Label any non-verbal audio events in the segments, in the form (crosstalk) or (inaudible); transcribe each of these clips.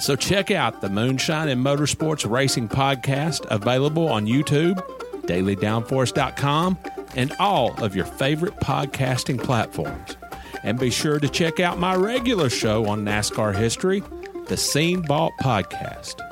So check out the Moonshine and Motorsports Racing Podcast, available on YouTube, dailydownforce.com, and all of your favorite podcasting platforms. And be sure to check out my regular show on NASCAR history, the Scene Vault Podcast.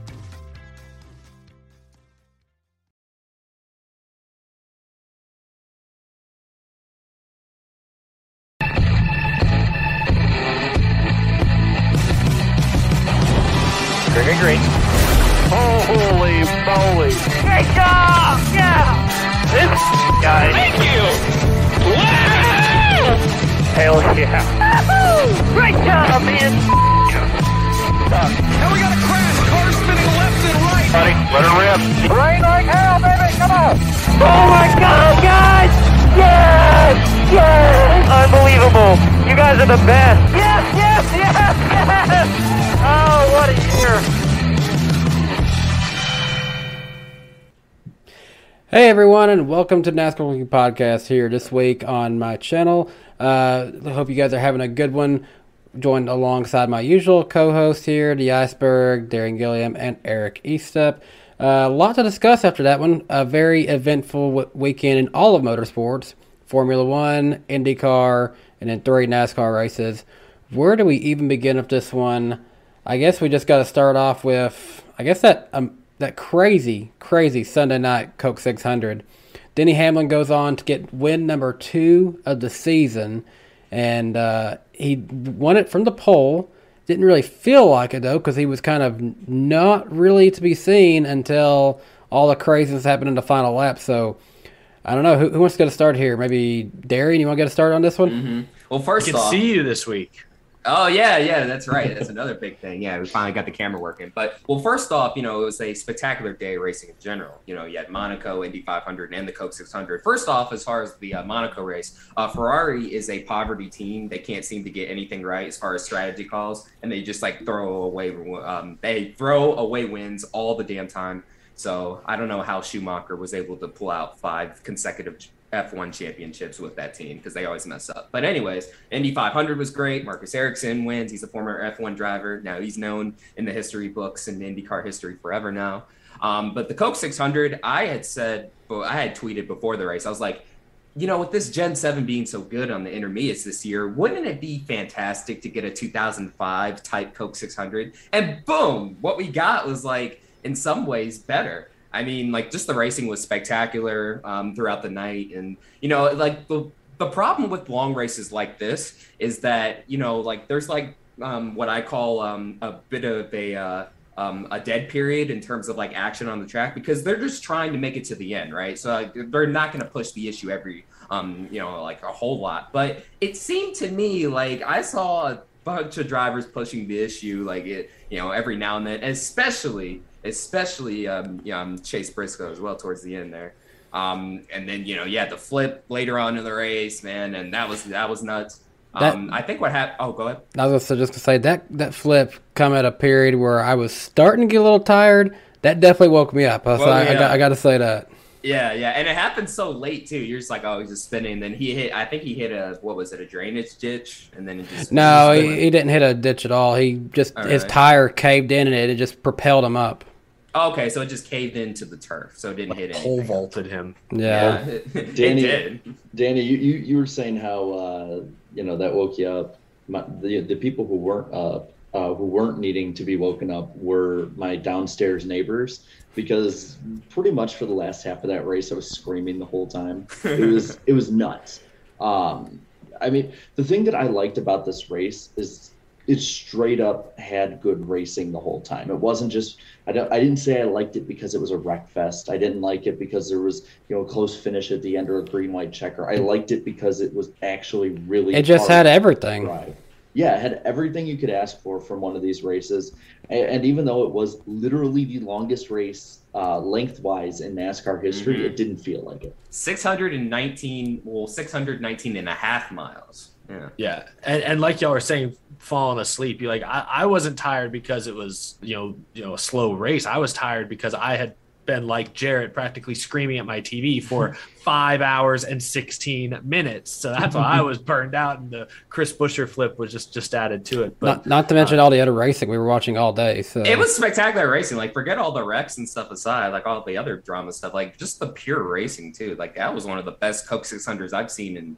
Green, green. Holy moly. Great job! Yeah! This guy. Thank you! Wow! Hell yeah. Woo-hoo! Great job, man! Now we got a crash. Cars spinning left and right. Buddy, let her rip. Rain like hell, baby! Come on! Oh my god, guys! Yes! Yes! Unbelievable! You guys are the best! Yes, yes, yes, yes! Oh, what a year! Hey everyone, and welcome to NASCAR Weekly Podcast here this week on my channel. Uh, I hope you guys are having a good one. Joined alongside my usual co-host here, the Iceberg, Darren Gilliam, and Eric Estep. Uh, a lot to discuss after that one. A very eventful w- weekend in all of motorsports: Formula One, IndyCar, and then three NASCAR races. Where do we even begin with this one? I guess we just got to start off with, I guess that um, that crazy, crazy Sunday night Coke 600. Denny Hamlin goes on to get win number two of the season, and uh, he won it from the pole. Didn't really feel like it though, because he was kind of not really to be seen until all the craziness happened in the final lap. So I don't know who, who wants to get a start here. Maybe Darian, you want to get a start on this one? Mm-hmm. Well, first I can off, see you this week. Oh yeah, yeah, that's right. That's another big thing. Yeah, we finally got the camera working. But well, first off, you know, it was a spectacular day racing in general. You know, you had Monaco, Indy 500, and the Coke 600. First off, as far as the uh, Monaco race, uh, Ferrari is a poverty team. They can't seem to get anything right as far as strategy calls, and they just like throw away. Um, they throw away wins all the damn time. So I don't know how Schumacher was able to pull out five consecutive F1 championships with that team because they always mess up. But anyways, Indy 500 was great. Marcus Ericsson wins. He's a former F1 driver. Now he's known in the history books and IndyCar history forever now. Um, but the Coke 600, I had said, I had tweeted before the race. I was like, you know, with this Gen 7 being so good on the intermediates this year, wouldn't it be fantastic to get a 2005 type Coke 600? And boom, what we got was like, in some ways, better. I mean, like just the racing was spectacular um, throughout the night, and you know, like the the problem with long races like this is that you know, like there's like um, what I call um, a bit of a uh, um, a dead period in terms of like action on the track because they're just trying to make it to the end, right? So like, they're not going to push the issue every um, you know like a whole lot, but it seemed to me like I saw a bunch of drivers pushing the issue like it you know every now and then, especially especially um, yeah, um, Chase Briscoe as well towards the end there. Um, and then you know, yeah, the flip later on in the race, man, and that was that was nuts. That, um, I think what happened. Oh, go ahead. I was just gonna say that that flip come at a period where I was starting to get a little tired. That definitely woke me up. I, well, I, yeah. I, got, I got to say that. Yeah, yeah, and it happened so late too. You're just like, oh, he's just spinning. Then he hit. I think he hit a what was it, a drainage ditch, and then he just no, he, he, didn't hit a ditch at all. He just all his right. tire caved in, and it, it just propelled him up. Okay, so it just caved into the turf, so it didn't hit anything. Pole vaulted him. Yeah, yeah (laughs) Danny. Danny, you, you you were saying how uh, you know that woke you up. My, the the people who weren't up, uh, who weren't needing to be woken up, were my downstairs neighbors because pretty much for the last half of that race, I was screaming the whole time. It was (laughs) it was nuts. Um, I mean, the thing that I liked about this race is it straight up had good racing the whole time. It wasn't just I don't I didn't say I liked it because it was a wreck fest. I didn't like it because there was you know a close finish at the end or a green white checker. I liked it because it was actually really. It just had everything. Right. Yeah, it had everything you could ask for from one of these races, and, and even though it was literally the longest race uh, lengthwise in NASCAR history, mm-hmm. it didn't feel like it. 619, well, 619 and a half miles. Yeah. Yeah. And, and like y'all were saying, falling asleep. You like I, I wasn't tired because it was, you know, you know, a slow race. I was tired because I had been like Jarrett practically screaming at my TV for (laughs) five hours and 16 minutes. So that's why I was burned out and the Chris Buescher flip was just, just added to it. But not, not to mention uh, all the other racing we were watching all day. So it was spectacular racing. Like forget all the wrecks and stuff aside, like all the other drama stuff, like just the pure racing too. Like that was one of the best Coke 600s I've seen in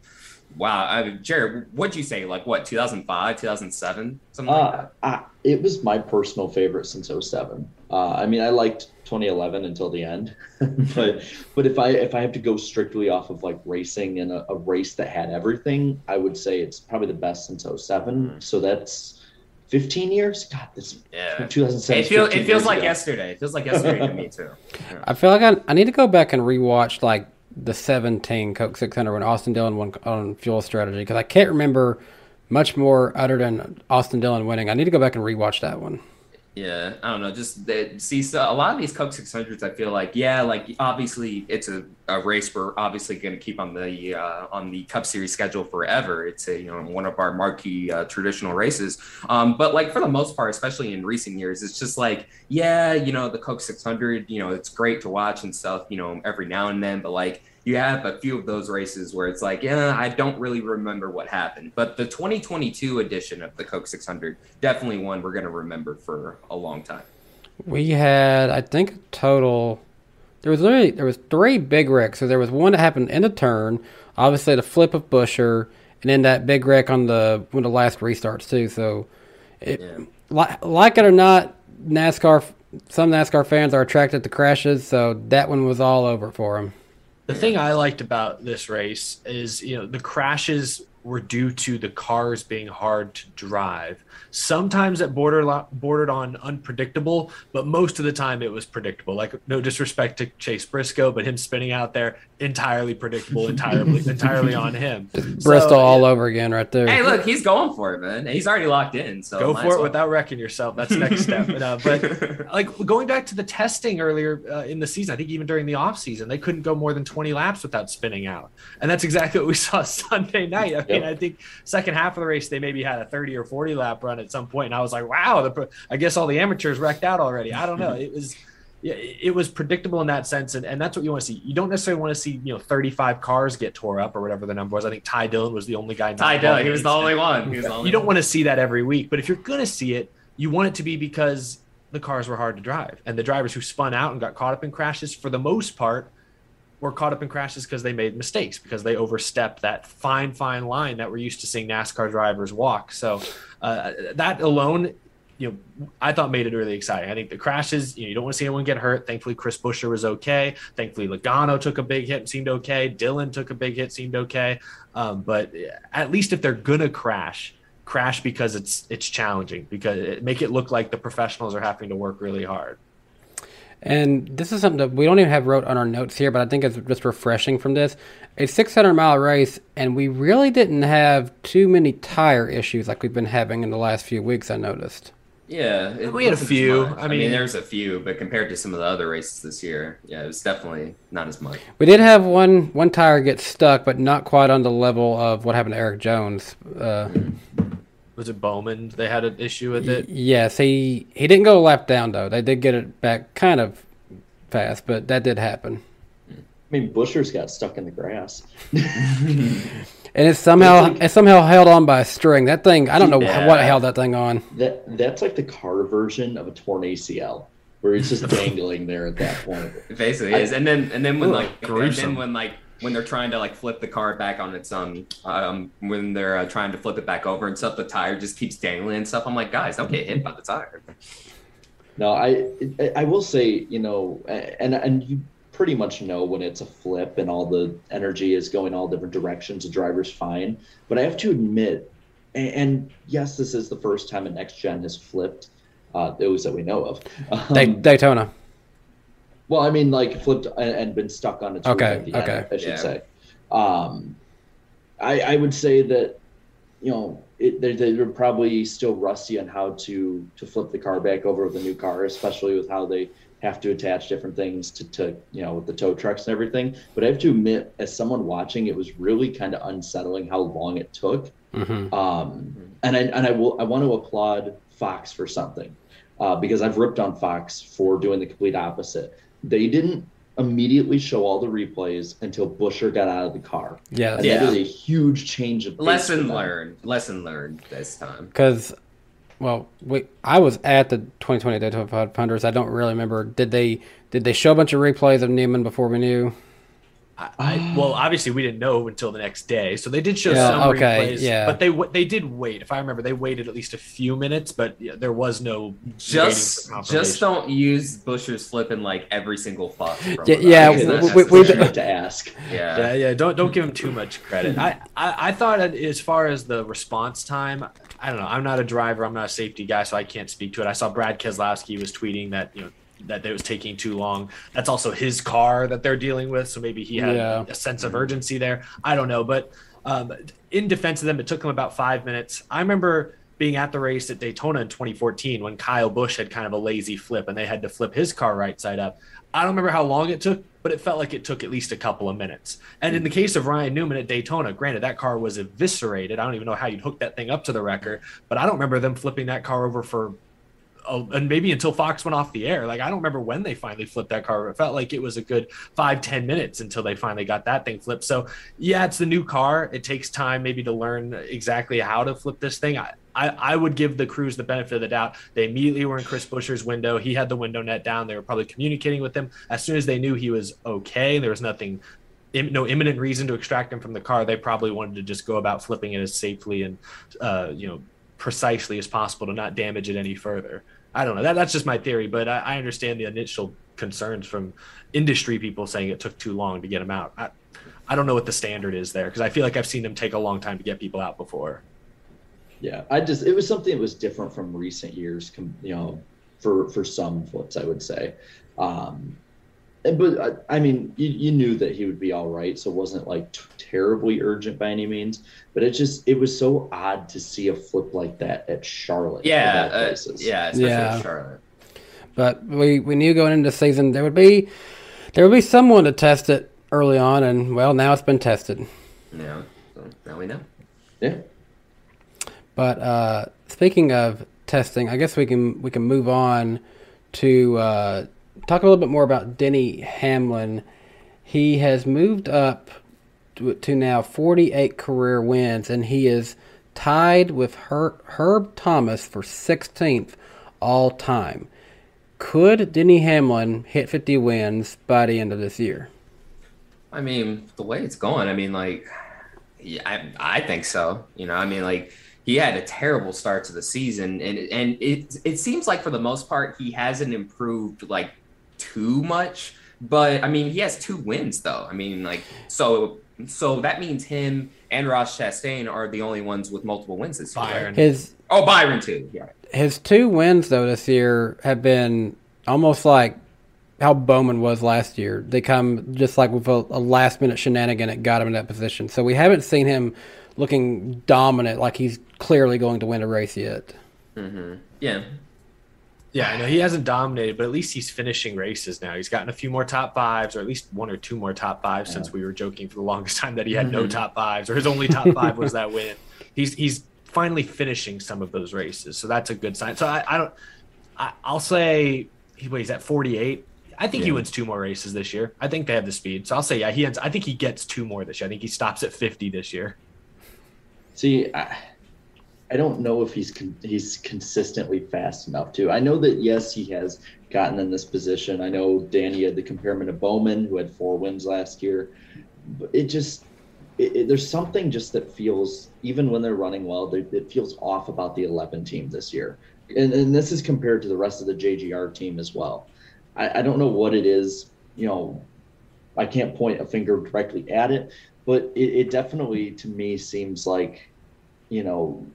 Wow, I mean, Jared, what'd you say? Like what, 2005, 2007, something uh, like that? I, it was my personal favorite since 07. Uh, I mean, I liked 2011 until the end, (laughs) but but if I if I have to go strictly off of like racing and a, a, race that had everything, I would say it's probably the best since 07. Mm. So that's 15 years. God, this yeah. 2007. It, feel, it feels like ago. yesterday. It feels like yesterday to me too. Yeah. (laughs) I feel like I, I need to go back and rewatch like the 17 Coke 600 when Austin Dillon won on fuel strategy because I can't remember much more other than Austin Dillon winning. I need to go back and rewatch that one. Yeah, I don't know. Just the, see, so a lot of these Coke 600s, I feel like, yeah, like obviously it's a, a race we're obviously going to keep on the uh, on the Cup Series schedule forever. It's a you know one of our marquee uh, traditional races. Um, but like for the most part, especially in recent years, it's just like, yeah, you know, the Coke 600, you know, it's great to watch and stuff, you know, every now and then. But like you have a few of those races where it's like, yeah, I don't really remember what happened. But the 2022 edition of the Coke 600, definitely one we're going to remember for a long time. We had, I think, a total. There was literally there was three big wrecks. So there was one that happened in the turn, obviously the flip of Buescher, and then that big wreck on the one of the last restarts too. So, it, yeah. like, like it or not, NASCAR some NASCAR fans are attracted to crashes, so that one was all over for him. The thing I liked about this race is, you know, the crashes were due to the cars being hard to drive. Sometimes it bordered bordered on unpredictable, but most of the time it was predictable. Like no disrespect to Chase Briscoe, but him spinning out there entirely predictable, entirely (laughs) entirely on him. Bristol so, all yeah. over again right there. Hey, look, he's going for it, man. He's already locked in. So go for it well. without wrecking yourself. That's the next step. But, uh, (laughs) but like going back to the testing earlier uh, in the season, I think even during the off season, they couldn't go more than 20 laps without spinning out, and that's exactly what we saw (laughs) Sunday night. I mean, I think second half of the race they maybe had a 30 or 40 lap run at some point, and I was like, wow, the, I guess all the amateurs wrecked out already. I don't know. (laughs) It was it was predictable in that sense, and, and that's what you want to see. You don't necessarily want to see you know 35 cars get tore up or whatever the number was. I think Ty Dillon was the only guy. Ty Dillon, he was the only one. The only you don't want to see that every week, but if you're gonna see it, you want it to be because the cars were hard to drive, and the drivers who spun out and got caught up in crashes, for the most part, were caught up in crashes because they made mistakes because they overstepped that fine, fine line that we're used to seeing NASCAR drivers walk. So uh, that alone, you know, I thought made it really exciting. I think the crashes, you, know, you don't want to see anyone get hurt. Thankfully, Chris Buescher was okay. Thankfully, Logano took a big hit and seemed okay. Dillon took a big hit, seemed okay. Um, but at least if they're gonna crash, crash because it's it's challenging because it, make it look like the professionals are having to work really hard. And this is something that we don't even have wrote on our notes here, but I think it's just refreshing from this. A 600 mile race, and we really didn't have too many tire issues like we've been having in the last few weeks, I noticed. Yeah, we had a few. I mean, I mean, there's a few, but compared to some of the other races this year, yeah, it was definitely not as much. We did have one one tire get stuck, but not quite on the level of what happened to Eric Jones. Uh, mm-hmm was it Bowman? They had an issue with it. Yes, he he didn't go a lap down though. They did get it back kind of fast, but that did happen. I mean, Buescher's got stuck in the grass, (laughs) and it's somehow it's, like, it's somehow held on by a string. That thing, I don't know yeah, what held that thing on. That that's like the car version of a torn ACL where it's just (laughs) dangling there at that point. It basically I, is. And then and then when like gruesome. and then when like when they're trying to like flip the car back on its um um when they're uh, trying to flip it back over and stuff, the tire just keeps dangling and stuff. I'm like, guys, don't get hit by the tire. No, I I will say you know, and and you pretty much know when it's a flip and all the energy is going all different directions. The driver's fine, but I have to admit, and, and yes, this is the first time a next gen has flipped. Uh, those that we know of. Um, Daytona. Well, I mean, like flipped and, and been stuck on its okay, at the okay. end, I should yeah. say. Um, I, I would say that you know it, they're, they're probably still rusty on how to to flip the car back over with a new car, especially with how they have to attach different things to, to you know with the tow trucks and everything. But I have to admit, as someone watching, it was really kind of unsettling how long it took. Mm-hmm. Um, and I and I will I want to applaud Fox for something uh, because I've ripped on Fox for doing the complete opposite they didn't immediately show all the replays until Buescher got out of the car. Yeah, and yeah. that is a huge change of lesson learned. Lesson learned this time. Because, well, we, I was at the 2020 Daytona 500s. I don't really remember. Did they did they show a bunch of replays of Newman before we knew? I, I, well, (gasps) obviously we didn't know until the next day, so they did show yeah, some okay, replays. Yeah. but they they did wait. If I remember, they waited at least a few minutes, but there was no just just don't use Buescher's flip in like every single fuck. Yeah, yeah we, we, we have to ask. (laughs) Yeah, yeah, yeah. Don't don't give him too much credit. Mm-hmm. I, I I thought as far as the response time, I don't know. I'm not a driver. I'm not a safety guy, so I can't speak to it. I saw Brad Keselowski was tweeting that you know that it was taking too long. That's also his car that they're dealing with, so maybe he had yeah. a sense of urgency there. I don't know, but um, in defense of them, it took them about five minutes. I remember being at the race at Daytona in 2014 when Kyle Busch had kind of a lazy flip and they had to flip his car right side up. I don't remember how long it took, but it felt like it took at least a couple of minutes. And in the case of Ryan Newman at Daytona, granted that car was eviscerated. I don't even know how you'd hook that thing up to the wrecker, but I don't remember them flipping that car over for oh, and maybe until Fox went off the air. Like I don't remember when they finally flipped that car. It felt like it was a good five ten minutes until they finally got that thing flipped. So yeah, it's the new car. It takes time maybe to learn exactly how to flip this thing. I, I, I would give the crews the benefit of the doubt. They immediately were in Chris Buescher's window. He had the window net down. They were probably communicating with him. As soon as they knew he was okay, there was nothing no imminent reason to extract him from the car. They probably wanted to just go about flipping it as safely and, uh, you know, precisely as possible to not damage it any further. I don't know. That, that's just my theory, but I, I understand the initial concerns from industry people saying it took too long to get him out. I, I don't know what the standard is there because I feel like I've seen them take a long time to get people out before. Yeah, I just it was something that was different from recent years, you know, for for some flips, I would say. Um, but I, I mean, you, you knew that he would be all right, so it wasn't like t- terribly urgent by any means. But it just it was so odd to see a flip like that at Charlotte. Yeah, uh, yeah, especially Yeah. with Charlotte. But we, we knew going into the season there would be there would be someone to test it early on, and well, now it's been tested. Yeah, so now we know. yeah. But uh, speaking of testing, I guess we can we can move on to uh, talk a little bit more about Denny Hamlin. He has moved up to, to now 48 career wins, and he is tied with Her- Herb Thomas for 16th all time. Could Denny Hamlin hit 50 wins by the end of this year? I mean, the way it's going, I mean, like, yeah, I, I think so. You know, I mean, like, he had a terrible start to the season, and and it it seems like for the most part he hasn't improved like too much. But I mean, he has two wins though. I mean, like, so so that means him and Ross Chastain are the only ones with multiple wins this year. Byron. His Oh, Byron too. Yeah. his two wins though this year have been almost like how Bowman was last year. They come just like with a, a last minute shenanigan that got him in that position. So we haven't seen him looking dominant like he's clearly going to win a race yet. Mm-hmm. Yeah. Yeah, I know he hasn't dominated, but at least he's finishing races now. He's gotten a few more top fives, or at least one or two more top fives since we were joking for the longest time that he had no mm-hmm. top fives, or his only top five was that (laughs) win. He's he's finally finishing some of those races, so that's a good sign. So I, I don't, I, I'll say he he's at forty eight. I think he wins two more races this year. I think they have the speed, so I'll say yeah. He ends. I think he gets two more this year. I think he stops at fifty this year. See, I, I don't know if he's con- he's consistently fast enough to. I know that yes, he has gotten in this position. I know Danny had the comparison to Bowman, who had four wins last year. But it just it, it- there's something just that feels even when they're running well, they, it feels off about the 11 team this year. And, and this is compared to the rest of the JGR team as well. I, I don't know what it is. You know, I can't point a finger directly at it, but it, it definitely to me seems like, you know,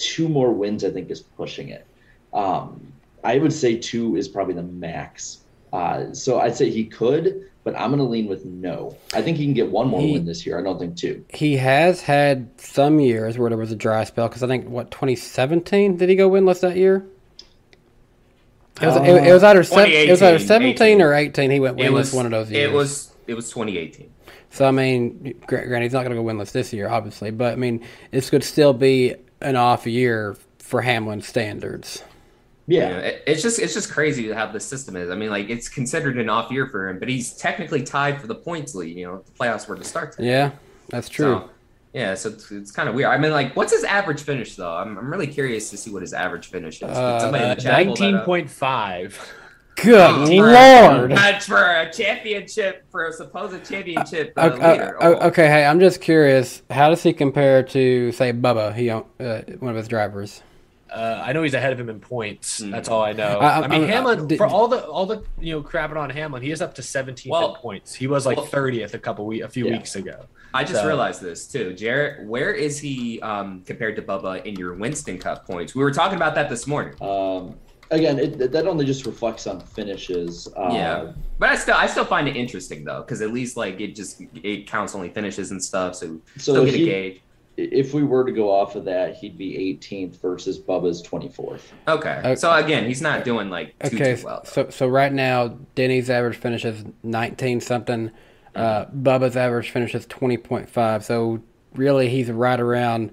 two more wins I think is pushing it. Um, I would say two is probably the max. Uh, so I'd say he could, but I'm going to lean with no. I think he can get one more He- win this year. I don't think two. He has had some years where there was a dry spell because I think what 2017 did he go winless that year? It was, it, it was either sev- it was either 2018, 17 or 18. He went winless was one of those years. It was it was 2018. So I mean, gra- granted, he's not going to go winless this year, obviously, but I mean, this could still be an off year for Hamlin standards. Yeah. You know, it- it's just it's just crazy how the system is. I mean, like it's considered an off year for him, but he's technically tied for the points lead. You know, if the playoffs were to start. today. Yeah, that's true. So, yeah, so it's, it's kind of weird. I mean, like, what's his average finish though? I'm, I'm really curious to see what his average finish is. Did Uh, somebody in the chat pull that Nineteen up? point five. Good Oh, for- lord. That's for a championship, for a supposed championship uh, Okay, leader. uh, Oh. okay, hey, I'm just curious. How does he compare to, say, Bubba? He uh, one of his drivers. Uh, I know he's ahead of him in points. Mm. That's all I know. I- I, mean, I- Hamlin I- did- for all the all the you know crapping on Hamlin, he is up to 17th Well- points. He was like well- 30th a couple week a few Yeah. weeks ago. I just So- realized this too, Jarrett. Where is he um, compared to Bubba in your Winston Cup points? We were talking about that this morning. Um, again, it, that only just reflects on finishes. Uh, yeah, but I still I still find it interesting though, because at least like it just it counts only finishes and stuff, so So still get a he- gauge. If we were to go off of that, he'd be 18th versus Bubba's 24th. Okay. Okay. so again, he's not doing like too, Okay, too well. so so right now, Denny's average finish is 19 something. Uh, Bubba's average finish is 20.5. So really, he's right around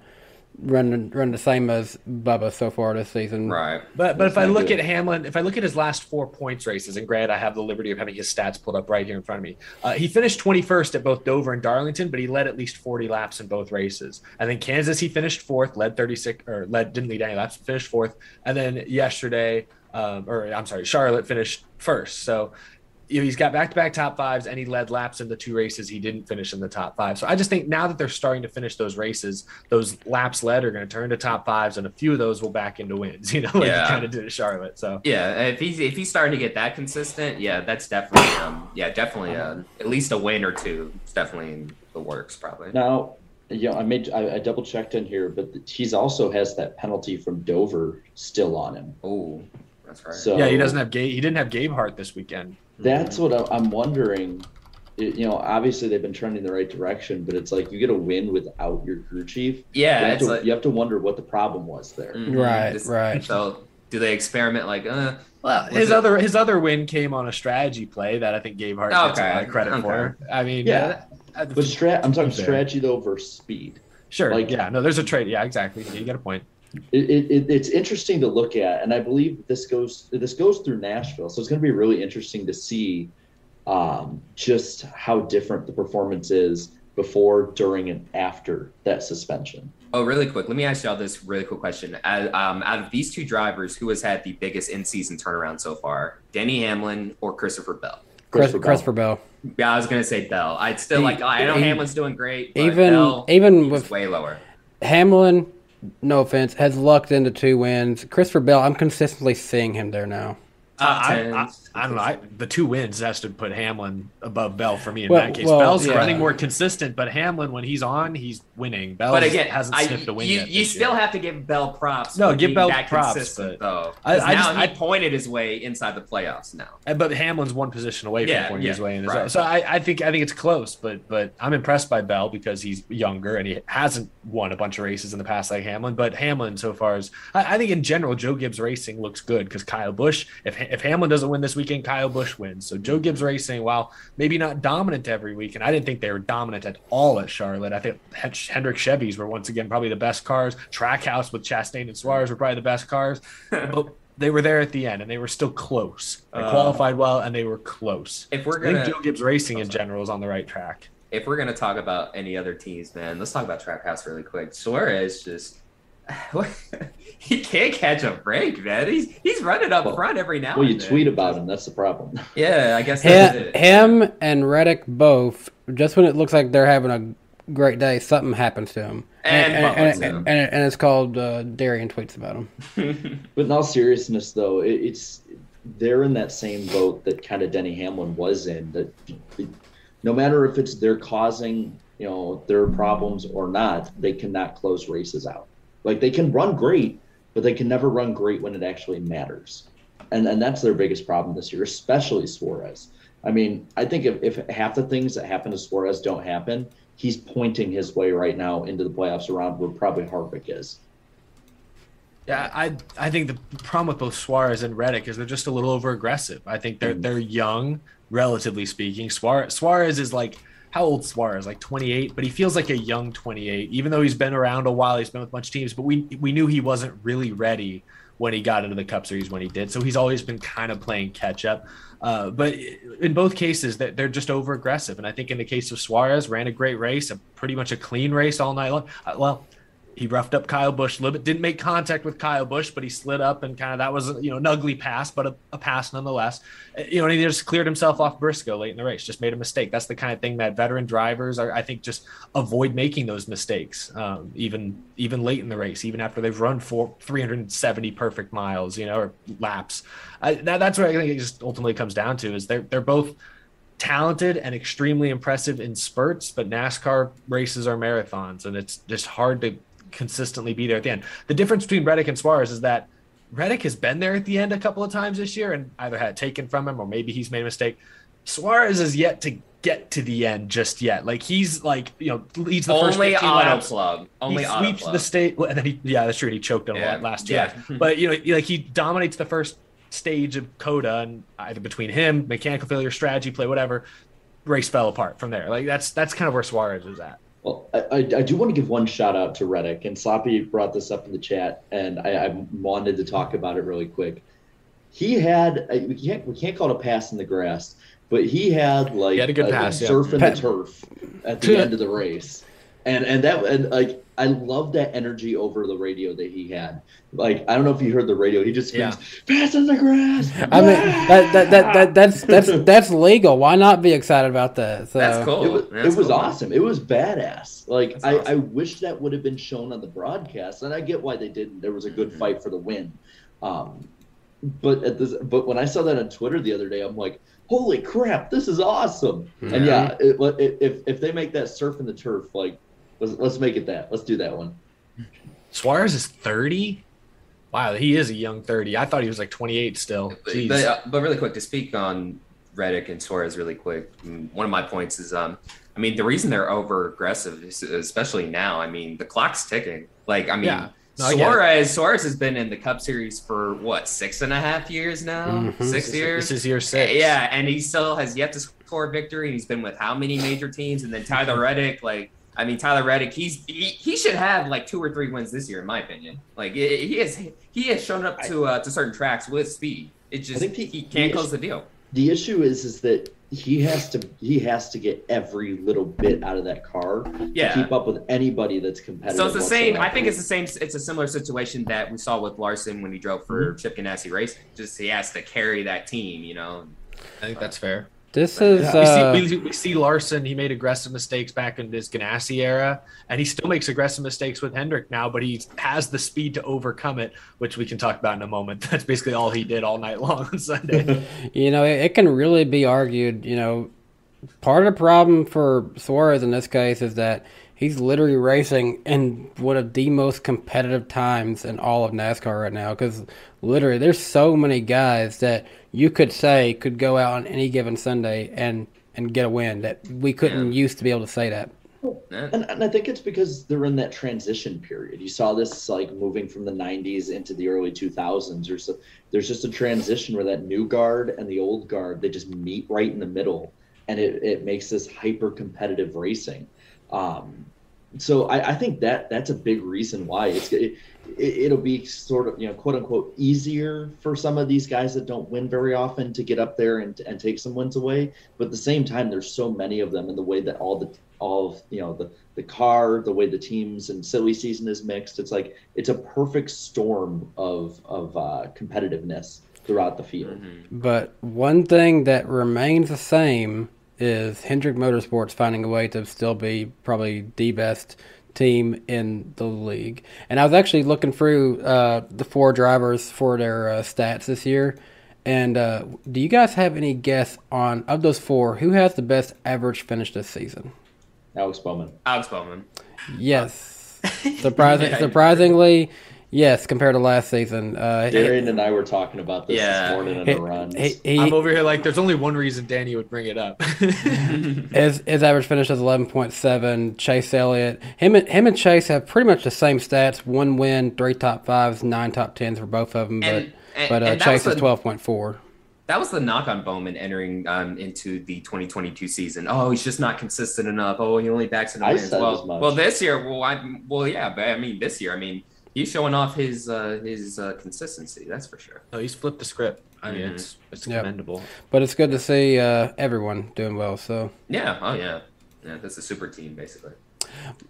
running running the same as Bubba so far this season. Right. But but if I look good. at Hamlin, if I look at his last four points races, and granted I have the liberty of having his stats pulled up right here in front of me, uh, he finished 21st at both Dover and Darlington, but he led at least 40 laps in both races. And then Kansas he finished fourth, led 36 or led didn't lead any laps, finished fourth. And then yesterday, um, or I'm sorry, Charlotte finished first. So you know, he's got back-to-back top fives, and he led laps in the two races he didn't finish in the top five. So I just think now that they're starting to finish those races, those laps led are going to turn to top fives, and a few of those will back into wins. (laughs) You know, like Yeah. he kind of did at Charlotte. So Yeah, if he's if he's starting to get that consistent, yeah, that's definitely um yeah definitely uh, at least a win or two. It's definitely in the works probably. Now, yeah, I made I, I double checked in here, but he's also has that penalty from Dover still on him. Oh, that's right. So yeah, he doesn't have Gabe. He didn't have Gabehart this weekend. That's what I- I'm wondering. It- you know, obviously they've been trending the right direction, but it's like you get a win without your crew chief. Yeah, you have, to, like- you have to wonder what the problem was there. Mhm. Right, This- right. So do they experiment like uh Well, his it- other his other win came on a strategy play that I think Gabehart gets a lot of credit okay. for. I mean, Yeah. uh, But strat, I'm talking Fair. strategy though versus speed. Sure. Like- yeah. No, there's a trade. Yeah, exactly. You get a point. It, it, it, it's interesting to look at, and I believe this goes this goes through Nashville, so it's going to be really interesting to see um, just how different the performance is before, during, and after that suspension. Oh, really quick. Let me ask y'all this really quick question. Uh, um, out of these two drivers, who has had the biggest in-season turnaround so far? Denny Hamlin or Christopher Bell? Chris, Christopher Bell. Bell. Yeah, I was gonna say Bell. I'd still like. I know E- Hamlin's doing great. But even- Bell, even with- way lower. Hamlin, no offense, has lucked into two wins. Christopher Bell, I'm consistently seeing him there now. Uh, I, I. I don't know. I, the two wins has to put Hamlin above Bell for me in Well- that case. well, Bell's yeah. running more consistent, but Hamlin, when he's on, he's winning. Bell But again, hasn't I, sniffed a win you, yet. you still year. have to give Bell props. No, for give being Bell that props, but though. I- 'Cause I now just- he I- pointed his way inside the playoffs. Now, Uh, But Hamlin's one position away from Yeah, pointing his way in as right. well. So I, I think I think it's close, but but I'm impressed by Bell because he's younger and he hasn't won a bunch of races in the past like Hamlin. But Hamlin, so far as I, I think in general, Joe Gibbs Racing looks good because Kyle Busch. If if Hamlin doesn't win this weekend, Kyle Busch wins. So Joe Gibbs Racing, while maybe not dominant every week, and I didn't think they were dominant at all at Charlotte. I think Hendrick Chevys were once again probably the best cars. Trackhouse with Chastain and Suarez were probably the best cars. (laughs) but they were there at the end and they were still close. They Uh, qualified well and they were close. if we're I think gonna Joe Gibbs Racing in general is on the right track. if we're gonna talk about any other teams, man, let's talk about Trackhouse really quick. Suarez just (laughs) he can't catch a break, man. He's he's running up Well- front every now Well, you and then. tweet about him. That's the problem. (laughs) Yeah, I guess that's Him, it. him and Reddick both, just when it looks like they're having a great day, something happens to him. And and, Butler, and, too. and, and, and it's called uh, Darian tweets about him. (laughs) But in all seriousness, though, it, it's they're in that same boat that kind of Denny Hamlin was in. That no matter if it's they're causing you know their problems or not, they cannot close races out. Like they can run great, but they can never run great when it actually matters. And and that's their biggest problem this year, especially Suarez. I mean, I think if, if half the things that happen to Suarez don't happen, he's pointing his way right now into the playoffs around where probably Harvick is. Yeah, I I think the problem with both Suarez and Reddick is they're just a little over aggressive. I think they're mm-hmm. they're young, relatively speaking. Suarez Suarez is like how old Suarez? Like 28, but he feels like a young 28, even though he's been around a while. He's been with a bunch of teams, but we we knew he wasn't really ready when he got into the Cup Series when he did. So he's always been kind of playing catch up. Uh, but in both cases, that they're just over aggressive. And I think in the case of Suarez, ran a great race, a pretty much a clean race all night long. Uh, well, he roughed up Kyle Busch a little bit. Didn't make contact with Kyle Busch, but he slid up and kind of that was you know an ugly pass, but a, a pass nonetheless. Uh, You know, and he just cleared himself off Briscoe late in the race. Just made a mistake. That's the kind of thing that veteran drivers are. I think just avoid making those mistakes, um, even even late in the race, even after they've run for 370 perfect miles, you know, or laps. I, that, that's what I think it just ultimately comes down to is they're they're both talented and extremely impressive in spurts, but NASCAR races are marathons, and it's just hard to consistently be there at the end. The difference between Reddick and Suarez is that Reddick has been there at the end a couple of times this year and either had taken from him or maybe he's made a mistake. Suarez is yet to get to the end just yet. Like he's like you know leads the first Only 15 auto laps. plug. Only he sweeps plug. the state, well, and then he yeah that's true. He choked on Yeah. the last year, Yeah. but you know like he dominates the first stage of COTA and either between him mechanical failure strategy play whatever race fell apart from there. Like that's that's kind of where Suarez is at. Well, I, I, I do want to give one shout out to Reddick, and Sloppy brought this up in the chat, and I, I wanted to talk about it really quick. He had I- we can't we can't call it a pass in the grass, but he had like He had a good pass, yeah. surf in Pa- the turf at the end of the race, and and that and like I love that energy over the radio that he had. Like I don't know if you heard the radio, he just screams, "Pass in the grass." I mean, that, that, that, that that's that's (laughs) that's legal. Why not be excited about that? So, That's cool. It was, That's it was cool. awesome. It was badass. Like That's I, awesome. I wish that would have been shown on the broadcast, and I get why they didn't. There was a good Mhm. fight for the win. Um, but at this, but when I saw that on Twitter the other day, I'm like, holy crap, this is awesome. And yeah, it, it, if if they make that surf in the turf, like let's let's make it that. Let's do that one. Suarez is 30. Wow, he is a young 30. I thought he was like 28 still. Jeez. But, uh, but really quick to speak on Reddick and Suarez really quick. mm, One of my points is, um, I mean, the reason they're over aggressive, especially now. I mean, the clock's ticking. Like, I mean, Yeah. No, I. Suarez Suarez has been in the Cup Series for what six and a half years now, Mhm. six This is- years. This is year six. Yeah, and he still has yet to score a victory. He's been with how many major teams? And then Tyler Reddick, like, I mean, Tyler Reddick, he's he, he should have like two or three wins this year, in my opinion. Like, he he has he has shown up to uh, to certain tracks with speed. It just think the- he can't the close issue- the deal. The issue is is that he has to he has to get every little bit out of that car Yeah. to keep up with anybody that's competitive. So it's the same. I think it's the same. It's a similar situation that we saw with Larson when he drove for Mm-hmm. Chip Ganassi Racing. Just he has to carry that team, you know. I think that's fair. This is we, uh, see, we, we see Larson. He made aggressive mistakes back in his Ganassi era, and he still makes aggressive mistakes with Hendrick now. But he has the speed to overcome it, which we can talk about in a moment. (laughs) That's basically all he did all night long on Sunday. (laughs) You know, it, it can really be argued. You know, part of the problem for Suarez in this case is that he's literally racing in one of the most competitive times in all of NASCAR right now. Because literally, there's so many guys that you could say could go out on any given Sunday and and get a win that we couldn't used to be able to say that. And, and I think it's because they're in that transition period. You saw this like moving from the 90s into the early 2000s. There's a, there's just a transition where that new guard and the old guard they just meet right in the middle, and it, it makes this hyper competitive racing. Um, so I, I think that that's a big reason why it's it, it, it'll be sort of you know quote unquote easier for some of these guys that don't win very often to get up there and, and take some wins away. But at the same time, there's so many of them, and the way that all the all of you know the the car, the way the teams and silly season is mixed, it's like it's a perfect storm of of uh, competitiveness throughout the field. But one thing that remains the same is Hendrick Motorsports finding a way to still be probably the best team in the league. And I was actually looking through uh, the four drivers for their uh, stats this year. And uh, do you guys have any guess on of those four who has the best average finish this season? Alex Bowman. Alex Bowman. Yes, (laughs) surprising, Yeah. surprisingly, yes, compared to last season. Uh, Darian and I were talking about this Yeah. this morning in he, the runs. he, he, I'm over here like, there's only one reason Danny would bring it up. (laughs) His, his average finish is eleven point seven. Chase Elliott, him and him and Chase have pretty much the same stats: one win, three top fives, nine top tens for both of them. But And- and- but uh, Chase is twelve point four. That was the knock on Bowman entering um, into the 2022 season. Oh, he's just not consistent enough. Oh, he only backs in the wins. Well, well, this year, well, I, well, yeah, but I mean, this year, I mean, he's showing off his uh, his uh, consistency. That's for sure. no, he's flipped the script. I mean, it's it's Yep. commendable. But it's good to see uh, everyone doing well. So Yeah. Oh, yeah. Yeah, that's a super team, basically.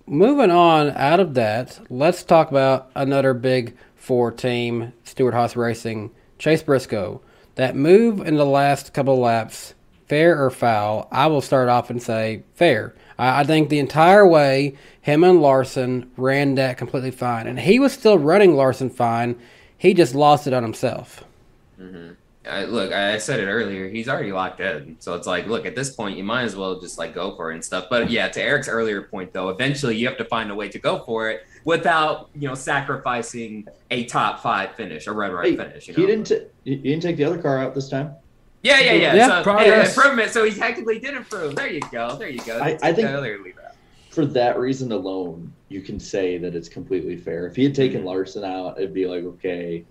moving on out of that, let's talk about another big four team, Stewart Haas Racing, Chase Briscoe. That move in the last couple of laps, fair or foul? I will start off and say fair. I, I think the entire way, him and Larson ran that completely fine. And he was still running Larson fine. He just lost it on himself. Mm-hmm. I, look, I said it earlier. He's already locked in, so it's like, look, at this point, you might as well just like go for it and stuff. But yeah, to Eric's earlier point, though, eventually you have to find a way to go for it without you know sacrificing a top five finish, a red right Hey, finish. You know? he didn't. T- he didn't take the other car out this time. Yeah, yeah, yeah. Yeah, so, progress. hey, improvement. So he technically did improve. There you go. There you go. I- I think- the earlier leave out. For that reason alone, you can say that it's completely fair. If he had taken mm-hmm. Larson out, it'd be like okay,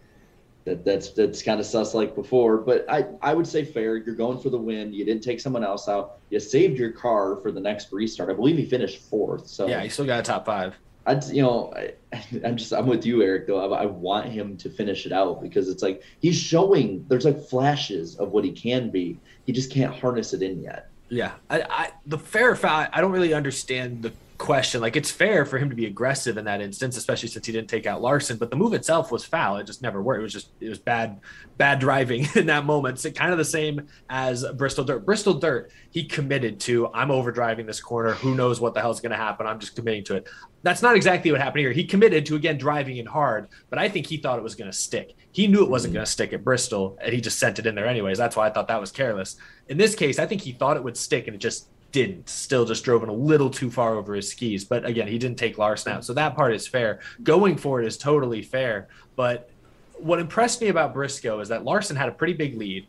that that's that's kind of sus like before. But I I would say fair. You're going for the win. You didn't take someone else out. You saved your car for the next restart. I believe he finished fourth. So Yeah, he still got a top five. I, you know, I, (laughs) I'm just, I'm with you, Eric. Though I, I want him to finish it out because it's like he's showing. There's like flashes of what he can be. He just can't harness it in yet. Yeah, I, I the fair foul. I don't really understand the question. Like it's fair for him to be aggressive in that instance, especially since he didn't take out Larson. But the move itself was foul. It just never worked. It was just it was bad, bad driving (laughs) in that moment. It's kind of the same as Bristol Dirt. Bristol Dirt, he committed to. I'm overdriving this corner. Who knows what the hell's going to happen? I'm just committing to it. That's not exactly what happened here. He committed to again driving in hard, but I think he thought it was going to stick. He knew it wasn't mm-hmm. going to stick at Bristol, and he just sent it in there anyways. That's why I thought that was careless. In this case, I think he thought it would stick, and it just didn't. Still just drove in a little too far over his skis. But again, he didn't take Larson out. So that part is fair. Going for it is totally fair. But what impressed me about Briscoe is that Larson had a pretty big lead.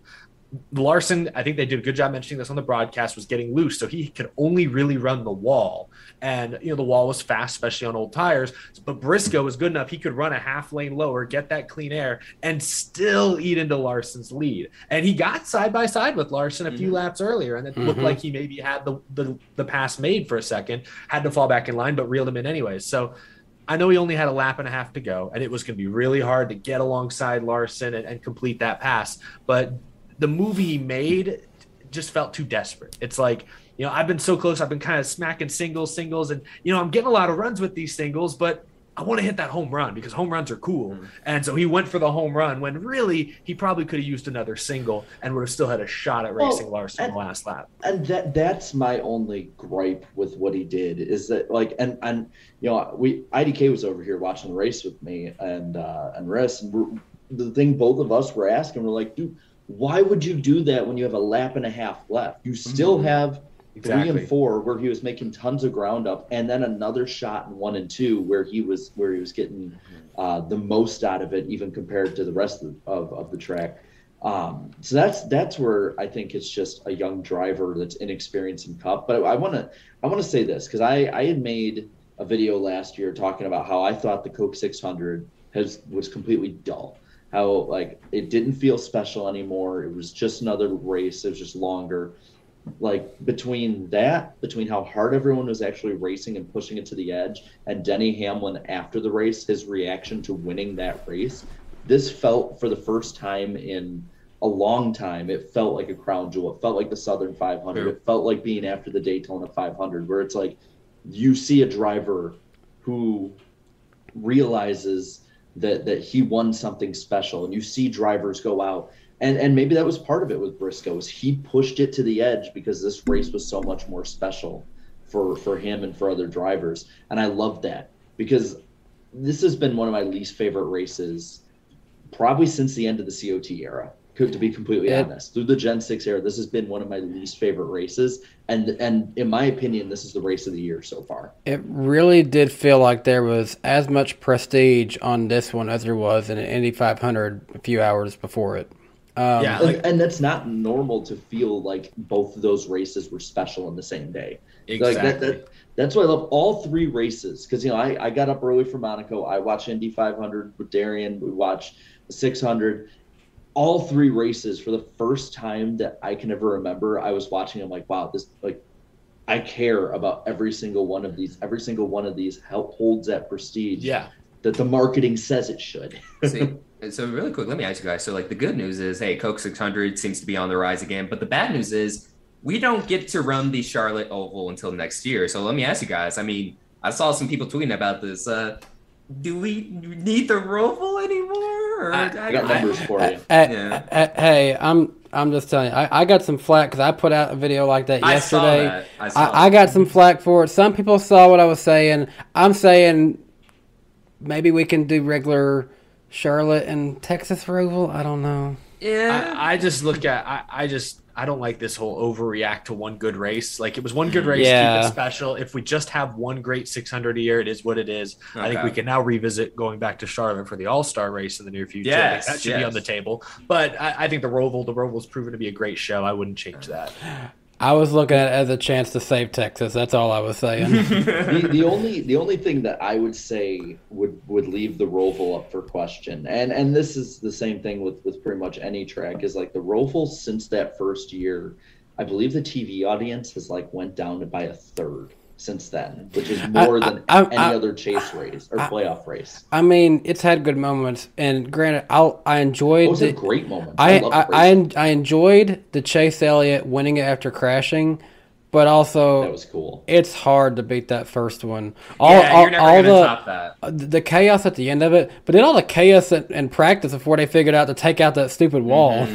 Larson, I think they did a good job mentioning this on the broadcast, was getting loose, so he could only really run the wall. And you know, the wall was fast, especially on old tires. But Briscoe was good enough; he could run a half lane lower, get that clean air, and still eat into Larson's lead. And he got side by side with Larson a few mm-hmm. laps earlier, and it mm-hmm. looked like he maybe had the, the the pass made for a second, had to fall back in line, but reeled him in anyways. So. I know he only had a lap and a half to go, and it was going to be really hard to get alongside Larson and, and complete that pass. But the movie he made just felt too desperate. It's like, you know, I've been so close. I've been kind of smacking singles, singles, and you know, I'm getting a lot of runs with these singles, but I want to hit that home run because home runs are cool. Mm-hmm. And so he went for the home run when really he probably could have used another single and would have still had a shot at racing well, Larson and, the last lap. And that that's my only gripe with what he did is that like and and you know we IDK was over here watching the race with me and uh and rest and the thing both of us were asking we're like dude why would you do that when you have a lap and a half left? You still mm-hmm. have exactly. three and four where he was making tons of ground up, and then another shot in one and two where he was where he was getting mm-hmm. uh, the most out of it, even compared to the rest of, of, of the track. Um, so that's that's where I think it's just a young driver that's inexperienced in Cup. But I want to I want to say this because I I had made a video last year talking about how I thought the Coke 600 has was completely dull how like it didn't feel special anymore. It was just another race. It was just longer. Like between that, between how hard everyone was actually racing and pushing it to the edge, and Denny Hamlin after the race, his reaction to winning that race, this felt for the first time in a long time. It felt like a crown jewel. It felt like the Southern 500. Yeah. It felt like being after the Daytona 500, where it's like you see a driver who realizes that that he won something special and you see drivers go out and and maybe that was part of it with Briscoe is he pushed it to the edge because this race was so much more special for for him and for other drivers. And I love that because this has been one of my least favorite races probably since the end of the COT era to be completely it, honest. Through the Gen 6 era, this has been one of my least favorite races. And and in my opinion, this is the race of the year so far. It really did feel like there was as much prestige on this one as there was in an Indy 500 a few hours before it. Um, yeah, like, and that's not normal to feel like both of those races were special on the same day. Exactly. Like that, that, that's why I love all three races because you know I, I got up early for Monaco. I watched Indy 500 with Darian. We watched the 600, all three races for the first time that I can ever remember, I was watching. I'm like, wow, this like I care about every single one of these. Every single one of these help holds that prestige. Yeah. That the marketing says it should. See, (laughs) so really quick, let me ask you guys. So like the good news is, hey, Coke 600 seems to be on the rise again. But the bad news is we don't get to run the Charlotte Oval until next year. So let me ask you guys. I mean, I saw some people tweeting about this. Uh, do we need the Roval anymore? I, I, got numbers for you. yeah. hey, I'm I'm just telling you, I, I got some flack because I put out a video like that yesterday. I, saw that. I, I got some flack for it. Some people saw what I was saying. I'm saying maybe we can do regular Charlotte and Texas Roval. I don't know. Yeah, I, I just look at I, I just I don't like this whole overreact to one good race. Like it was one good mm-hmm. race, yeah. keep it special. If we just have one great 600 a year, it is what it is. Okay. I think we can now revisit going back to Charlotte for the All Star race in the near future. Yes, that should yes. be on the table. But I, I think the Roval, the Roval's proven to be a great show. I wouldn't change that. (sighs) (laughs) I was looking at it as a chance to save Texas. That's all I was saying. (laughs) the, the, only the only thing that I would say would would leave the Roval up for question, and and this is the same thing with with pretty much any track, is like the Roval since that first year, I believe the TV audience has like went down by a third since then, which is more I, than I, I, any other chase race or playoff race. I mean, it's had good moments, and granted, I I enjoyed. It was the, a great moment. I I, I, I enjoyed the Chase Elliott winning it after crashing, but also That was cool. it's hard to beat that first one. All, yeah, all, you're never all gonna the, top that. uh, the chaos at the end of it, but then all the chaos in, in practice before they figured out to take out that stupid wall.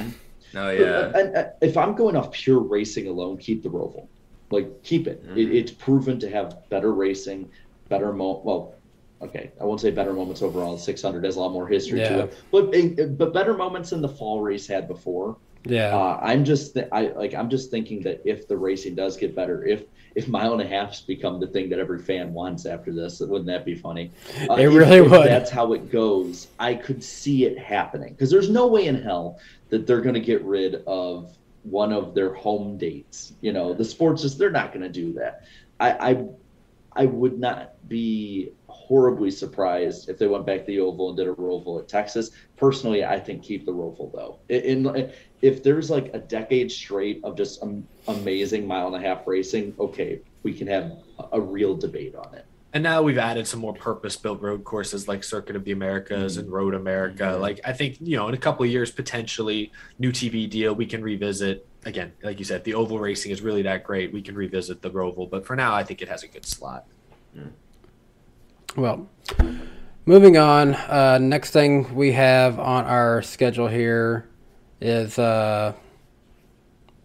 Oh yeah. And, uh, if I'm going off pure racing alone, keep the Roval. Like keep it. Mm-hmm. it. It's proven to have better racing, better mo. Well, okay, I won't say better moments overall. 600 has a lot more history Yeah. to it, but eh, but better moments than the fall race had before. Yeah, Uh, I'm just th- I like I'm just thinking that if the racing does get better, if if mile and a halfs become the thing that every fan wants after this, wouldn't that be funny? Uh, It really if would. That's how it goes. I could see it happening because there's no way in hell that they're going to get rid of one of their home dates. You know, the sports just they're not going to do that. I, I I would not be horribly surprised if they went back to the Oval and did a Roval at Texas. Personally, I think keep the Roval though. In, in if there's like a decade straight of just um, amazing mile and a half racing, okay, we can have a real debate on it. And now we've added some more purpose-built road courses like Circuit of the Americas and Road America. Like I think you know, in a couple of years, potentially new TV deal, we can revisit. Again, like you said, the oval racing is really that great. We can revisit the Roval, but for now, I think it has a good slot. Well, moving on. Uh, next thing we have on our schedule here is, uh,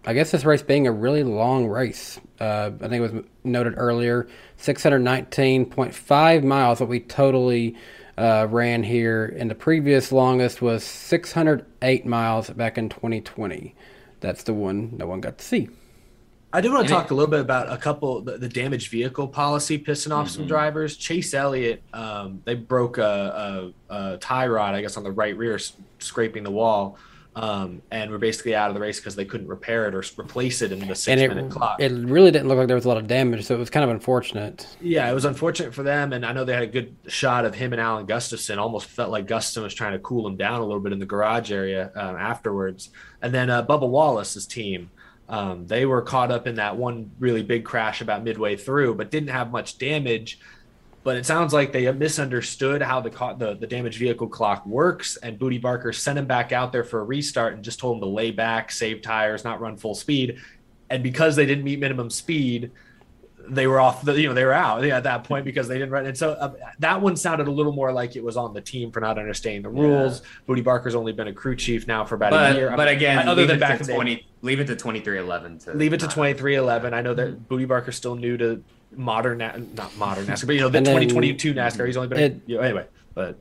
I guess this race being a really long race. Uh, I think it was noted earlier, 619.5 miles that we totally uh, ran here, and the previous longest was 608 miles back in 2020. That's the one no one got to see. I do want And to it- talk a little bit about a couple the, the damaged vehicle policy pissing off some drivers. Chase Elliott, um, they broke a, a, a tie rod, I guess, on the right rear, scraping the wall, um, and were basically out of the race because they couldn't repair it or replace it in the six And it, minute clock. it really didn't look like there was a lot of damage, so it was kind of unfortunate. Yeah, it was unfortunate for them, and I know they had a good shot of him and Alan Gustafson. Almost felt like Gustafson was trying to cool him down a little bit in the garage area um, afterwards. And then uh, Bubba Wallace's team, um, they were caught up in that one really big crash about midway through, but didn't have much damage. But it sounds like they misunderstood how the the, the damaged vehicle clock works, and Bootie Barker sent him back out there for a restart and just told him to lay back, save tires, not run full speed. And because they didn't meet minimum speed, they were off the you know they were out at that point because they didn't run. And so uh, that one sounded a little more like it was on the team for not understanding the rules. Bootie barker's only been a crew chief now for about a year. But, but again, other leave than it back to in the- twenty. Leave it to twenty three eleven to leave it to 2311 i know that bootie barker's still new to modern not modern (laughs) nascar but you know the 2022 nascar he's only been it- you know, anyway but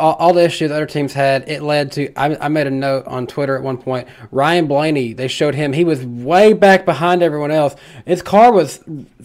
all, all the issues other teams had, it led to. I, I made a note on Twitter at one point. Ryan Blaney, they showed him. He was way back behind everyone else. His car was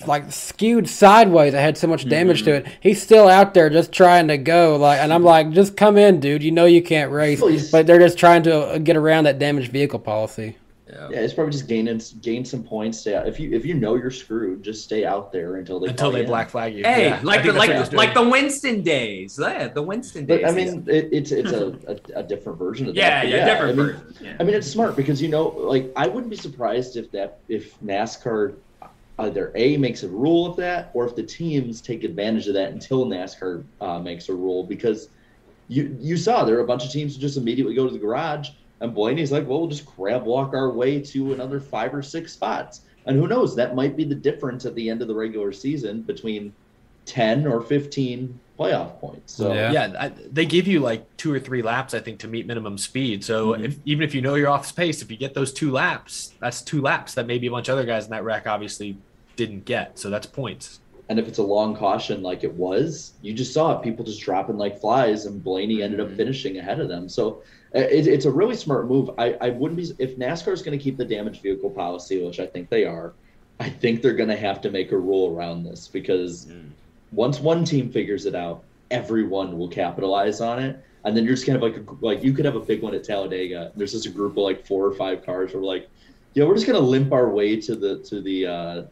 like skewed sideways. It had so much damage to it. He's still out there just trying to go. Like, and I'm like, just come in, dude. You know you can't race, Please. but they're just trying to uh, get around that damaged vehicle policy. Yeah, it's probably just gaining gain some points. Stay out. If you if you know you're screwed, just stay out there until they until they in. black flag you Hey, Yeah, like the that's what he was like like the Winston days. Yeah, the Winston days. But I mean, it, it's it's a, a, a different version of that. yeah, But yeah, different I mean, version. Yeah. I mean, it's smart because you know, like, I wouldn't be surprised if that if NASCAR either a makes a rule of that or if the teams take advantage of that until NASCAR uh, makes a rule because you you saw there are a bunch of teams who just immediately go to the garage and Blaney's like, well, we'll just grab walk our way to another five or six spots. And who knows, that might be the difference at the end of the regular season between 10 or 15 playoff points. So Yeah. yeah, I, they give you like two or three laps, I think, to meet minimum speed. So mm-hmm. if, even if you know you're off space, if you get those two laps, that's two laps that maybe a bunch of other guys in that rack obviously didn't get. So that's points. And if it's a long caution like it was, you just saw it, people just dropping like flies, and Blaney ended up finishing ahead of them. So uh, it, it's a really smart move. I, I wouldn't be if NASCAR is going to keep the damaged vehicle policy, which I think they are. I think they're going to have to make a rule around this because once one team figures it out, everyone will capitalize on it. And then you're just kind of like a, like you could have a big one at Talladega. There's just a group of like four or five cars. Where like, yeah, we're just gonna limp our way to the to the. uh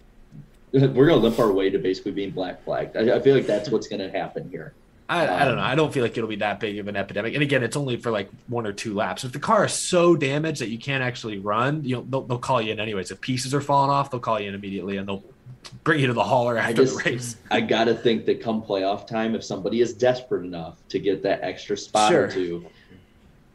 (laughs) we're gonna limp our way to basically being black flagged. I, I feel like that's what's gonna happen here. I, I don't know. I don't feel like it'll be that big of an epidemic. And again, it's only for like one or two laps. If the car is so damaged that you can't actually run, you know, they'll, they'll call you in anyways. If pieces are falling off, they'll call you in immediately and they'll bring you to the hauler I after just, the race. (laughs) I gotta think that come playoff time, if somebody is desperate enough to get that extra spot Sure. or two,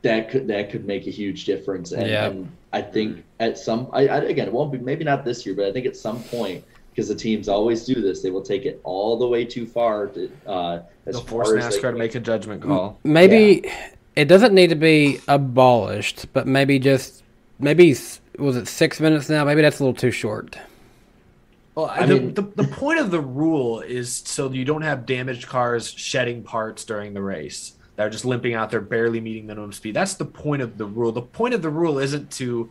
that could that could make a huge difference. And, Yeah. and I think at some, I, I, again, it won't be maybe not this year, but I think at some point because the teams always do this, they will take it all the way too far to uh, as They'll far force as NASCAR to make a judgment call. Maybe it doesn't need to be abolished, but maybe just maybe was it six minutes now? Maybe that's a little too short. Well, I the, mean- the, the point of the rule is so you don't have damaged cars shedding parts during the race. They're just limping out there, barely meeting minimum speed. That's the point of the rule. The point of the rule isn't to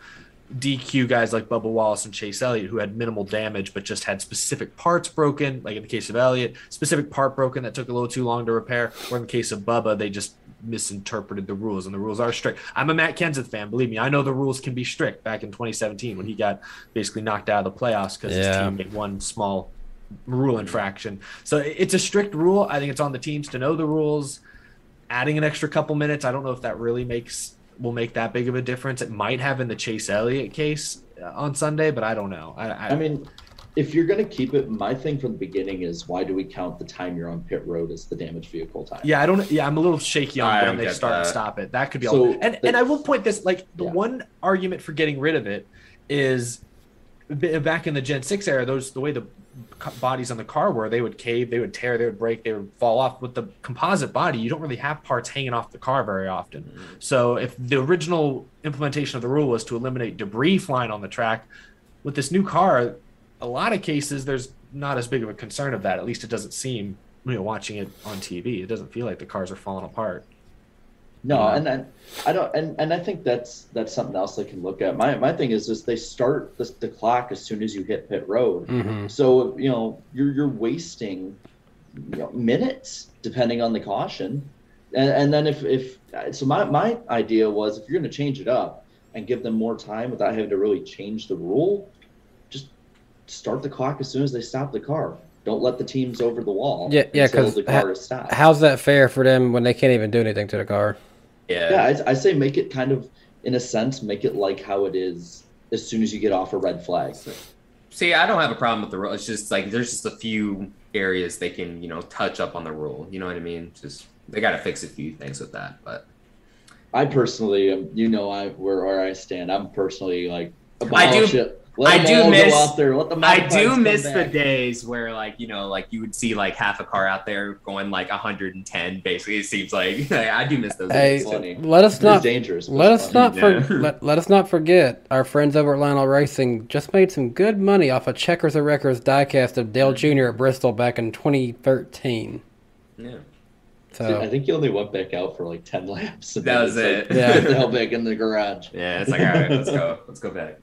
DQ guys like Bubba Wallace and Chase Elliott who had minimal damage but just had specific parts broken, like in the case of Elliott, specific part broken that took a little too long to repair, or in the case of Bubba, they just misinterpreted the rules and the rules are strict. I'm a Matt Kenseth fan, believe me. I know the rules can be strict back in 2017 when he got basically knocked out of the playoffs because his team made one small rule infraction. So it's a strict rule. I think it's on the teams to know the rules. Adding an extra couple minutes, I don't know if that really makes will make that big of a difference. It might have in the Chase Elliott case uh, on Sunday, but I don't know. I, I, I mean, if you're going to keep it, my thing from the beginning is why do we count the time you're on pit road as the damaged vehicle time? Yeah, I don't. Yeah, I'm a little shaky on I when they get start and stop it. That could be So all. And the- and I will point this like the Yeah. one argument for getting rid of it is b- back in the Gen Six era. Those the way the bodies on the car were, they would cave, they would tear, they would break, they would fall off. With the composite body, you don't really have parts hanging off the car very often. Mm-hmm. So if the original implementation of the rule was to eliminate debris flying on the track, with this new car, a lot of cases there's not as big of a concern of that. At least it doesn't seem. You know, watching it on TV, it doesn't feel like the cars are falling apart. No, and then I don't, and, and I think that's that's something else they can look at. My my thing is just they start the, the clock as soon as you hit pit road. Mhm. So you know you're you're wasting you know, minutes depending on the caution, and, and then if if so my my idea was if you're going to change it up and give them more time without having to really change the rule, just start the clock as soon as they stop the car. Don't let the teams over the wall Yeah, yeah. Because the car is stopped. how's that fair for them when they can't even do anything to the car? Yeah. Yeah, I, I say make it kind of, in a sense, make it like how it is as soon as you get off a red flag. See, I don't have a problem with the rule. It's just like there's just a few areas they can, you know, touch up on the rule. You know what I mean? Just they got to fix a few things with that. But I personally, um, you know, I where where I stand. I'm personally like I do- it. Let I do miss- out there. Let the I do come miss the days where, like, you know, like you would see like half a car out there going like 110. Basically, it seems (laughs) like I do miss those Hey, days. funny. let us not dangerous. let us funny. not for, (laughs) let, let us not forget our friends over at Lionel Racing just made some good money off of Checkers and Records diecast of Dale mm-hmm. Jr. at Bristol back in 2013. Yeah. So I think you only went back out for like ten laps. That was (laughs) it. Like, Yeah. Get the hell back in the garage. Yeah, it's like all right, let's go, let's go back.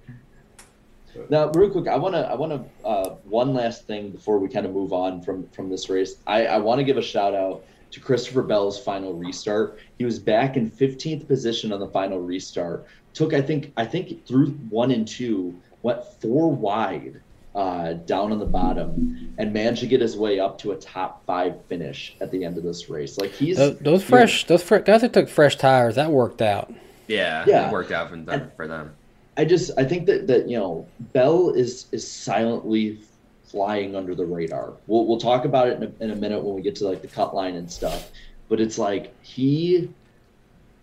Now, real quick, I want to, I want to, uh, one last thing before we kind of move on from from this race. I, I want to give a shout out to Christopher Bell's final restart. He was back in 15th position on the final restart. Took, I think, I think through one and two, went four wide uh, down on the bottom, and managed to get his way up to a top five finish at the end of this race. Like he's those, those you know, fresh those fre- guys that took fresh tires that worked out. Yeah, Yeah. it worked out for them. For them. I just I think that that you know Bell is is silently flying under the radar. We'll we'll talk about it in a, in a minute when we get to like the cut line and stuff. But it's like he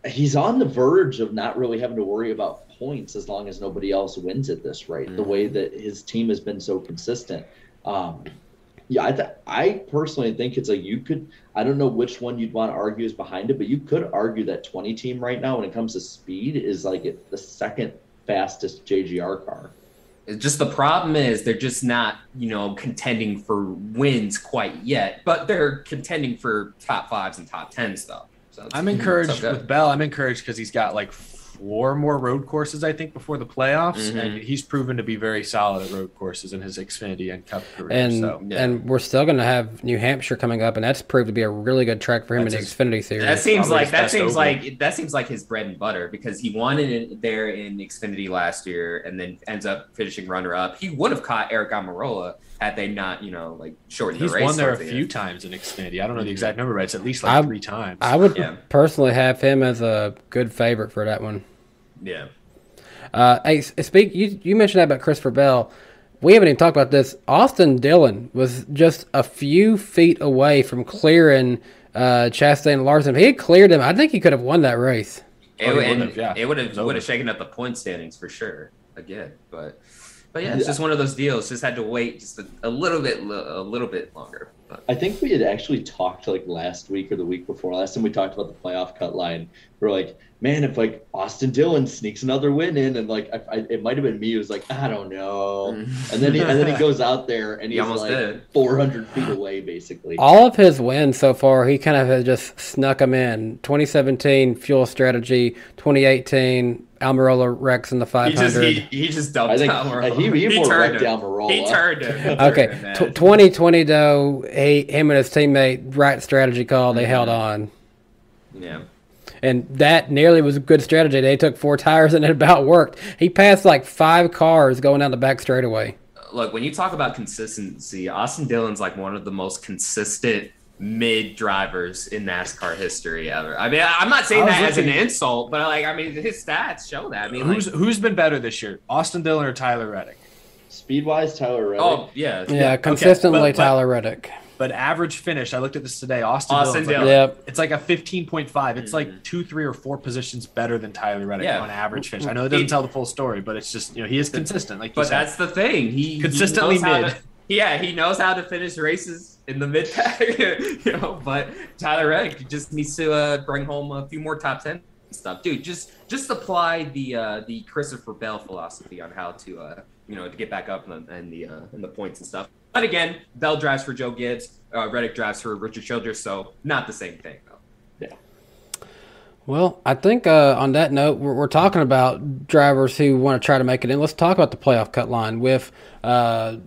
he's on the verge of not really having to worry about points as long as nobody else wins at this rate. The way that his team has been so consistent. Um, yeah, I th- I personally think it's like you could. I don't know which one you'd want to argue is behind it, but you could argue that 20 team right now, when it comes to speed, is like it, the second fastest JGR car. It's just the problem is they're just not, you know, contending for wins quite yet, but they're contending for top fives and top tens stuff. So I'm encouraged okay. with Bell. I'm encouraged because he's got like four more road courses, I think, before the playoffs, Mhm. and he's proven to be very solid at road courses in his Xfinity and Cup career. And so yeah. and we're still going to have New Hampshire coming up, and that's proved to be a really good track for him That's in his- Xfinity series. That seems like his that seems oval. like that seems like his bread and butter because he won it there in Xfinity last year and then ends up finishing runner up. He would have caught Aric Almirola had they not, you know, like shortened he's the race. He's won there a towards the few end. times in Xfinity. I don't know the exact number, but it's at least like I- three times. I would Yeah. personally have him as a good favorite for that one. Yeah. Uh, hey, s- speak. You you mentioned that about Christopher Bell. We haven't even talked about this. Austin Dillon was just a few feet away from clearing uh, Chastain and Larson. If he had cleared him, I think he could have won that race. It, Oh, and would've, yeah. it would have was would have shaken up the point standings for sure again. But but yeah, it's Yeah. just one of those deals. Just had to wait just a, a little bit a little bit longer. But I think we had actually talked like last week or the week before. Last time we talked about the playoff cut line, we are like, man, if like Austin Dillon sneaks another win in, and like I, I, it might have been me who was like, I don't know, mm. and then he, and then he (laughs) goes out there and He he's almost like did. 400 feet away, basically. All of his wins so far, he kind of has just snuck them in. 2017 Fuel Strategy, 2018 Almirola Rex in the he 500. just he, he just dumped I think Almirola. he- he more turned him. Almirola. He turned him. (laughs) okay, Man. Tw 2020 though, he him and his teammate right strategy call. They mm-hmm. held on, yeah. And that nearly was a good strategy. They took four tires and it about worked. He passed like five cars going down the back straightaway. Look, when you talk about consistency, Austin Dillon's like one of the most consistent mid drivers in NASCAR history ever. I mean, I'm not saying I was that as an insult, but like, I mean, his stats show that. I mean, Who's like, who's been better this year, Austin Dillon or Tyler Reddick? Speed wise, Tyler Reddick. oh yeah, Yeah, okay, consistently but- but- Tyler Reddick. But average finish, I looked at this today. Austin, Austin Dillon's like- Dillon. Yep. It's like a 15.5. It's Mhm. like two, three, or four positions better than Tyler Reddick Yeah. on average finish. I know it doesn't He- tell the full story, but it's just you know he is consistent. Like, But said. that's the thing. He Consistently he mid. to- yeah, he knows how to finish races in the mid pack. (laughs) you know, but Tyler Reddick just needs to uh, bring home a few more top ten stuff, dude. Just just apply the uh, the Christopher Bell philosophy on how to uh, you know to get back up in the in the, uh, in the points and stuff. But again, Bell drives for Joe Gibbs. Uh, Reddick drives for Richard Childress, so not the same thing though. Well, I think uh, on that note, we're, we're talking about drivers who want to try to make it in. Let's talk about the playoff cut line with. Uh,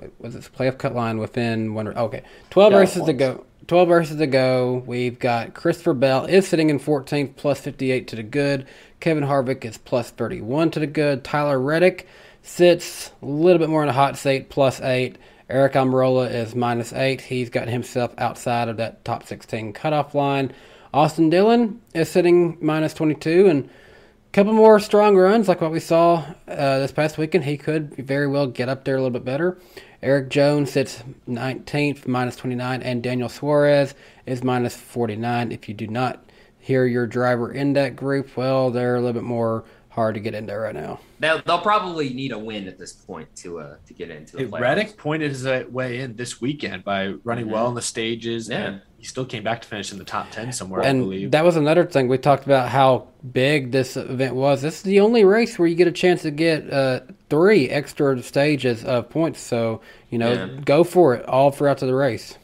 wait, was it playoff cut line within one? Okay, twelve Yeah, races to go. Twelve races to go. We've got Christopher Bell is sitting in 14th, plus 58 to the good. Kevin Harvick is plus 31 to the good. Tyler Reddick sits a little bit more in a hot seat, plus eight. Aric Almirola is minus eight. He's got himself outside of that top 16 cutoff line. Austin Dillon is sitting minus 22, and a couple more strong runs like what we saw uh, this past weekend. He could very well get up there a little bit better. Erik Jones sits 19th, minus 29, and Daniel Suarez is minus 49. If you do not hear your driver in that group, well, they're a little bit more hard to get in there right now. They'll, they'll probably need a win at this point to uh, to get into the Hey. Reddick pointed his uh, way in this weekend by running Mhm. well in the stages, Yeah. and he still came back to finish in the top ten somewhere. I believe. And that was another thing we talked about how big this event was. This is the only race where you get a chance to get uh, three extra stages of points. So you know, Yeah. go for it all throughout to the race.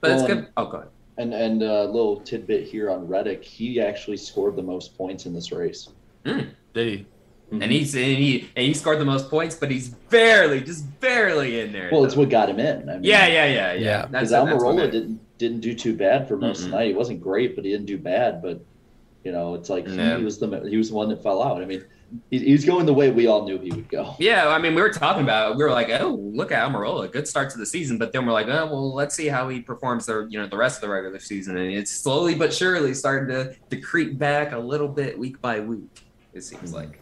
but it's good. Oh, go ahead. And and a little tidbit here on Reddick, he actually scored the most points in this race. Did he? Mm-hmm. and he's and he and he scored the most points, but he's barely, just barely in there. Well, it's what got him in. I mean, yeah, yeah, yeah, yeah. Yeah. Because That's, that's Almirola didn't didn't do too bad for most of Mm-mm. the night. He wasn't great, but he didn't do bad. But you know, it's like Yeah. he was the he was the one that fell out. I mean, he, he was going the way we all knew he would go. (laughs) Yeah, I mean, we were talking about. it. We were like, "Oh, look at Almirola, good start to the season." But then we're like, "Oh, well, let's see how he performs the you know the rest of the regular season." And it's slowly but surely starting to to creep back a little bit week by week. It seems like.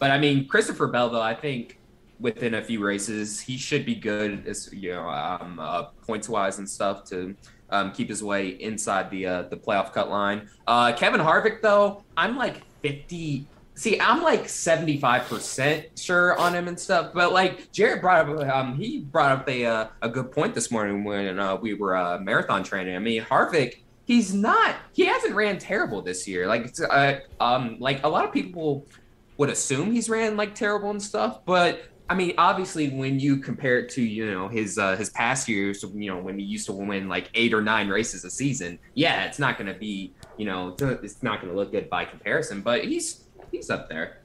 But I mean, Christopher Bell, though, I think within a few races, he should be good as you know, um, uh, points wise and stuff to um, keep his way inside the uh, the playoff cut line. Uh, Kevin Harvick, though, I'm like 50. See, I'm like 75% sure on him and stuff, but like Jared brought up, um, he brought up a uh, a good point this morning when uh, we were uh, marathon training. I mean, Harvick, he's not, he hasn't ran terrible this year. Like, it's, uh, um, like a lot of people would assume he's ran like terrible and stuff, but I mean, obviously, when you compare it to you know his uh, his past years, you know when he used to win like eight or nine races a season, yeah, it's not going to be you know it's not going to look good by comparison, but he's he's up there.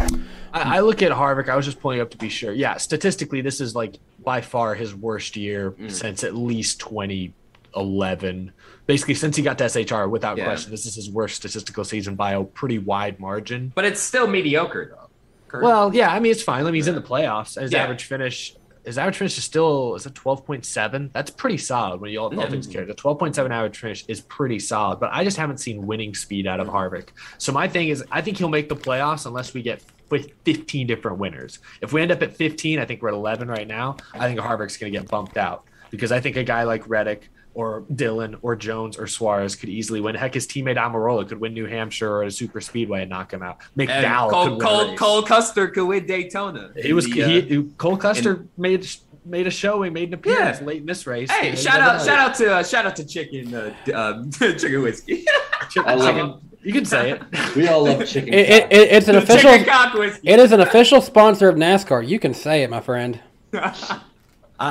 I, I look at Harvick. I was just pulling up to be sure. Yeah, statistically, this is like by far his worst year Mm. since at least 2011. Basically, since he got to SHR, without Yeah. question, this is his worst statistical season by a pretty wide margin. But it's still mediocre though. Correct? Well, yeah, I mean it's fine. I mean he's in the playoffs. His Yeah. average finish, his average finish is still is it twelve point seven? That's pretty solid when you all, all Yeah. things mm. carried. The twelve point seven average finish is pretty solid, but I just haven't seen winning speed out of mm. Harvick. So my thing is, I think he'll make the playoffs unless we get fi- fifteen different winners. If we end up at fifteen, I think we're at eleven right now. I think Harvick's going to get bumped out because I think a guy like Reddick. Or Dillon or Jones or Suarez could easily win. Heck, his teammate Almirola could win New Hampshire or a super speedway and knock him out. And McDowell Cole, could win Cole. Cole Custer could win Daytona. He was In he, uh, Cole Custer made made a showing, made an appearance late in this race. Hey, shout out, shout out to uh, shout out to chicken, uh, d- um, (laughs) chicken whiskey. (laughs) Chicken- I love chicken- You can say it. We all love (laughs) chicken. It, it, cock. it, it's an official. chicken cock whiskey. It is an official sponsor of NASCAR. You can say it, my friend.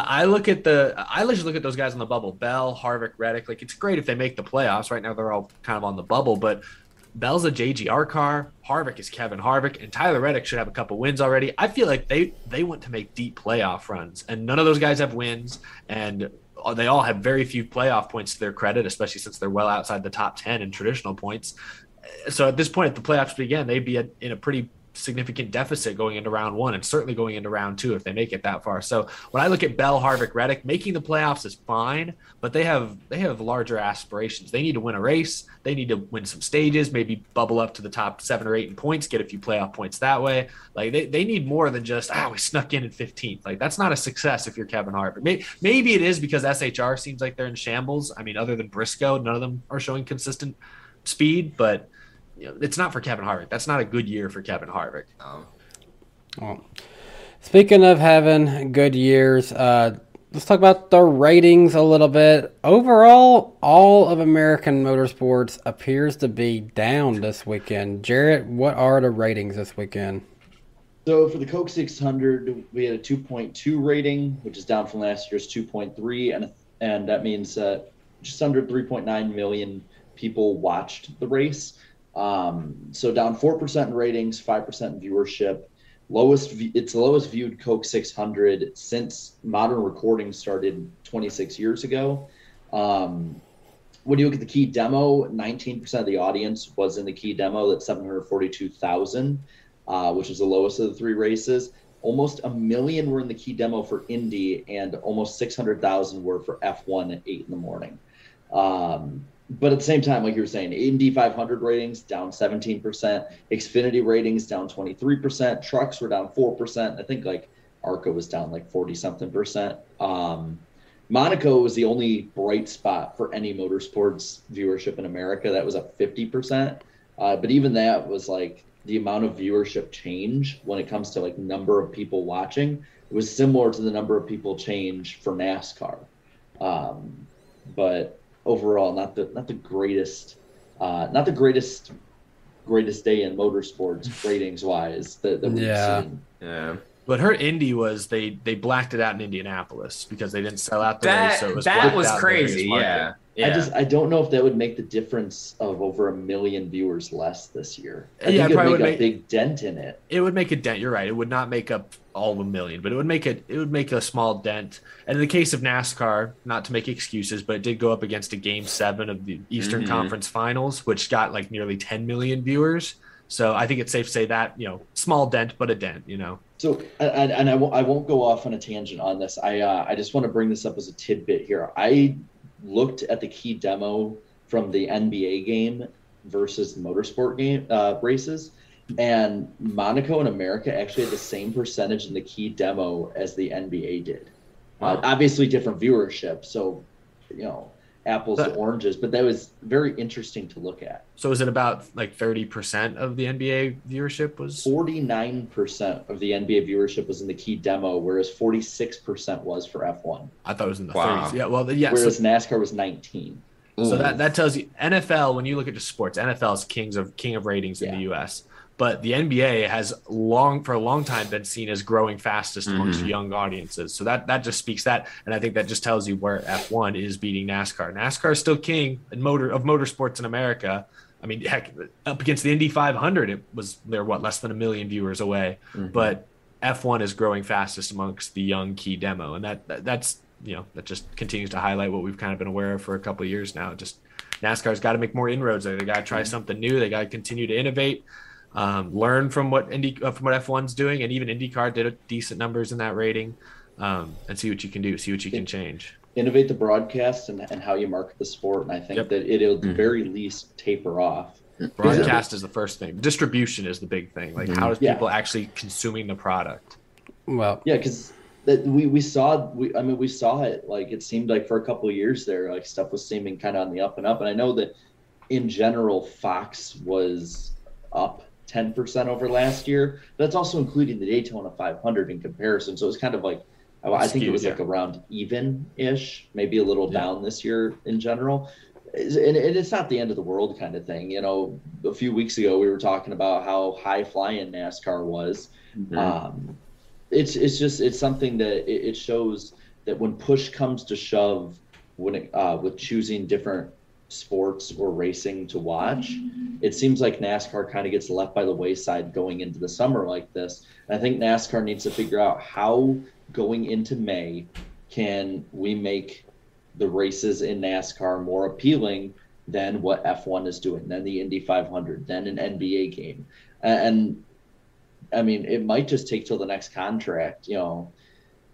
I, look at the I just look at those guys on the bubble. Bell, Harvick, Reddick. Like it's great if they make the playoffs. Right now they're all kind of on the bubble, but Bell's a JGR car. Harvick is Kevin Harvick, and Tyler Reddick should have a couple wins already. I feel like they they want to make deep playoff runs, and none of those guys have wins, and they all have very few playoff points to their credit, especially since they're well outside the top ten in traditional points. So at this point, if the playoffs begin, they'd be in a pretty significant deficit going into round one and certainly going into round two if they make it that far. So when I look at Bell, Harvick, Reddick, making the playoffs is fine, but they have they have larger aspirations. They need to win a race. They need to win some stages, maybe bubble up to the top seven or eight in points, get a few playoff points that way. Like they, they need more than just ah we snuck in at 15th. Like that's not a success if you're Kevin Harvick. Maybe, maybe it is because SHR seems like they're in shambles. I mean, other than Briscoe, none of them are showing consistent speed, but you know, it's not for Kevin Harvick. That's not a good year for Kevin Harvick. Well, speaking of having good years, uh, let's talk about the ratings a little bit. Overall, all of American motorsports appears to be down this weekend. Jarrett, what are the ratings this weekend? So for the Coke 600, we had a 2.2 rating, which is down from last year's 2.3, and and that means uh, just under 3.9 million people watched the race. Um, so down four percent in ratings, five percent in viewership. Lowest, it's the lowest viewed Coke 600 since modern recording started 26 years ago. Um, when you look at the key demo, 19% of the audience was in the key demo. That's 742,000, uh, which is the lowest of the three races. Almost a million were in the key demo for Indy, and almost 600,000 were for F1 at 8 in the morning. Um, but at the same time, like you were saying, Indy 500 ratings down 17%, Xfinity ratings down 23%, trucks were down 4%. I think like ARCA was down like 40 something percent. Um, Monaco was the only bright spot for any motorsports viewership in America. That was up 50%. Uh, but even that was like the amount of viewership change when it comes to like number of people watching. It was similar to the number of people change for NASCAR. Um, but overall, not the not the greatest, uh, not the greatest greatest day in motorsports (laughs) ratings wise that, that we've Yeah. seen. Yeah. But her Indy was they they blacked it out in Indianapolis because they didn't sell out the That race, so it was that blacked was out in the crazy. Yeah. Yeah. I just I don't know if that would make the difference of over a million viewers less this year. I Yeah, think it would make would a make- big dent in it. It would make a dent. You're right. It would not make up all of a million, but it would make it. It would make a small dent. And in the case of NASCAR, not to make excuses, but it did go up against a Game Seven of the Eastern Mhm. Conference Finals, which got like nearly 10 million viewers. So I think it's safe to say that you know, small dent, but a dent. You know. So and, and I won't I won't go off on a tangent on this. I uh, I just want to bring this up as a tidbit here. I looked at the key demo from the NBA game versus the motorsport game uh, races, and Monaco and America actually had the same percentage in the key demo as the NBA did. Uh, obviously, different viewership, so you know apples to oranges. But that was very interesting to look at. So is it about like 30 percent of the NBA viewership was? Forty-nine percent of the NBA viewership was in the key demo, whereas forty-six percent was for F1. I thought it was in the Wow. 30s. Yeah. Well, yeah. So, whereas NASCAR was 19. so that that tells you NFL when you look at just sports, NFL is kings of king of ratings in the U.S. But the NBA has long for a long time been seen as growing fastest amongst Mhm. young audiences. So that that just speaks that, and I think that just tells you where F1 is beating NASCAR. NASCAR is still king in motor of motorsports in America. I mean, heck, up against the Indy 500, it was they're what less than a million viewers away. Mm-hmm. But F1 is growing fastest amongst the young key demo, and that, that that's you know that just continues to highlight what we've kind of been aware of for a couple of years now. Just NASCAR's got to make more inroads. there. They got to try something new. They got to continue to innovate, um, learn from what Indy uh, from what F1's doing, and even IndyCar did a decent numbers in that rating, um, and see what you can do, see what you can change. Innovate the broadcast and, and how you market the sport. And I think Yep. that it'll at the very least taper off. Broadcast is the first thing. Distribution is the big thing. Like how is Yeah. people actually consuming the product? Well, Yeah, because that we we saw we I mean we saw it like it seemed like for a couple of years there like stuff was seeming kind of on the up and up and I know that in general Fox was up 10% over last year. That's also including the Daytona 500 in comparison. So it's kind of like I, I think it was yeah. like around even ish maybe a little down this year in general. And, and it's not the end of the world kind of thing you know. A few weeks ago we were talking about how high flying NASCAR was. Um, it's it's just it's something that it, it shows that when push comes to shove when it uh, with choosing different sports or racing to watch mm-hmm. it seems like nascar kind of gets left by the wayside going into the summer like this and i think nascar needs to figure out how going into may can we make the races in nascar more appealing than what f1 is doing than the indy 500 than an nba game and I mean, it might just take till the next contract, you know,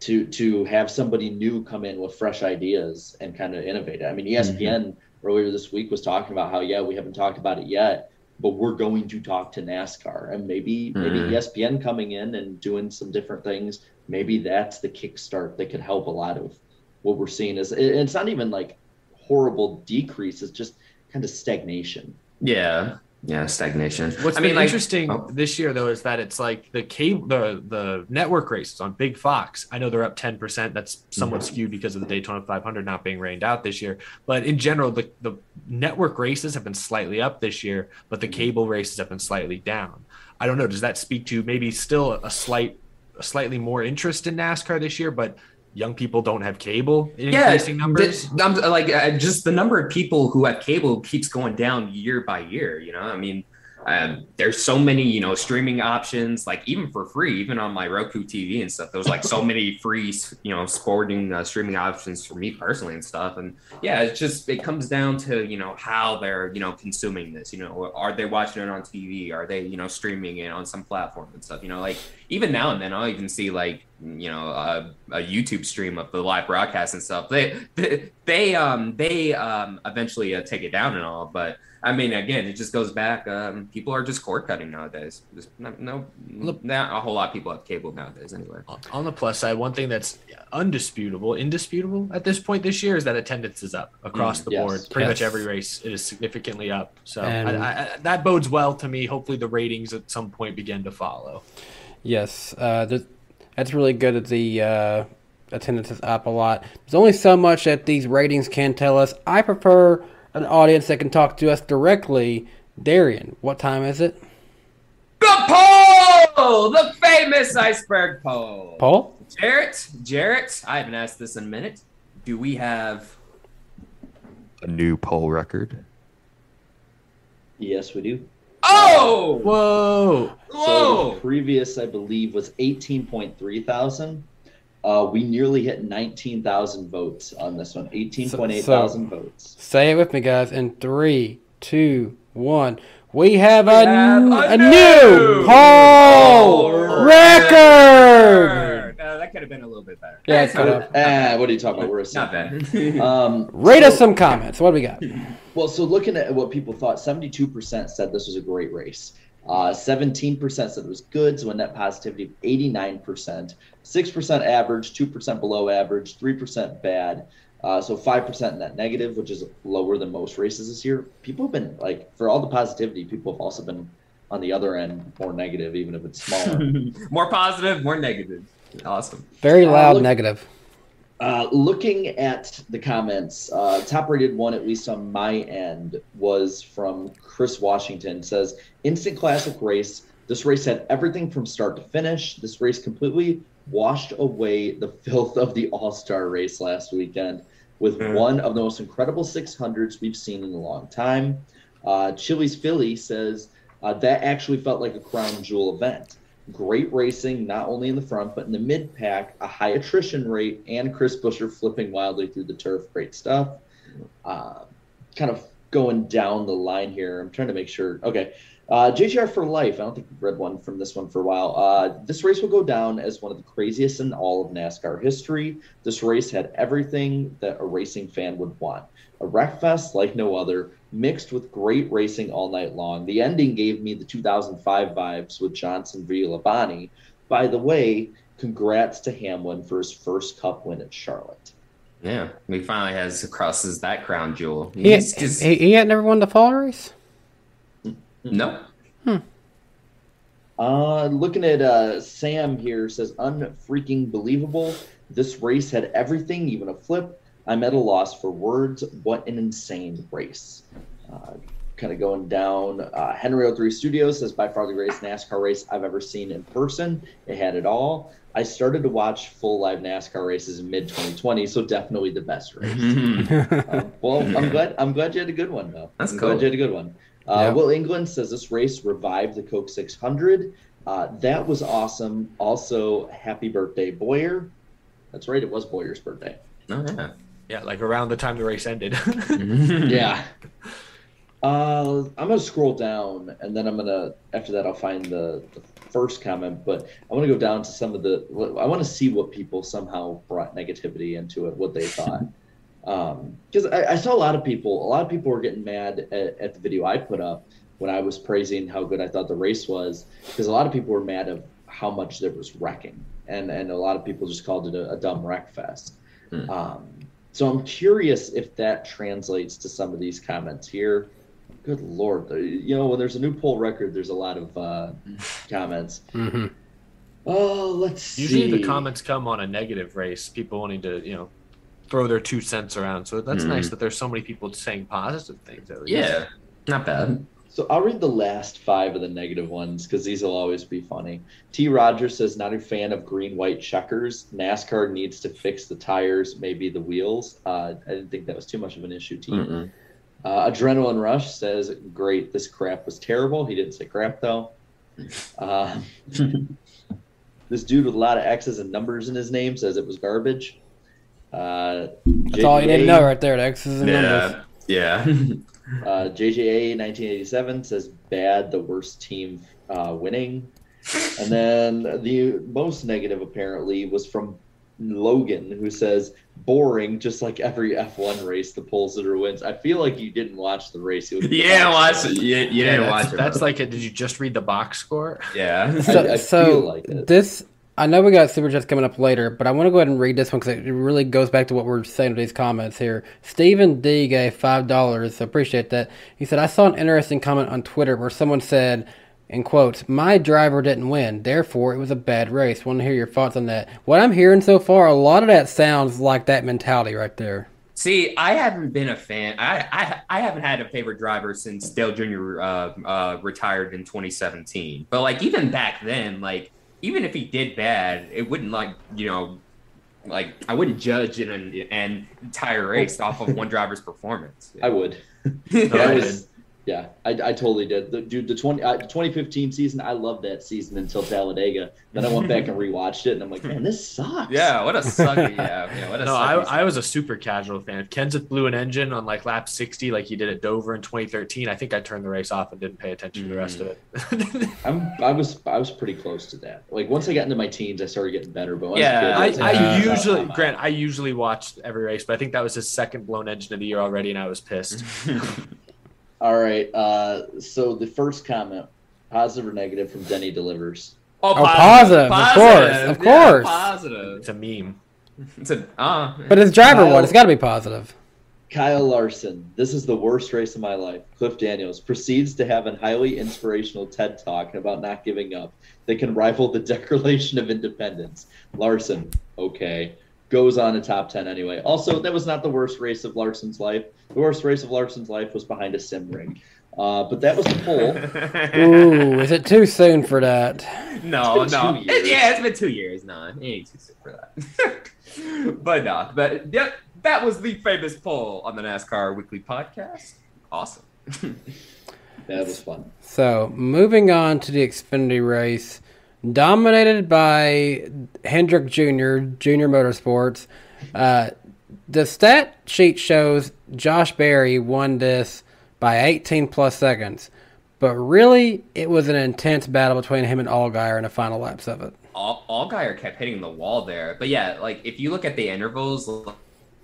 to to have somebody new come in with fresh ideas and kind of innovate. it. I mean, ESPN mm-hmm. Earlier this week was talking about how yeah, we haven't talked about it yet, but we're going to talk to NASCAR and maybe maybe E Mhm. ESPN coming in and doing some different things. Maybe that's the kickstart that could help a lot of what we're seeing. Is it's not even like horrible decrease; it's just kind of stagnation. Yeah. Yeah. Stagnation. What's I been mean, like, interesting oh. this year though is that it's like the cable the the network races on Big Fox. I know they're up ten percent. That's somewhat Mm-hmm. skewed because of the Daytona 500 not being rained out this year. But in general, the the network races have been slightly up this year, but the Mm-hmm. cable races have been slightly down. I don't know. Does that speak to maybe still a slight, a slightly more interest in NASCAR this year, but young people don't have cable in yeah, increasing numbers? th- I'm, like uh, just the number of people who have cable keeps going down year by year. You know, I mean, um, there's so many you know streaming options, like even for free, even on my Roku TV and stuff. There's like so (laughs) many free you know sporting uh, streaming options for me personally and stuff. And yeah, it's just it comes down to you know how they're you know consuming this. You know, are they watching it on TV? Are they you know streaming it on some platform and stuff? You know, like even now and then I'll even see like you know a, a YouTube stream of the live broadcast and stuff. They they, they um they um eventually uh, take it down and all, but I mean again it just goes back. Um, people are just cord cutting nowadays. Just no, no not a whole lot of people have cable nowadays anyway. on the plus side, one thing that's undisputable, indisputable at this point this year is that attendance is up across Mm, the yes. board. Pretty much every race it is significantly up. So And- I, I, I, that bodes well to me. Hopefully, the ratings at some point begin to follow. Yes, uh, that's really good that the uh, attendance is up a lot. There's only so much that these ratings can tell us. I prefer an audience that can talk to us directly. Darian, what time is it? The poll, the famous iceberg poll. Paul? Jarrett, Jarrett, I haven't asked this in a minute. Do we have A new poll record. Yes, we do. Oh! Whoa! Whoa! So the previous, I believe, was 18.3 thousand. Uh, we nearly hit 19,000 votes on this one. 18.8 So- thousand votes. Say it with me, guys. In three, two, one. We have a, have n- a a new new poll poll record. Uh, that could have been a little bit better. Yeah, it could have. Ah, what are you talking about? We're a Not bad. (laughs) Um, Rate so- us some comments. What do we got? Well, so looking at what people thought, 72% said this was a great race. Uh, 17% said it was good, so a net positivity of 89%. 6% average, 2% below average, 3% bad. Uh, so 5% net negative, which is lower than most races this year. People have been, like, for all the positivity, people have also been on the other end more negative, even if it's smaller. (laughs) more positive, more negative. Awesome. Very Uh, loud look- negative. Uh, looking at the comments, uh, top rated one, at least on my end, was from Chris Washington. Says, instant classic race. This race had everything from start to finish. This race completely washed away the (laughs) filth of the All Star race last weekend with Mhm. one of the most incredible 600s we've seen in a long time. Uh, Chili's Philly says, uh, that actually felt like a crown jewel event great racing, not only in the front, but in the mid pack, a high attrition rate, and Chris Buescher flipping wildly through the turf. Great stuff. Uh, kind of going down the line here. I'm trying to make sure. Okay. Uh, JGR for life. I don't think we've read one from this one for a while. Uh, this race will go down as one of the craziest in all of NASCAR history. This race had everything that a racing fan would want. A wreck fest like no other, mixed with great racing all night long. The ending gave me the 2005 vibes with Johnson v. Labonte. By the way, congrats to Hamlin for his first Cup win at Charlotte. Yeah, he finally has crosses that crown jewel. He, He's just he, he had never won the fall race. no. Uh, looking at uh, Sam here says unfreaking believable. This race had everything, even a flip. I'm at a loss for words. What an insane race. Uh, kind of going down. Uh, Henry 03 Studios says by far the greatest NASCAR race I've ever seen in person. It had it all. I started to watch full live NASCAR races in mid 2020, so definitely the best race. Um, (laughs) well, I'm glad. I'm glad you had a good one though. That's I'm cool. glad you had a good one. Uh, Yeah. Will England says this race revived the Coke 600. Uh, that was awesome. Also, happy birthday, Boyer. That's right. It was Boyer's birthday. Oh, yeah. Yeah, like around the time the race ended. (laughs) Yeah. (laughs) Uh, I'm gonna scroll down, and then I'm gonna after that I'll find the, the first comment. But I want to go down to some of the. I want to see what people somehow brought negativity into it, what they thought. (laughs) Because I, I saw a lot of people. A lot of people were getting mad at, at the video I put up when I was praising how good I thought the race was. Because a lot of people were mad of how much there was wrecking, and and a lot of people just called it a, a dumb wreck fest. Um, so I'm curious if that translates to some of these comments here. Good lord, you know when there's a new poll record, there's a lot of uh, comments. Mm-hmm. Oh, let's Usually see. the comments come on a negative race, people wanting to, you know, throw their two cents around. So that's Mhm. nice that there's so many people saying positive things. At least. Yeah, not bad. So I'll read the last five of the negative ones because these will always be funny. T. Rogers says, not a fan of green white checkers. NASCAR needs to fix the tires, maybe the wheels. Uh, I didn't think that was too much of an issue, T. Mm-mm. Uh, Adrenaline Rush says, great, this crap was terrible. He didn't say crap, though. (laughs) Uh, this dude with a lot of X's and numbers in his name says it was garbage. Uh, That's all you need to know right there. The X's and numbers. Yeah, yeah. (laughs) Uh, JJA 1987 says bad, the worst team uh, winning. And then the most negative apparently was from Logan, who says boring, just like every F1 race, the pole sitter wins. I feel like you didn't watch the race. It would (laughs) You didn't watch it. You, you Yeah, didn't that's, watch it. That's bro. like, a, did you just read the box score? yeah. (laughs) So, I so feel like it. this, I know we got super chats coming up later, but I want to go ahead and read this one because it really goes back to what we're saying with these comments here. Stephen D gave five dollars, so appreciate that. He said, "I saw an interesting comment on Twitter where someone said." In quotes, my driver didn't win, therefore it was a bad race. Want to hear your thoughts on that? What I'm hearing so far, a lot of that sounds like that mentality right there. See, I haven't been a fan. I, I I haven't had a favorite driver since Dale Jr. Uh, uh, retired in 2017. But like even back then, like even if he did bad, it wouldn't like you know, like I wouldn't judge an, an entire race oh. off of one driver's performance. (laughs) I would. (laughs) I would. was- yeah, I, I totally did. The, dude, the 20, uh, 2015 season, I loved that season until Talladega. Then I went back and rewatched it, and I'm like, man, this sucks. Yeah, what a sucky. Yeah, yeah, what a No, I, sucky I was a super casual fan. If Kenseth blew an engine on like lap 60, like he did at Dover in 2013, I think I turned the race off and didn't pay attention to the rest of it. I'm, I was I was pretty close to that. Like once I got into my teens, I started getting better. But Yeah, I, was a I, kid, I usually, "Oh, Grant, I usually watched every race, but I think that was his second blown engine of the year already, and I was pissed. (laughs) All right. Uh, so the first comment, positive or negative, from Denny delivers. Oh, Oh, positive, of course, of yeah, course. positive. It's a meme. It's an uh, But his driver Kyle- one, it's got to be positive. Kyle Larson, this is the worst race of my life. Cliff Daniels proceeds to have a highly inspirational TED talk about not giving up that can rival the (laughs) Declaration of Independence. Larson, okay, goes on to top 10 anyway. Also, that was not the worst race of Larson's life. The worst race of Larson's life was behind a sim ring. Uh, but that was the poll. (laughs) Ooh, is it too soon for that? no, no. two years. Yeah, it's been two years. No, it ain't too soon for that. (laughs) but no, but yeah, that was the famous poll on the NASCAR Weekly Podcast. Awesome. (laughs) That was fun. So, moving on to the Xfinity race, dominated by Hendrick Jr., Junior Motorsports. Uh, the stat sheet shows Josh Berry won this by 18 plus seconds, but really, it was an intense battle between him and Allgaier in the final laps of it. All Allgaier kept hitting the wall there. But yeah, like if you look at the intervals,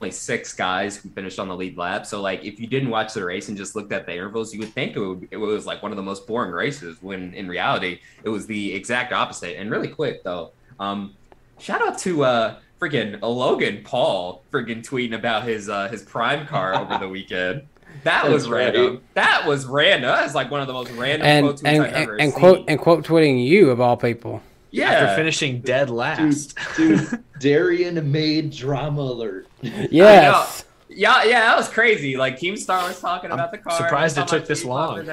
only six guys who finished on the lead lap. So like if you didn't watch the race and just looked at the intervals, you would think it, would, it was like one of the most boring races. When in reality, it was the exact opposite and really quick though. Um, shout out to uh freaking Logan Paul freaking tweeting about his uh his prime car over the (laughs) weekend. That That's was right. random. That was random. That was like one of the most random and quote and, I've and, ever and seen. quote and quote tweeting you of all people. yeah, After finishing dead last. Dude, Darian made drama alert. Yes. Yeah, yeah, that was crazy. Like Keemstar was talking about the car. surprised it took this long. in. (laughs)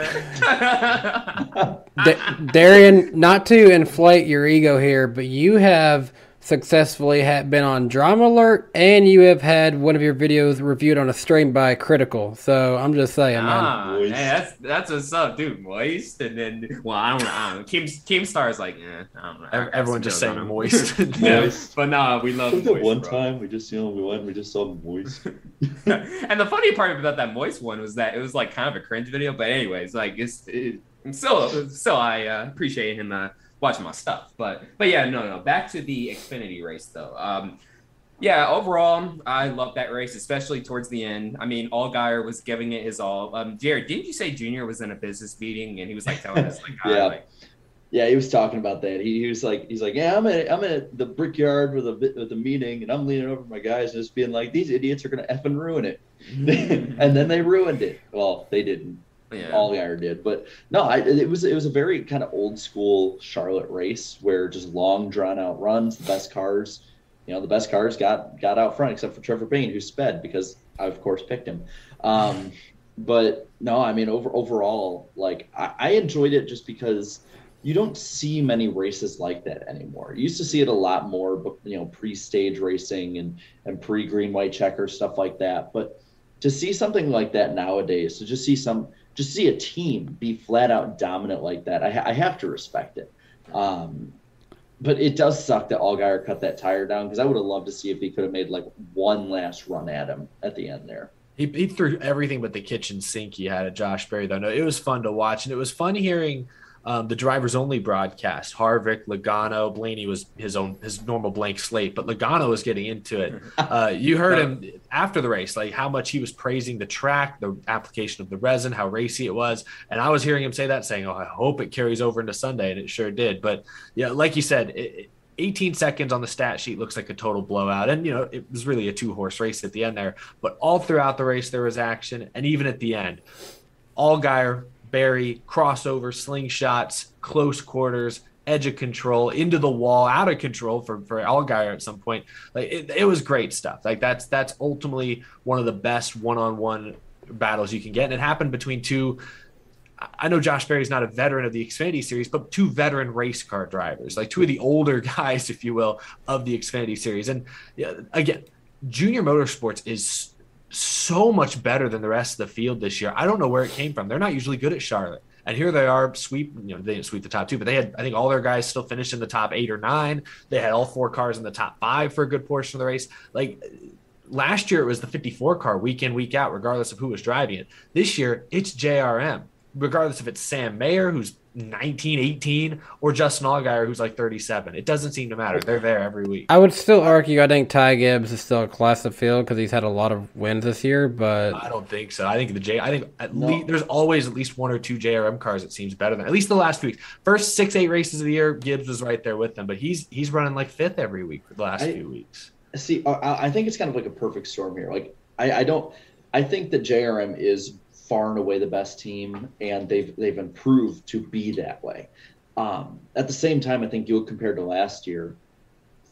(laughs) Da- Darian, not to inflate your ego here, but you have successfully ha- been on Drama Alert, and you have had one of your videos reviewed on a stream by Critikal. So I'm just saying, man. Ah, Moist. hey, that's that's what's up, dude. Moist, and then well, I don't know. I don't know. Keem Keemstar is like, eh, I don't know. I Everyone just saying him. moist. yeah, (laughs) (laughs) Moist. but no, we love Look at moist. one bro. time we just you know we went we just saw moist. (laughs) and the funny part about that moist one was that it was like kind of a cringe video, but anyways, like it's it, so still I uh, appreciate him uh, watching my stuff. But but yeah, no no. Back to the Xfinity race though. Um, yeah, overall, I love that race, especially towards the end. I mean, Allgaier was giving it his all. Um, Jared, didn't you say Junior was in a business meeting and he was like telling us like, (laughs) ah, Yeah. like Yeah, he was talking about that. He, he was like, he's like, yeah, I'm at I'm at the brickyard with a with a meeting, and I'm leaning over my guys and just being like, these idiots are gonna effing ruin it, (laughs) and then they ruined it. Well, they didn't. Yeah. iron did, but no, I, it was it was a very kind of old school Charlotte race where just long drawn out runs, the best cars, you know, the best cars got got out front except for Trevor Bayne who sped because I of course picked him. Um, (laughs) but no, I mean over overall, like I, I enjoyed it just because you don't see many races like that anymore. You used to see it a lot more, but you know, pre-stage racing and and pre-green white checker stuff like that. But to see something like that nowadays, to just see some, just see a team be flat out dominant like that, I, I have to respect it. Um, but it does suck that Allgaier cut that tire down because I would have loved to see if he could have made like one last run at him at the end there. He, he threw everything but the kitchen sink he had at Josh Berry, though. No, it was fun to watch, and it was fun hearing um, the drivers only broadcast. Harvick, Logano, Blaney was his own his normal blank slate, but Logano was getting into it. (laughs) Uh, you heard him after the race, like how much he was praising the track, the application of the resin, how racy it was, and I was hearing him say that, saying, "Oh, I hope it carries over into Sunday," and it sure did. But yeah, like you said, it, it- 18 seconds on the stat sheet looks like a total blowout. And, you know, it was really a two horse race at the end there. But all throughout the race, there was action. And even at the end, Allgaier, Berry, crossover, slingshots, close quarters, edge of control, into the wall, out of control for, for Allgaier at some point. Like it, it was great stuff. Like that's that's ultimately one of the best one on one battles you can get. And it happened between two I know Josh Berry's not a veteran of the Xfinity series, but two veteran race car drivers, like two of the older (laughs) guys, if you will, of the Xfinity series. And again, Junior Motorsports is so much better than the rest of the field this year. I don't know where it came from. They're not usually good at Charlotte. And here they are, sweep. You know, they didn't sweep the top two, but they had, I think, all their guys still finished in the top eight or nine. They had all four cars in the top five for a good portion of the race. Like last year, it was the 54 car week in, week out, regardless of who was driving it. This year, it's JRM regardless if it's Sam Mayer, who's 19, 18, or Justin Allgaier, who's like 37. It doesn't seem to matter. They're there every week. I would still argue I think Ty Gibbs is still a class of field because he's had a lot of wins this year, but I don't think so. I think the J. I think at No. least there's always at least one or two JRM cars that seems better than at least the last few weeks. First six eight races of the year, Gibbs was right there with them, but he's he's running like fifth every week for the last I- few weeks. See, I, I think it's kind of like a perfect storm here. Like, I, I don't, I think that JRM is far and away the best team, and they've they've improved to be that way. Um, at the same time, I think you'll compare to last year,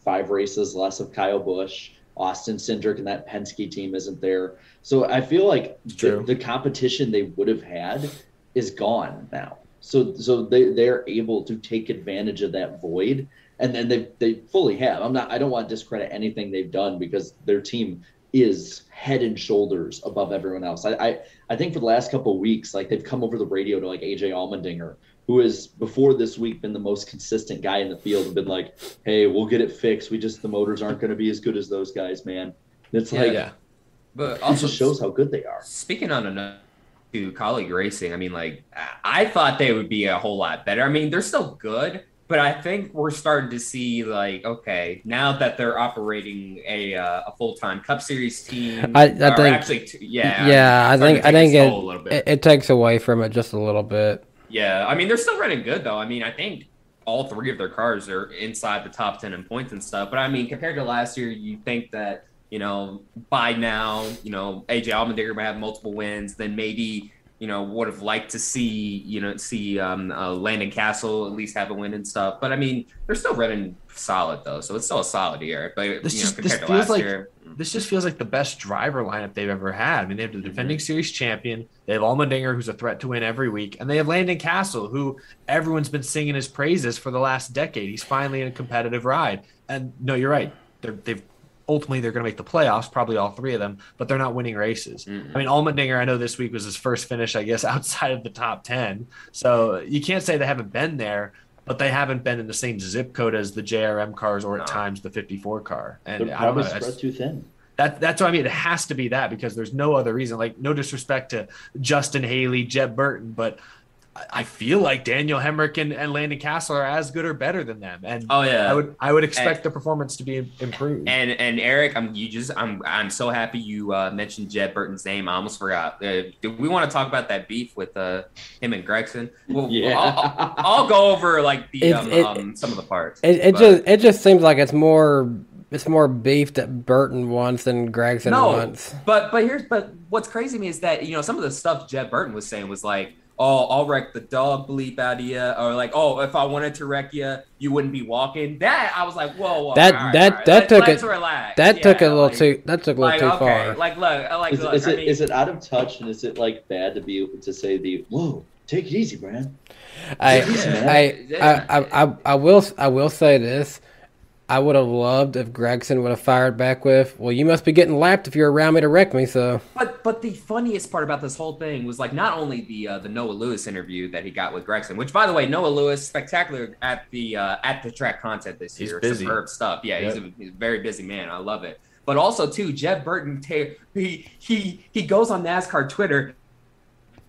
five races less of Kyle Busch, Austin Cindric, and that Penske team isn't there. So I feel like the, the competition they would have had is gone now. So so they they're able to take advantage of that void, and then they they fully have. I'm not. I don't want to discredit anything they've done because their team is head and shoulders above everyone else. I I, I think for the last couple of weeks, like they've come over the radio to like AJ Allmendinger, who has before this week been the most consistent guy in the field, and been like, "Hey, we'll get it fixed. We just the motors aren't going to be as good as those guys, man." And it's Yeah, like yeah. But also shows how good they are. Speaking on another to Kaulig racing, I mean, like I thought they would be a whole lot better. I mean, they're still good, but I think we're starting to see like, okay, now that they're operating a uh, a full time Cup Series team, I- I think- actually, yeah, yeah, I think I think it, a little bit. it it takes away from it just a little bit. Yeah, I mean they're still running good though. I mean, I think all three of their cars are inside the top 10 in points and stuff. But I mean, compared to last year, you think that, you know, by now, you know, AJ Allmendinger might have multiple wins, then maybe, you know, would have liked to see, you know, see um, uh, Landon Cassill at least have a win and stuff. But I mean, they're still running solid though, so it's still a solid year. But This you know, just compared to feels last like year, this just feels like the best driver lineup they've ever had. I mean, they have the defending series champion, they have Allmendinger, who's a threat to win every week, and they have Landon Cassill, who everyone's been singing his praises for the last decade. He's finally in a competitive ride. And no, you're right. They're, they've ultimately they're going to make the playoffs, probably all three of them, but they're not winning races. I mean, Allmendinger, I know this week was his first finish, I guess, (laughs) outside of the top ten. So you can't say they haven't been there. But they haven't been in the same zip code as the JRM cars or at times the 54 car. And They're I probably that's- spread too thin. that that's what I mean. It has to be that because there's no other reason. Like no disrespect to Justin Haley, Jeb Burton, but I- I feel like Daniel Hemric and, and Landon Cassill are as good or better than them. And Oh, yeah. I would I would expect And- the performance to be improved. And and Eric, I'm you just I'm I'm so happy you uh, mentioned Jeb Burton's name. I almost forgot. Uh, do we want to talk about that beef with uh, him and Gragson? Well, Yeah. I'll, I'll, I'll go over like the It- um, it- um, some of the parts. It, it just it just seems like it's more it's more beef that Burton wants than Gragson no, wants. but but here's but what's crazy to me is that you know some of the stuff Jeb Burton was saying was like, oh, I'll wreck the dog bleep out of you, or like, oh, if I wanted to wreck you, you wouldn't be walking. That I was like, whoa, whoa, That all right, that all right, that let's- took let's it relax. that took a little like- too that took a little like too okay, far. like look, like Is, look, is it mean, is it out of touch and is it like bad to be to say the whoa take it easy, Brad? I, Yeah. I, I, I, I, I will I will say this. I would have loved if Gragson would have fired back with, "Well, you must be getting lapped if you're around me to wreck me." So But but the funniest part about this whole thing was like not only the uh, the Noah Lewis interview that he got with Gragson, which by the way Noah Lewis spectacular at the uh, at the track content this He's year, busy. superb stuff. Yeah, he's, a, he's a very busy man. I love it. But also too, Jeb Burton he he he goes on NASCAR Twitter.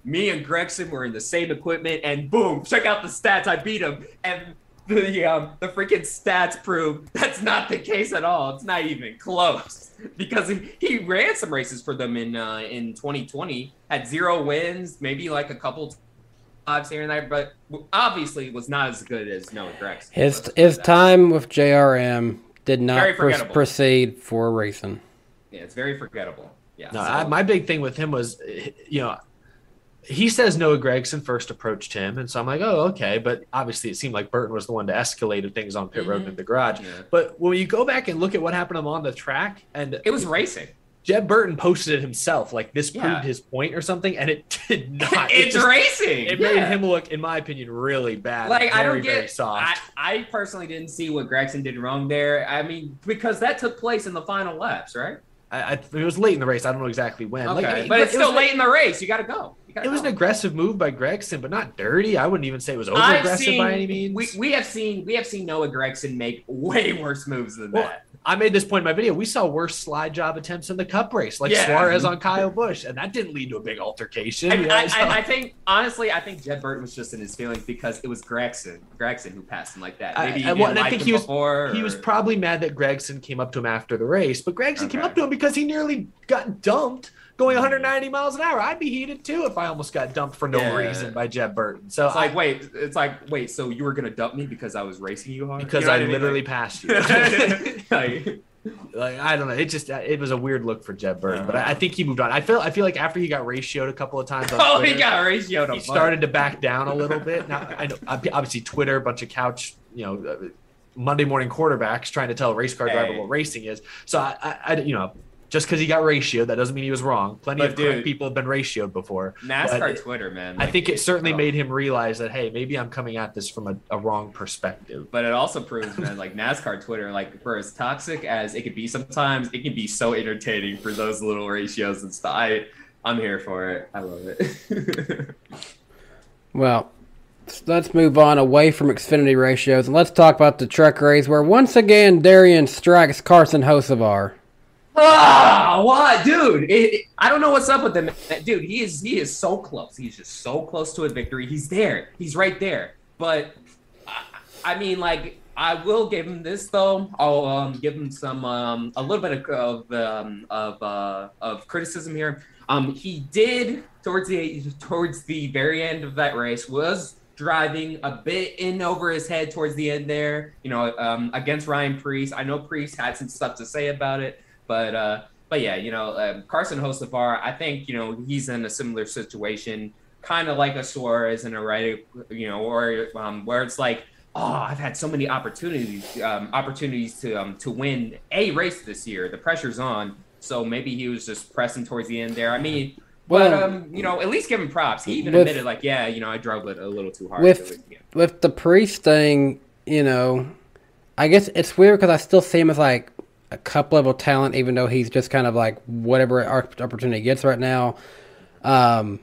Me and Gragson were in the same equipment, and boom! Check out the stats. I beat him, and the um, the freaking stats prove that's not the case at all. It's not even close because he, he ran some races for them in uh, in 2020, had zero wins, maybe like a couple fives here and there, but obviously was not as good as Noah Gragson. his Let's his that. time with JRM did not Very pr- proceed for racing. Yeah, it's very forgettable. Yeah. No, so- I, my big thing with him was, you know, he says Noah Gragson first approached him, and so I'm like, oh, okay. But obviously, it seemed like Burton was the one to escalate things on pit road Mhm. in the garage. Yeah. But when you go back and look at what happened on the track, and it was racing. Jeb Burton posted it himself, like this Yeah. proved his point or something, and it (laughs) did not. It it's just- racing. It yeah. made him look, in my opinion, really bad. like I very, don't very get. soft. I, I personally didn't see what Gragson did wrong there. I mean, because that took place in the final laps, right? I, I, it was late in the race. I don't know exactly when. Okay, Like, I mean, but it's it was still late in the race. You got to go. It was an aggressive move by Gragson, but not dirty. I wouldn't even say it was over aggressive by any means. We, we have seen we have seen Noah Gragson make way worse moves than Well, that. I made this point in my video. We saw worse slide job attempts in the Cup race, like Yeah. Suarez on Kyle Busch, and that didn't lead to a big altercation. I, you know, I, so- I, (laughs) I think honestly, I think Jeb Burton was just in his feelings because it was Gragson, Gragson who passed him like that. I- Maybe didn't what- and I like think him he was before. he was probably mad that Gragson came up to him after the race, but Gragson came up to him because he nearly got dumped going 190 miles an hour. I'd be heated too if I almost got dumped for no Yeah. reason by Jeb Burton. So It's like wait, it's like wait, so you were gonna dump me because I was racing you hard? because You know I mean? literally passed you. (laughs) Like- like I don't know. It just it was a weird look for Jeb Burton, but I, I think he moved on. I feel I feel like after he got ratioed a couple of times, on (laughs) oh, he got ratioed. he started to back down a little bit. Now I know obviously Twitter, a bunch of couch, you know, uh, Monday morning quarterbacks trying to tell a race car driver Hey. what racing is. So I, I, I you know, just because he got ratioed, that doesn't mean he was wrong. Plenty But of dude, people have been ratioed before. NASCAR But Twitter, man. I think it certainly oh. made him realize that hey, maybe I'm coming at this from a, a wrong perspective. But it also proves, man, like NASCAR Twitter, like for as toxic as it could be sometimes, it can be so entertaining for those little ratios and stuff. I, I'm here for it. I love it. (laughs) Well, let's move on away from Xfinity ratios and let's talk about the truck race where once again Darian strikes Carson Hocevar. Ah, what, dude? It, it- I don't know what's up with him, dude. He is he is so close. He's just so close to a victory. He's there. He's right there. But I, I mean, like. I will give him this though. I'll um, give him some um, a little bit of of um, of, uh, of criticism here. Um, he did towards the towards the very end of that race was driving a bit in over his head towards the end there. You know, um, against Ryan Preece. I know Preece had some stuff to say about it, but uh, but yeah, you know, um, Carson Hocevar. I think you know he's in a similar situation, kind of like a Suarez in a right, you know, or um, where it's like. Oh, I've had so many opportunities, um, opportunities to um, to win a race this year. The pressure's on, so maybe he was just pressing towards the end there. I mean, but um, you know, at least give him props. He even With- admitted, like, yeah, you know, I drove it a little too hard. with with the Preece thing, you know, I guess it's weird because I still see him as like a cup level talent, even though he's just kind of like whatever opportunity he gets right now. Um,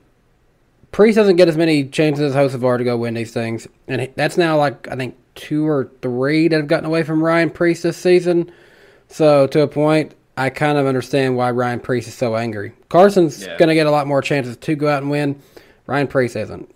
Preece doesn't get as many chances as Hocevar to go win these things, and that's now like I think two or three that have gotten away from Ryan Preece this season. So to a point, I kind of understand why Ryan Preece is so angry. Carson's Yeah. going to get a lot more chances to go out and win. Ryan Preece isn't.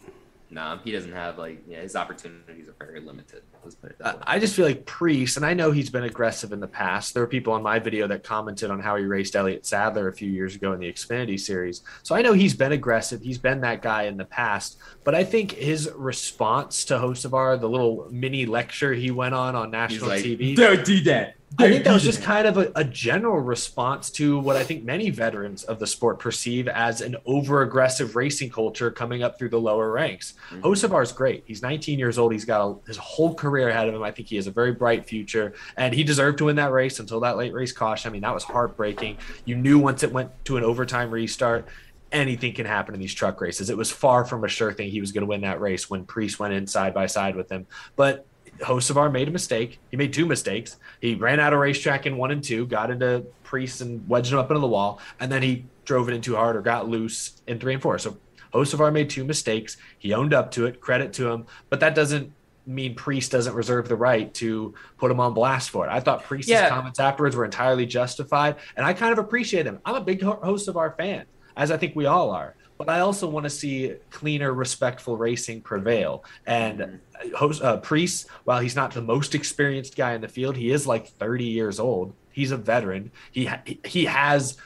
Nah, he doesn't have like yeah, his opportunities are very limited. Let's put it that way. I just feel like Preece, and I know he's been aggressive in the past. There were people on my video that commented on how he raced Elliott Sadler a few years ago in the Xfinity series. So I know he's been aggressive. He's been that guy in the past. But I think his response to Hocevar, the little mini lecture he went on on national like, TV, "Don't do that. I think that was just kind of a, a general response to what I think many veterans of the sport perceive as an over aggressive racing culture coming up through the lower ranks. Mhm. Hocevar is great. He's 19 years old. He's got a, his whole career ahead of him. I think he has a very bright future, and he deserved to win that race until that late race caution. I mean, that was heartbreaking. You knew once it went to an overtime restart, anything can happen in these truck races. It was far from a sure thing he was going to win that race when Preece went in side by side with him. But Hocevar made a mistake. He made two mistakes. He ran out of racetrack in one and two, got into Preece and wedged him up into the wall, and then he drove it in too hard or got loose in three and four. So Hocevar made two mistakes. He owned up to it. Credit to him, but that doesn't mean Preece doesn't reserve the right to put him on blast for it. I thought Preece's Yeah. comments afterwards were entirely justified, and I kind of appreciate them. I'm a big Ho- Hocevar fan, as I think we all are. But I also want to see cleaner, respectful racing prevail. And host, uh, Preece, while he's not the most experienced guy in the field, he is like 30 years old. He's a veteran. He ha- he has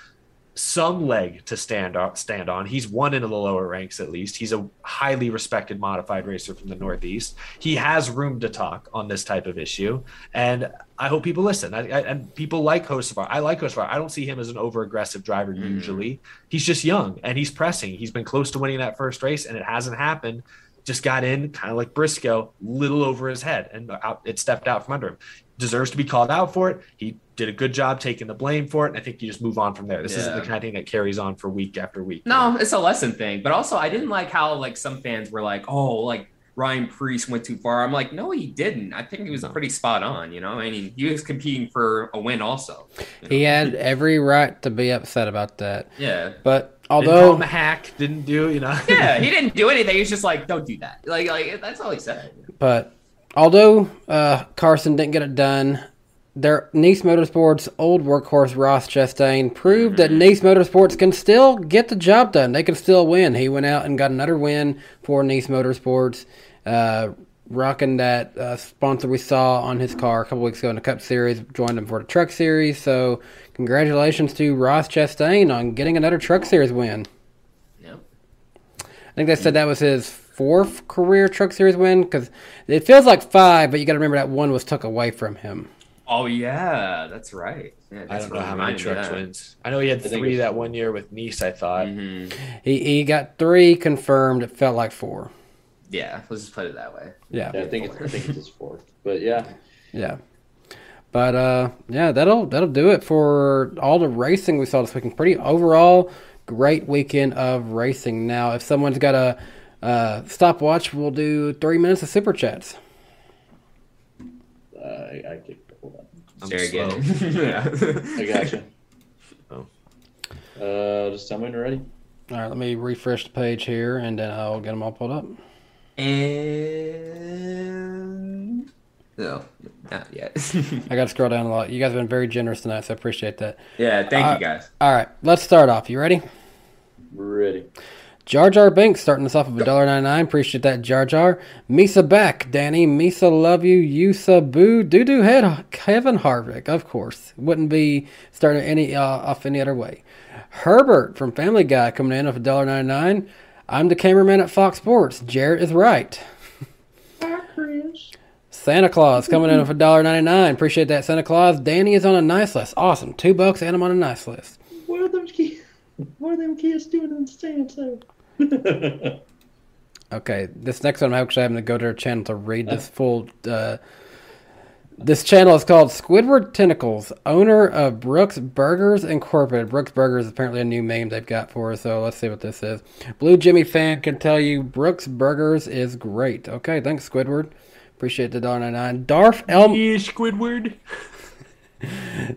some leg to stand on, stand on. He's one in the lower ranks at least. He's a highly respected modified racer from the Northeast. He has room to talk on this type of issue, and I hope people listen. I, I, and people like Hocevar. I like Hocevar. I don't see him as an over aggressive driver mm. usually. He's just young and he's pressing. He's been close to winning that first race, and it hasn't happened. Just got in, kind of like Briscoe, little over his head, and out, it stepped out from under him. Deserves to be called out for it. He did a good job taking the blame for it, and I think you just move on from there. This isn't the kind of thing that carries on for week after week. No, it's a lesson thing. But also, I didn't like how like some fans were like, "Oh, like Ryan Preece went too far." I'm like, no, he didn't. I think he was pretty spot on. You know, I mean, he was competing for a win also. He had every right to be upset about that. Yeah. But Didn't call although him hack, didn't do you know? Yeah, (laughs) he didn't do anything. He was just like, "Don't do that." Like, like that's all he said. But although uh, Carson didn't get it done, their Nice Motorsports old workhorse Ross Chastain proved that Nice Motorsports can still get the job done. They can still win. He went out and got another win for Nice Motorsports, uh, rocking that uh, sponsor we saw on his car a couple weeks ago in the Cup Series. Joined him for the Truck Series. So congratulations to Ross Chastain on getting another Truck Series win. Yep. I think they said that was his fourth career Truck Series win because it feels like five, but you got to remember that one was took away from him. Oh yeah, that's right. Yeah, I that's don't know how many reminded me trucks wins. I know he had three it's- that one year with Nice. I thought. Mhm. He he got three confirmed. It felt like four. Yeah, let's just put it that way. Yeah, Yeah, I think it's, I think it's his fourth. But yeah, yeah. But uh, yeah, that'll that'll do it for all the racing we saw this weekend. Pretty overall great weekend of racing. Now, if someone's got a uh, stopwatch, we'll do three minutes of super chats. uh, I, I could hold on. I'm Very slow. (laughs) yeah. I got you. (laughs) Oh. Uh, just tell me when you're ready. All right, let me refresh the page here, and then I'll get them all pulled up. And no, not yet. (laughs) I got to scroll down a lot. You guys have been very generous tonight, so I appreciate that. yeah, thank Uh, you guys. All right, let's start off. You ready? Ready. Jar Jar Binks starting us off with $1.99. Appreciate that, Jar Jar. Misa back, Danny. Misa love you. Yusa boo. Doo doo head. Kevin Harvick, of course. Wouldn't be starting any uh, off any other way. Herbert from Family Guy coming in with $1.99. I'm the cameraman at Fox Sports. Jarrett is right. Santa Claus coming in for $1.99. Appreciate that, Santa Claus. Danny is on a nice list. Awesome. Two bucks and I'm on a nice list. What are them kids? What are them kids doing in Santa? (laughs) Okay, this next one I'm actually having to go to their channel to read this full. Uh, this channel is called Squidward Tentacles, owner of Brooks Burgers Incorporated. Brooks Burgers is apparently a new name they've got for us, so let's see what this is. Blue Jimmy fan can tell you Brooks Burgers is great. Okay, thanks Squidward. Appreciate the dollar ninety nine. Darth Elmo. Yeah, Squidward. (laughs)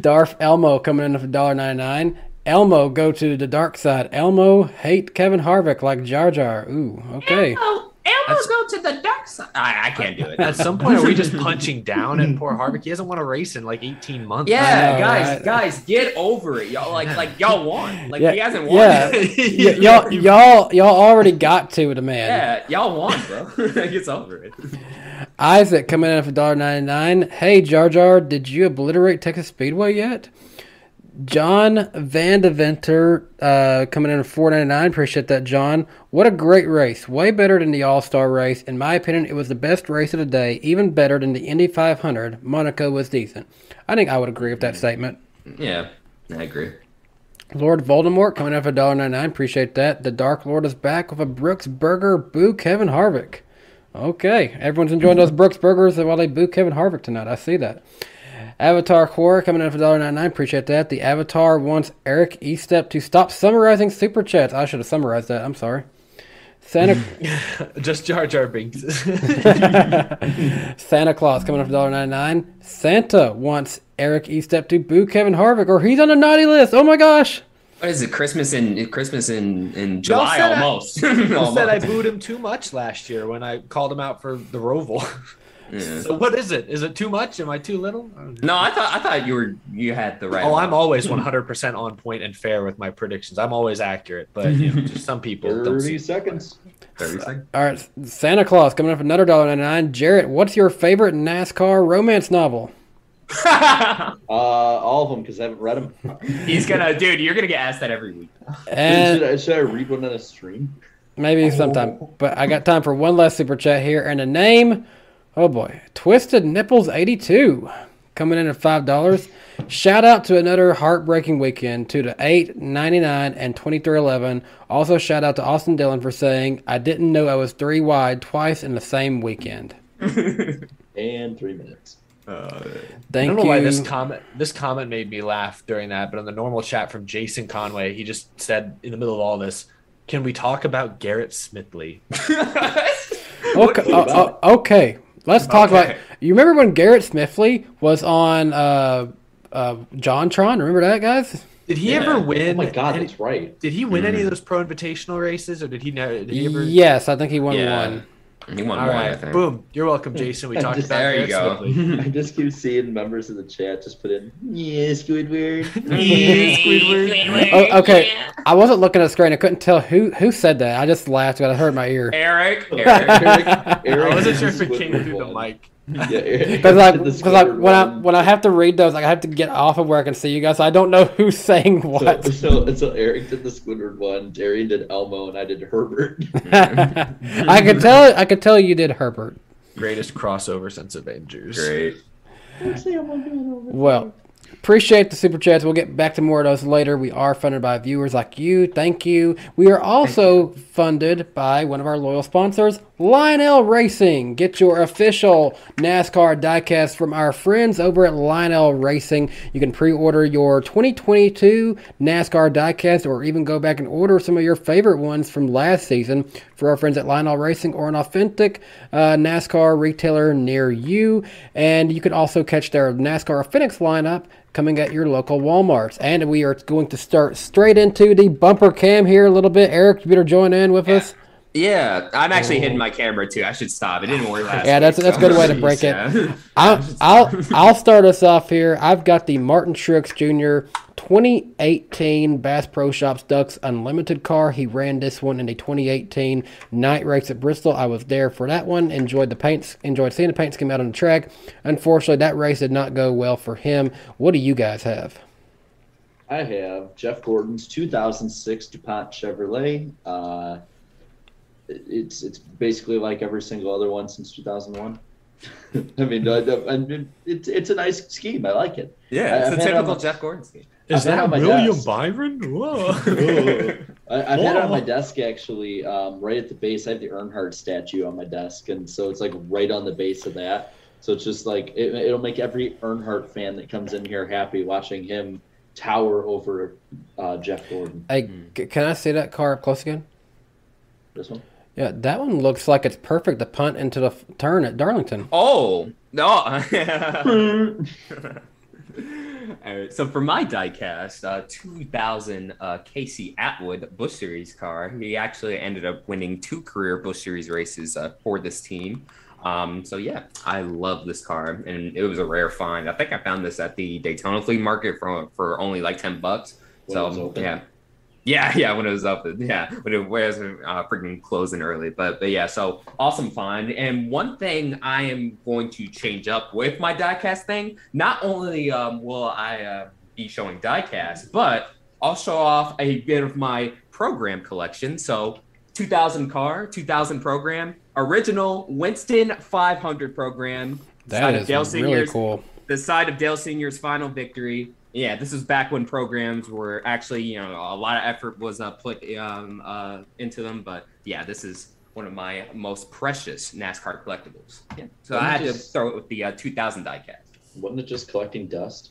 Darth Elmo coming in for dollar ninety nine. Elmo go to the dark side. Elmo hate Kevin Harvick like Jar Jar. Ooh, okay. Elmo, Elmo go to the dark side. I, I can't do it. At some point, are we just (laughs) punching down at poor Harvick? He hasn't won a race in like 18 months. Yeah, know, guys, right? guys, get over it, y'all. Like, like y'all won. Like Yeah, he hasn't won. yeah. (laughs) Y- y'all, y'all, y'all already got to the man. yeah, y'all won, bro. (laughs) Gets over it. Isaac coming in for $1.99. Hey, Jar Jar, did you obliterate Texas Speedway yet? John Vandeventer uh, coming in at four ninety nine. Appreciate that, John. What a great race! Way better than the All Star race. In my opinion, it was the best race of the day. Even better than the Indy 500. Monaco was decent. I think I would agree with that statement. Yeah, I agree. Lord Voldemort coming in for $1.99. Appreciate that. The Dark Lord is back with a Brooks Burger. Boo Kevin Harvick. Okay, everyone's enjoying those (laughs) Brooks Burgers while they boo Kevin Harvick tonight. I see that. Avatar Core coming in for $1.99. Appreciate that. The Avatar wants Eric Estep to stop summarizing super chats. I should have summarized that. I'm sorry. Santa (laughs) Just Jar Jar Binks. (laughs) Santa Claus coming up for $1.99. Santa wants Eric Estep to boo Kevin Harvick or he's on a naughty list. Oh my gosh. What is it? Christmas in Christmas in in July said I- almost. (laughs) Y'all said I booed him too much last year when I called him out for the Roval. Yeah. so what is it? Is it too much? Am I too little? No, I thought I thought you were you had the right. Oh, I'm always 100% on point and fair with my predictions. I'm always accurate, but you know, just some people. Thirty seconds. 30 seconds. All right, Santa Claus coming up for another $1.99. Jarrett, what's your favorite NASCAR romance novel? (laughs) Uh, all of them because I haven't read them. He's gonna, dude. You're gonna get asked that every week. And should, I, should I read one on a stream? maybe sometime. But I got time for one last super chat here. And a name, oh boy, Twisted Nipples 82 coming in at $5. Shout out to another heartbreaking weekend to the 8, 99, and 2311. Also, shout out to Austin Dillon for saying, I didn't know I was three wide twice in the same weekend. (laughs) And three minutes. Thank I don't know you. why this comment this comment made me laugh during that, but on the normal chat from Jason Conway, he just said in the middle of all this, "Can we talk about Garrett Smithley?" Okay, uh, uh, okay. Let's talk Okay. about. You remember when Garrett Smithley was on uh, uh, JonTron? Remember that, guys? Did he Yeah. ever win? Oh my god, any- that's right. Did he win any of those pro invitational races, or did he never? Did he ever? Yes, I think he won Yeah. one. He won All one, I right, think. boom. You're welcome, Jason. We (laughs) talked Just- about there you go. I just keep seeing members of the chat just put in, yeah, Squidward. (laughs) Oh, okay, I wasn't looking at the screen. I couldn't tell who who said that. I just laughed when I heard my ear. Eric. Eric. (laughs) Eric, Eric I wasn't is sure the if it came through the mic. (laughs) Yeah, (laughs) Because like, cause like Squidward when I when I have to read those, like I have to get off of work and see you guys. So I don't know (laughs) who's saying So, what. so, so Eric did the Squidward one, Jerry did Elmo, and I did Herbert. I could tell. I could tell you did Herbert. Greatest crossover since Avengers. Great. Well, appreciate the super chats. We'll get back to more of those later. We are funded by viewers like you. Thank you. We are also funded by one of our loyal sponsors, Lionel Racing. Get your official NASCAR diecast from our friends over at Lionel Racing. You can pre-order your 2022 NASCAR diecast or even go back and order some of your favorite ones from last season for our friends at Lionel Racing or an authentic uh, NASCAR retailer near you. And you can also catch their NASCAR Phoenix lineup coming at your local Walmarts. And we are going to start straight into the bumper cam here a little bit. Eric, you better join in with us. Yeah, I'm actually hitting my camera too. I should stop. It didn't work (laughs) last Yeah, that's week, that's a good way to break it. Yeah. (laughs) I'll, I'll (laughs) I'll start us off here. I've got the Martin Truex Jr. 2018 Bass Pro Shops Ducks Unlimited car. He ran this one in the 2018 night race at Bristol. I was there for that one. Enjoyed the paints. Enjoyed seeing the paints come out on the track. Unfortunately, that race did not go well for him. What do you guys have? I have Jeff Gordon's 2006 DuPont Chevrolet. Uh, it- it's it's basically like every single other one since 2001. (laughs) I mean, I mean, it's it's a nice scheme. I like it. Yeah, I- it's I've a had it on typical my- Jeff Gordon scheme. I've had it my desk. Byron? (laughs) Whoa. I, I've had it on my desk actually, um, right at the base. I have the Earnhardt statue on my desk, and so it's like right on the base of that. So it's just like it, it'll make every Earnhardt fan that comes in here happy watching him tower over uh, Jeff Gordon. Hey, c- can I say that car up close again? This one. Yeah, that one looks like it's perfect to punt into the f- turn at Darlington. Oh no! (laughs) All right, so for my diecast, uh, 2000 uh, Casey Atwood Busch Series car, he actually ended up winning two career Busch Series races uh, for this team. Um, so yeah, I love this car, and it was a rare find. I think I found this at the Daytona flea market for for only like ten bucks. When it was so yeah, yeah, yeah, when it was up, yeah, when it was uh, freaking closing early. But but yeah, so awesome find. And one thing I am going to change up with my diecast thing. Not only um, will I uh, be showing diecast, but I'll show off a bit of my program collection. So 2000 car, 2000 program, original Winston 500 program. That side of Dale really Senior's- cool. the side of Dale Senior's final victory. Yeah, this was back when programs were actually, you know, a lot of effort was uh, put um, uh, into them. But yeah, this is one of my most precious NASCAR collectibles. Yeah. So I had to throw it with the uh, 2000 diecast. Wasn't it just collecting dust?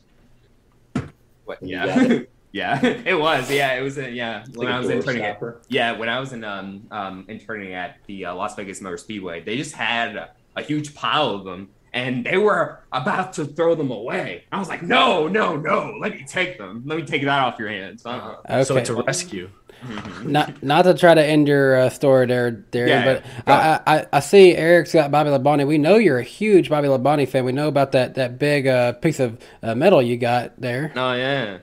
What? Yeah. it? (laughs) yeah, (laughs) it was. Yeah, it was. Uh, yeah, when like I a was interning at, yeah, when I was in um, um interning at the uh, Las Vegas Motor Speedway, they just had a, a huge pile of them, and they were about to throw them away. I was like, no, no, no, let me take them. Let me take that off your hands. So Okay. it's a rescue. Not not to try to end your uh, story there, Darian, Yeah, but go I, I I see Eric's got Bobby Labonte. We know you're a huge Bobby Labonte fan. We know about that that big uh, piece of uh, metal you got there. Oh yeah.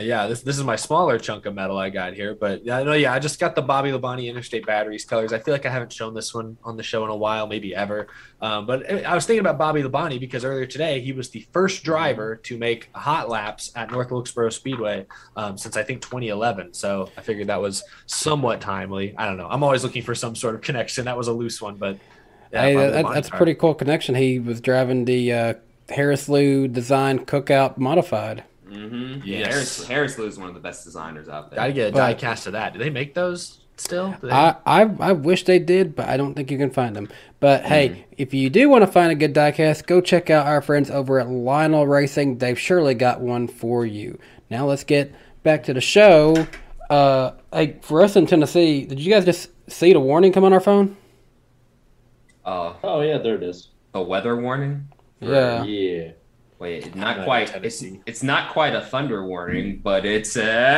Yeah, this this is my smaller chunk of metal I got here, but yeah, no, yeah, I just got the Bobby Labonte Interstate Batteries colors. I feel like I haven't shown this one on the show in a while, maybe ever. Um, but I was thinking about Bobby Labonte because earlier today he was the first driver to make hot laps at North Wilkesboro Speedway um, since I think 2011. So I figured that was somewhat timely. I don't know. I'm always looking for some sort of connection. That was a loose one, but yeah, hey, that, that's a pretty cool connection. He was driving the uh, Harris Lou design cookout modified. Mm-hmm. Yes. Harris Harris Lou is one of the best designers out there. Gotta get a But- die cast of that. Do they make those still? They- I, I I wish they did, but I don't think you can find them. But hey, if you do want to find a good diecast, go check out our friends over at Lionel Racing. They've surely got one for you. Now let's get back to the show. Uh, hey, for us in Tennessee, did you guys just see the warning come on our phone? Uh, Oh yeah, there it is. a weather warning. Yeah. Yeah. Wait, it's not not quite. It's, it's not quite a thunder warning, but it's a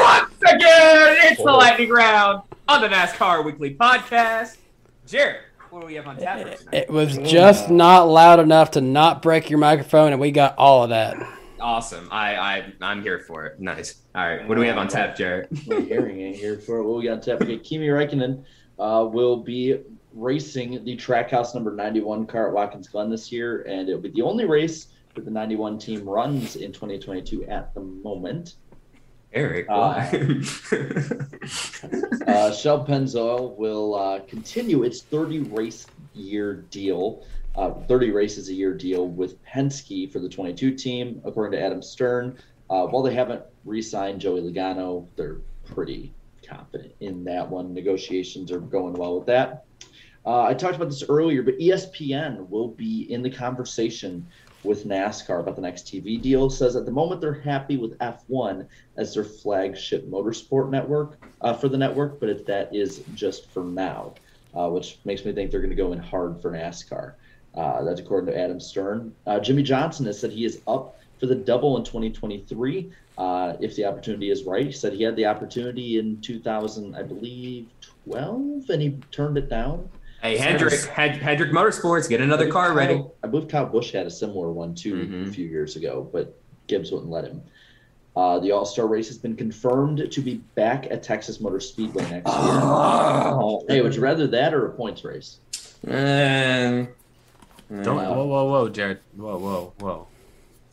once again. It's the lightning round on the NASCAR Weekly Podcast. Jared, what do we have on tap for? It was just not loud enough to not break your microphone, and we got all of that. Awesome. I I I'm here for it. Nice. All right. What do we have on tap, Jared? My hearing ain't here for it. What we got to okay, Kimi Räikkönen uh, will be racing the Trackhouse number 91 car at Watkins Glen this year, and it'll be the only race that the 91 team runs in 2022 at the moment. Eric. Uh, why? (laughs) Uh, Shell Pennzoil will uh, continue its 30 race year deal, uh, 30 races a year deal with Penske for the 22 team, according to Adam Stern. Uh, while they haven't re-signed Joey Logano, they're pretty confident in that one. Negotiations are going well with that. Uh, I talked about this earlier, but ESPN will be in the conversation with NASCAR about the next TV deal. Says at the moment they're happy with F1 as their flagship motorsport network uh, for the network, but that is just for now, uh, which makes me think they're going to go in hard for NASCAR. Uh, that's according to Adam Stern. Uh, Jimmie Johnson has said he is up for the double in 2023 uh, if the opportunity is right. He said he had the opportunity in 2000, I believe, 12, and he turned it down. Hey, Hendrick. Hed- Hendrick Motorsports, get another car ready. I believe Kyle Busch had a similar one too Mhm. a few years ago, but Gibbs wouldn't let him. Uh, the All Star race has been confirmed to be back at Texas Motor Speedway next year. Oh. (laughs) Hey, would you rather that or a points race? Um, Don't. Wow. Whoa, whoa, whoa, Jared. Whoa, whoa, whoa.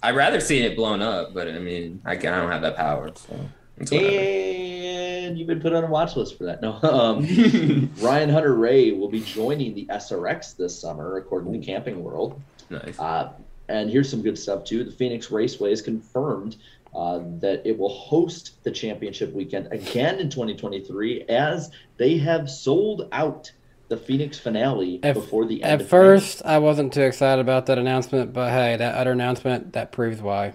I'd rather see it blown up, but I mean, I, can, I don't have that power. So it's whatever. And you've been put on a watch list for that. No, (laughs) um, (laughs) Ryan Hunter-Reay will be joining the SRX this summer, according to Camping World. Nice. Uh, and here's some good stuff too. The Phoenix Raceway has confirmed uh, that it will host the championship weekend again in 2023, as they have sold out the Phoenix finale At- before the end. At of May. first, I wasn't too excited about that announcement, but hey, that other announcement that proves why.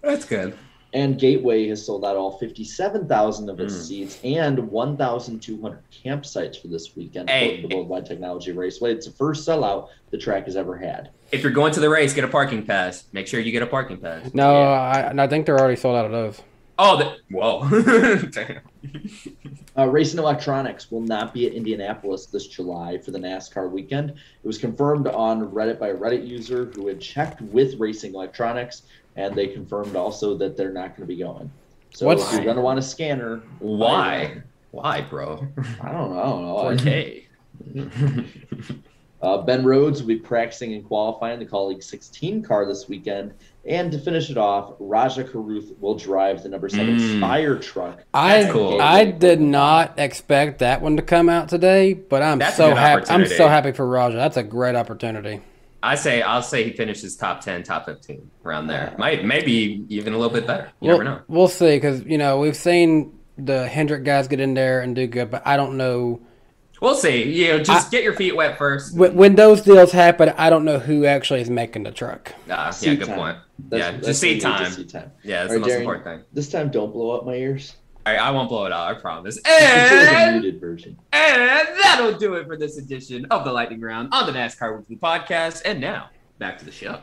That's good. And Gateway has sold out all 57,000 of its Mm. seats and 1,200 campsites for this weekend Hey. for the Worldwide Technology Raceway. It's the first sellout the track has ever had. If you're going to the race, get a parking pass. Make sure you get a parking pass. No, I, I think they're already sold out of those. Oh, the, whoa. (laughs) Damn. Uh, Racing Electronics will not be at Indianapolis this July for the NASCAR weekend. It was confirmed on Reddit by a Reddit user who had checked with Racing Electronics, and they confirmed also that they're not going to be going. So What's- if you're going to want a scanner, Why? Why, bro? I don't know. I don't know. 4K. Uh, ben Rhodes will be practicing and qualifying the Kaulig 16 car this weekend. And to finish it off, Rajah Caruth will drive the number seven Mm. Spire truck. I cool. I did not expect that one to come out today, but I'm That's so happy. I'm so happy for Rajah. That's a great opportunity. I say I'll say he finishes top ten, top fifteen around there. Might maybe even a little bit better. You We'll, never know. we'll see because you know we've seen the Hendrick guys get in there and do good, but I don't know We'll see. You know, just get your feet wet first. when, when those deals happen. I don't know who actually is making the truck. Ah, yeah, good time. point. That's- yeah, that's just what see time. just seat time. Yeah, that's All the right, most Darren, important thing. This time, don't blow up my ears. All right, I won't blow it out. I promise. (laughs) And, muted version. and that'll do it for this edition of the Lightning Round on the NASCAR Weekly Podcast. And now back to the show.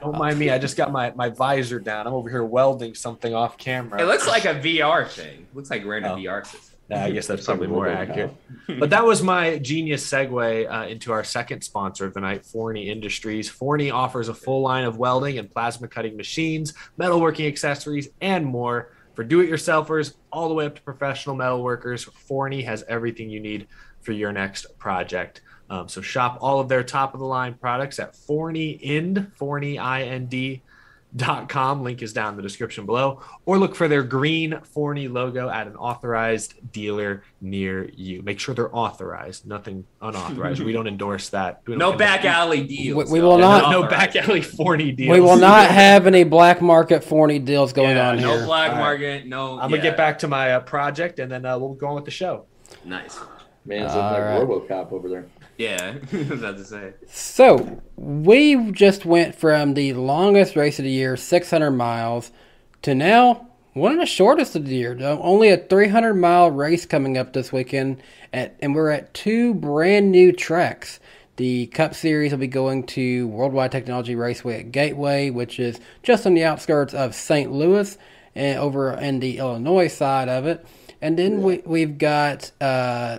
Don't mind me. I just got my, my visor down. I'm over here welding something off camera. It looks like a VR thing. looks like we're in a Oh. VR system. Yeah, I guess that's (laughs) Some probably more accurate. But that was my (laughs) genius segue uh, into our second sponsor of the night, Forney Industries. Forney offers a full line of welding and plasma cutting machines, metalworking accessories, and more. For do it yourselfers all the way up to professional metalworkers, Forney has everything you need for your next project. Um, so shop all of their top of the line products at Forney Ind, Forney I-N-D dot com. Link is down in the description below. Or look for their green Forney logo at an authorized dealer near you. Make sure they're authorized, nothing unauthorized. we (laughs) don't endorse that. Don't No condone- back alley deals. We- we will No, not- no back alley Forney deals. We will not (laughs) have any black market Forney deals going Yeah, on No here. No black All right. market. No. I'm gonna get back to my uh, project and then uh, we'll go on with the show. Nice. Man's looking like All right. RoboCop over there. Yeah, (laughs) I was about to say. So we just went from the longest race of the year, 600 miles, to now one of the shortest of the year. Only a 300 mile race coming up this weekend, at, and we're at two brand new tracks. The Cup Series will be going to Worldwide Technology Raceway at Gateway, which is just on the outskirts of St. Louis and over in the Illinois side of it. And then we, we've got uh,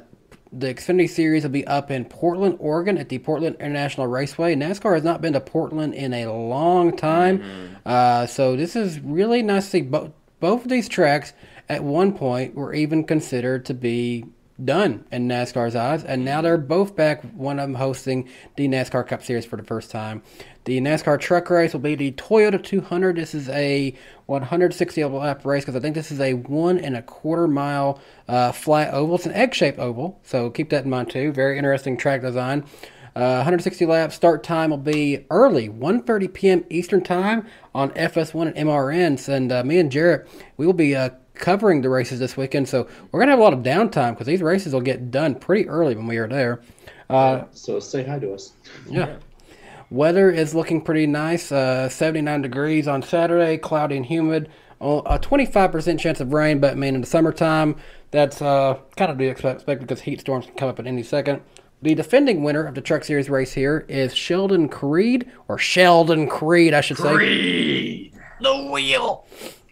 the Xfinity Series will be up in Portland, Oregon at the Portland International Raceway. NASCAR has not been to Portland in a long time. Uh, so this is really nice to see. Bo- both of these tracks at one point were even considered to be done in NASCAR's eyes, and now they're both back. One of them hosting the NASCAR Cup Series for the first time. The NASCAR Truck Race will be the Toyota 200. This is a 160 lap race because I think this is a one and a quarter mile uh, flat oval. It's an egg-shaped oval, so keep that in mind too. Very interesting track design. Uh, 160 laps. Start time will be early, 1:30 p.m. Eastern time on FS1 and MRNs. And uh, me and Jarrett, we will be uh, covering the races this weekend. So we're gonna have a lot of downtime because these races will get done pretty early when we are there. Uh, So say hi to us. yeah. Weather is looking pretty nice. Uh, 79 degrees on Saturday, cloudy and humid. Oh, A 25% chance of rain, but I mean in the summertime, that's uh, kind of to be expect- expected because heat storms can come up at any second. The defending winner of the Truck Series race here is Sheldon Creed, or Sheldon Creed, I should say. Creed, the wheel.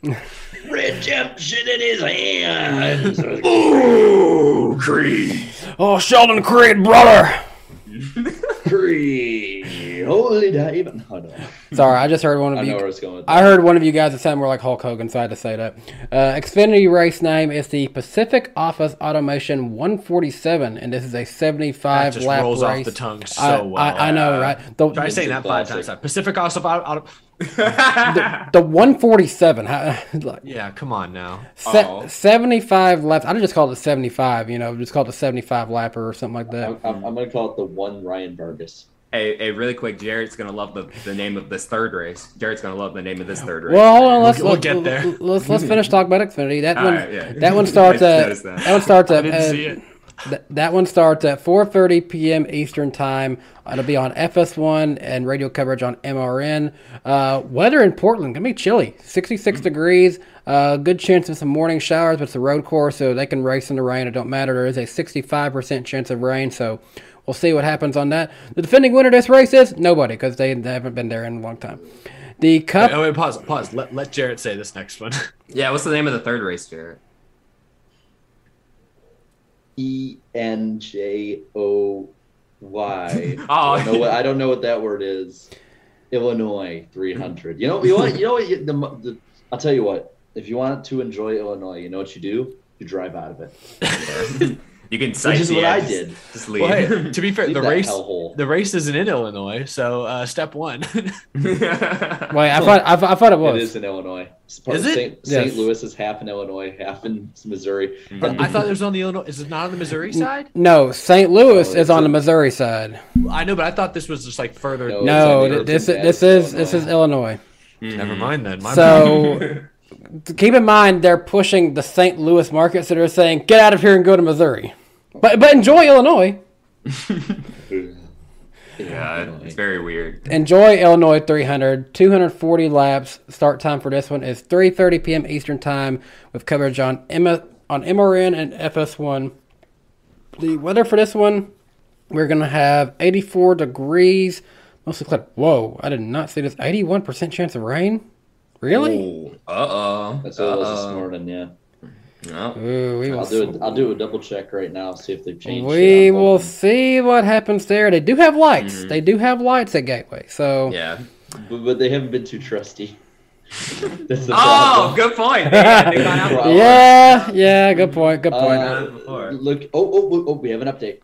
(laughs) Redemption in his hands. (laughs) (laughs) Ooh, Creed. Oh, Sheldon Creed, brother! (laughs) Creed. Holy diamond. Oh, no. Sorry, I just heard one of I you. know where I was going I heard one of you guys that sounded more like Hulk Hogan, so I had to say that. Uh, Xfinity race name is the Pacific Office Automation 147, and this is a 75 That just lap rolls race. off the tongue so I, well. I, I know, right? The- Try saying that five times. Pacific Office, Auto, the, (laughs) the 147. like, (laughs) Yeah, come on now. se- Oh. 75 laps. I just call it 75. You know, just call it a 75 lapper or something like that. I'm, I'm, I'm gonna call it the one Ryan Vargas. Hey, hey, really quick, Jared's gonna love the, the name of this third race. Jared's gonna love the name of this third race. Well, hold on. Let's, We'll let's, get there. Let's, let's finish talking about Xfinity. That All one, right, yeah. that one starts (laughs) at that. that one starts I at didn't uh, see it. Th- that one starts at 4:30 p.m. Eastern time. It'll be on FS1 and radio coverage on MRN. Uh, weather in Portland gonna be chilly, 66 degrees. Uh, good chance of some morning showers, but it's a road course, so they can race in the rain. It don't matter. There is a 65% chance of rain, so we'll see what happens on that. The defending winner of this race is nobody because they, they haven't been there in a long time. The Cup. Oh, wait, pause, pause. Let, let Jarrett say this next one. (laughs) Yeah, what's the name of the third race, Jared? E N J O Y. Oh. (laughs) I don't oh. know what I don't know what that word is. Illinois 300. You know, you what? You know what? You, the, the, I'll tell you what. If you want to enjoy Illinois, you know what you do? You drive out of it. (laughs) You can Which sightsee. is what it, I just- did. Just leave. well, hey, to be (laughs) fair, Leave the race hellhole. the race isn't in Illinois, so uh, step one. (laughs) Wait, I thought I, I thought it was. It is in Illinois. Is it? St. Yes. St. Louis is half in Illinois, half in Missouri. But I thought it was on the Illinois. Is it not on the Missouri side? No, St. Louis Oh, is on a- the Missouri side. I know, but I thought this was just like further. No, No, it's on the- this it's this is Madison, this is Illinois. Never mind then. My So (laughs) keep in mind they're pushing the St. Louis markets so they're saying get out of here and go to Missouri, but but enjoy Illinois. (laughs) yeah, it's very weird. Enjoy Illinois 300, 240 laps. Start time for this one is 3:30 p.m. Eastern time with coverage on M- on MRN and FS1. The weather for this one, we're gonna have 84 degrees, mostly cloudy. Whoa, I did not see this. 81% chance of rain. Really? Uh oh. That's what it was this morning. Yeah. No. Ooh, we will I'll do it. I'll do a double check right now. See if they've changed. We it. Will see what happens there. They do have lights. They do have lights at Gateway. So Yeah. but, but they haven't been too trusty. (laughs) Oh, problem. good point. (laughs) Yeah, they got out Problem. yeah, yeah, good point. Good point. Uh, look, oh, oh, oh, oh, we have an update.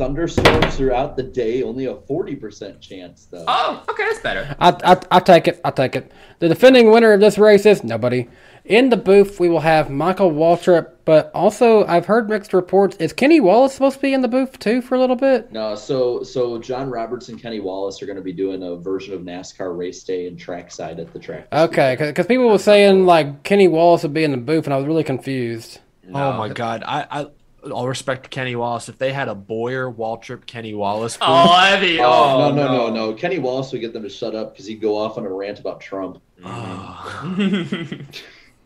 Thunderstorms throughout the day, only a 40% chance, though. Oh, okay, that's better. I, I, I take it. I take it. The defending winner of this race is nobody. In the booth, we will have Michael Waltrip, but also I've heard mixed reports. Is Kenny Wallace supposed to be in the booth too for a little bit? No, so so John Roberts and Kenny Wallace are going to be doing a version of NASCAR race day and trackside at the track. Okay, because people were saying like Kenny Wallace would be in the booth, and I was really confused. Oh my god, I, I all respect to Kenny Wallace. If they had a Bowyer, Waltrip, Kenny Wallace, booth, Oh, that'd be. Oh, Oh, no, no, no, no. Kenny Wallace would get them to shut up because he'd go off on a rant about Trump. Mm-hmm. (laughs)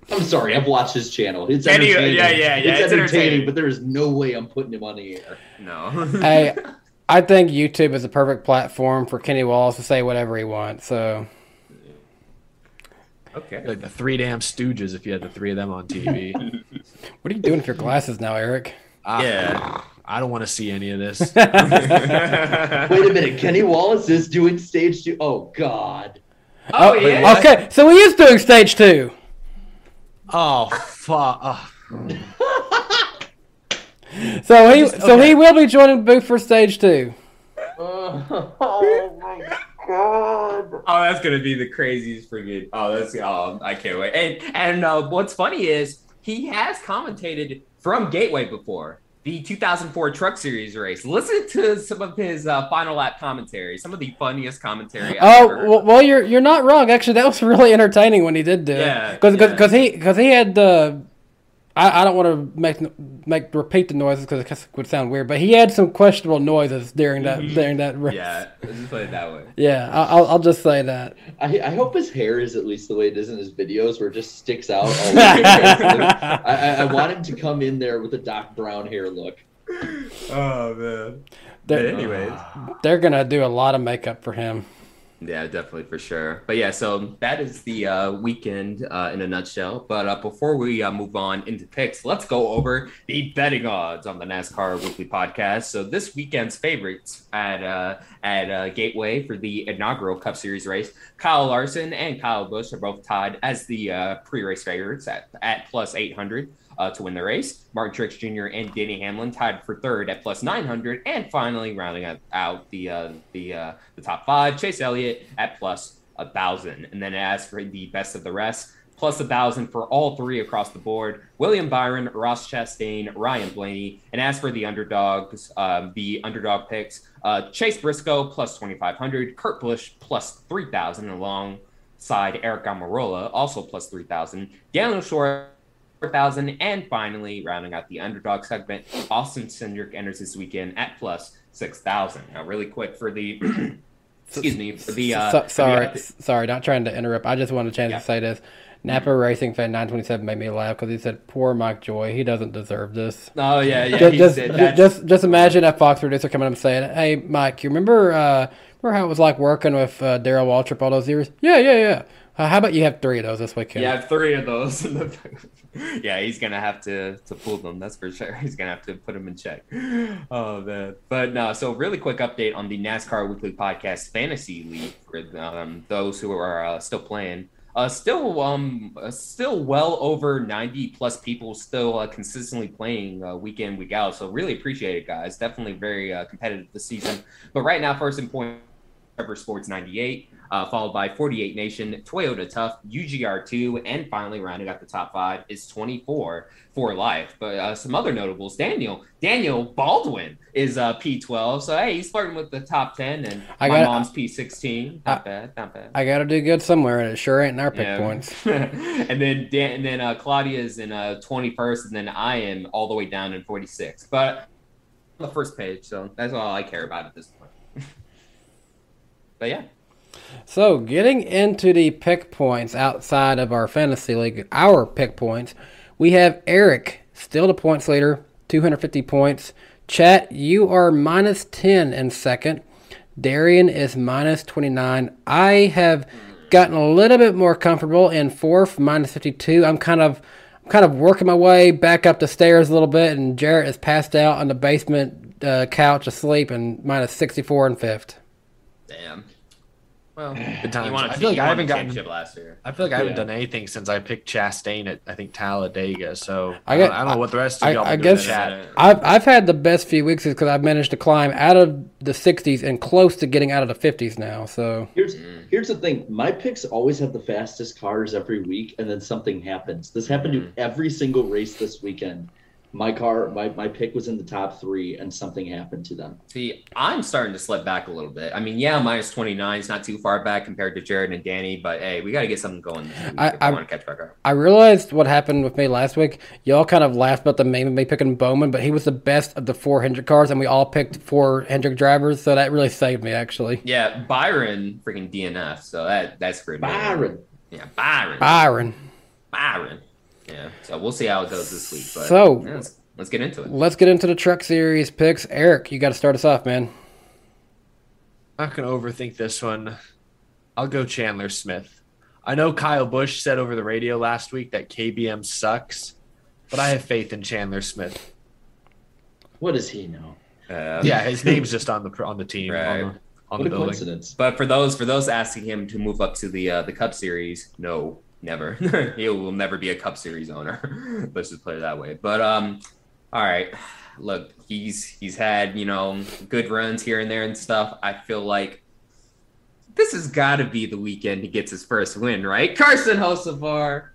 (laughs) I'm sorry, I've watched his channel. It's Kenny- entertaining. yeah, yeah, yeah, It's, it's entertaining, entertaining. but there is no way I'm putting him on the air. no. (laughs) hey, I think YouTube is the perfect platform for Kenny Wallace to say whatever he wants. So okay. like the three damn Stooges. If you had the three of them on TV, what are you doing with your glasses now, Eric? Yeah. I don't want to see any of this. (laughs) Wait a minute, Kenny Wallace is doing stage two. Oh God. Oh, yeah. Okay, so he is doing stage two. oh fuck. Oh. (laughs) So he so he will be joining booth for stage two. (laughs) Oh, my God. Oh, that's gonna be the craziest freaking. Oh, that's. Oh, I can't wait. And and uh, what's funny is he has commentated from Gateway before the 2004 Truck Series race. Listen to some of his uh, final lap commentary. Some of the funniest commentary. I've Oh well, you're you're not wrong. Actually, that was (laughs) really entertaining when he did do Yeah, it. Because yeah. because he because he had the. I, I don't want to make make repeat the noises because it would sound weird, but he had some questionable noises during that mm-hmm. during that race. Yeah, let's just put it that way. Yeah, I- I'll I'll just say that. I, I hope his hair is at least the way it is in his videos, where it just sticks out. All (laughs) over I, I, I want him to come in there with a Doc Brown hair look. Oh man. They're, But anyways. they're gonna do a lot of makeup for him. Yeah, definitely for sure. But yeah, so that is the uh, weekend uh, in a nutshell. But uh, before we uh, move on into picks, let's go over the betting odds on the NASCAR Weekly Podcast. So this weekend's favorites at uh, at uh, Gateway for the inaugural Cup Series race, Kyle Larson and Kyle Busch are both tied as the uh, pre-race favorites at at plus eight hundred. Uh, to win the race, Martin Truex Jr. and Denny Hamlin tied for third at plus 900, and finally rounding out, the uh, the uh, the top five, Chase Elliott at plus a thousand. And then asks for the best of the rest, plus a thousand for all three across the board. William Byron, Ross Chastain, Ryan Blaney. And as for the underdogs, um, the underdog picks, uh, Chase Briscoe plus 2,500, Kurt Busch plus 3,000 alongside Aric Almirola, also plus 3,000, Daniel Shore 4,000, and finally, rounding out the underdog segment, Austin Cindric enters this weekend at plus 6,000. Now, really quick for the, (clears throat) excuse me, for the, uh, So- for the- sorry, sorry, not trying to interrupt. I just wanted a chance Yeah. to say this. Napa Racing fan 927 made me laugh because he said, "Poor Mike Joy, he doesn't deserve this." Oh, yeah, yeah, Just, he just, said that. just, just imagine a Fox producer coming up and saying, "Hey, Mike, you remember, uh, remember how it was like working with uh, Darrell Waltrip all those years? Yeah, yeah, yeah. Uh, how about you have three of those this weekend? Yeah, three of those. (laughs) yeah, he's gonna have to to pull them. That's for sure. (laughs) He's gonna have to put them in check. (gasps) Oh man, but no. So really quick update on the NASCAR Weekly Podcast Fantasy League for um, those who are uh, still playing. Uh, still, um, uh, still well over ninety plus people still uh, consistently playing uh, week in week out. So really appreciate it, guys. Definitely very uh, competitive this season. But right now, first in point. Trevor Sports 98, uh, followed by 48 Nation, Toyota Tough, UGR2, and finally rounding out the top five is 24 for life. But uh, some other notables, Daniel, Daniel Baldwin is uh, P12. So, hey, he's flirting with the top 10, and I my got- mom's P16. Not bad, not bad. I got to do good somewhere, and it sure ain't in our pick Yeah. points. (laughs) and then Dan, and then uh, Claudia is in uh, 21st, and then I am all the way down in 46. But on the first page, so that's all I care about at this point. (laughs) but yeah. So, getting into the pick points outside of our fantasy league, our pick points, we have Eric, still the points leader, 250 points. Chat, you are minus 10 in second. Darian is minus 29. I have gotten a little bit more comfortable in fourth, minus 52. I'm kind of I'm kind of working my way back up the stairs a little bit, and Jarrett is passed out on the basement uh, couch asleep and minus 64 in fifth. Damn. Well, good times. You I feel like I haven't gotten. last year. I feel like I haven't Yeah. done anything since I picked Chastain at I think Talladega. So I I, don't, I don't know what the rest of I, y'all I been doing guess chat. I've I've had the best few weeks because I've managed to climb out of the 60s and close to getting out of the 50s now. So Here's Mm. here's the thing. My picks always have the fastest cars every week, and then something happens. This happened Mm. to every single race this weekend. My car, my, my pick was in the top three, and something happened to them. See, I'm starting to slip back a little bit. I mean, yeah, minus 29 is not too far back compared to Jared and Danny, but hey, we got to get something going this week I- I, I- want to catch back up. I realized what happened with me last week. Y'all kind of laughed about the meme of me picking Bowman, but he was the best of the four Hendrick cars, and we all picked four Hendrick drivers. So that really saved me actually. Yeah, Byron freaking DNF, so that that's great. Byron. Yeah, Byron. Byron. Byron. Yeah, so we'll see how it goes this week. But So- yeah, let's, let's get into it. Let's get into the Truck Series picks. Eric, you got to start us off, man. I'm not gonna overthink this one. I'll go Chandler Smith. I know Kyle Busch said over the radio last week that KBM sucks, but I have faith in Chandler Smith. What does he know? Uh, Yeah, his (laughs) name's just on the on the team Right. on the, on What the a building. coincidence. But for those for those asking him to move up to the uh, the Cup Series, no, never. (laughs) he will never be a Cup Series owner. (laughs) Let's just put it that way. But um, all right. Look, he's he's had you know good runs here and there and stuff. I feel like this has got to be the weekend he gets his first win, right? Carson Hocevar,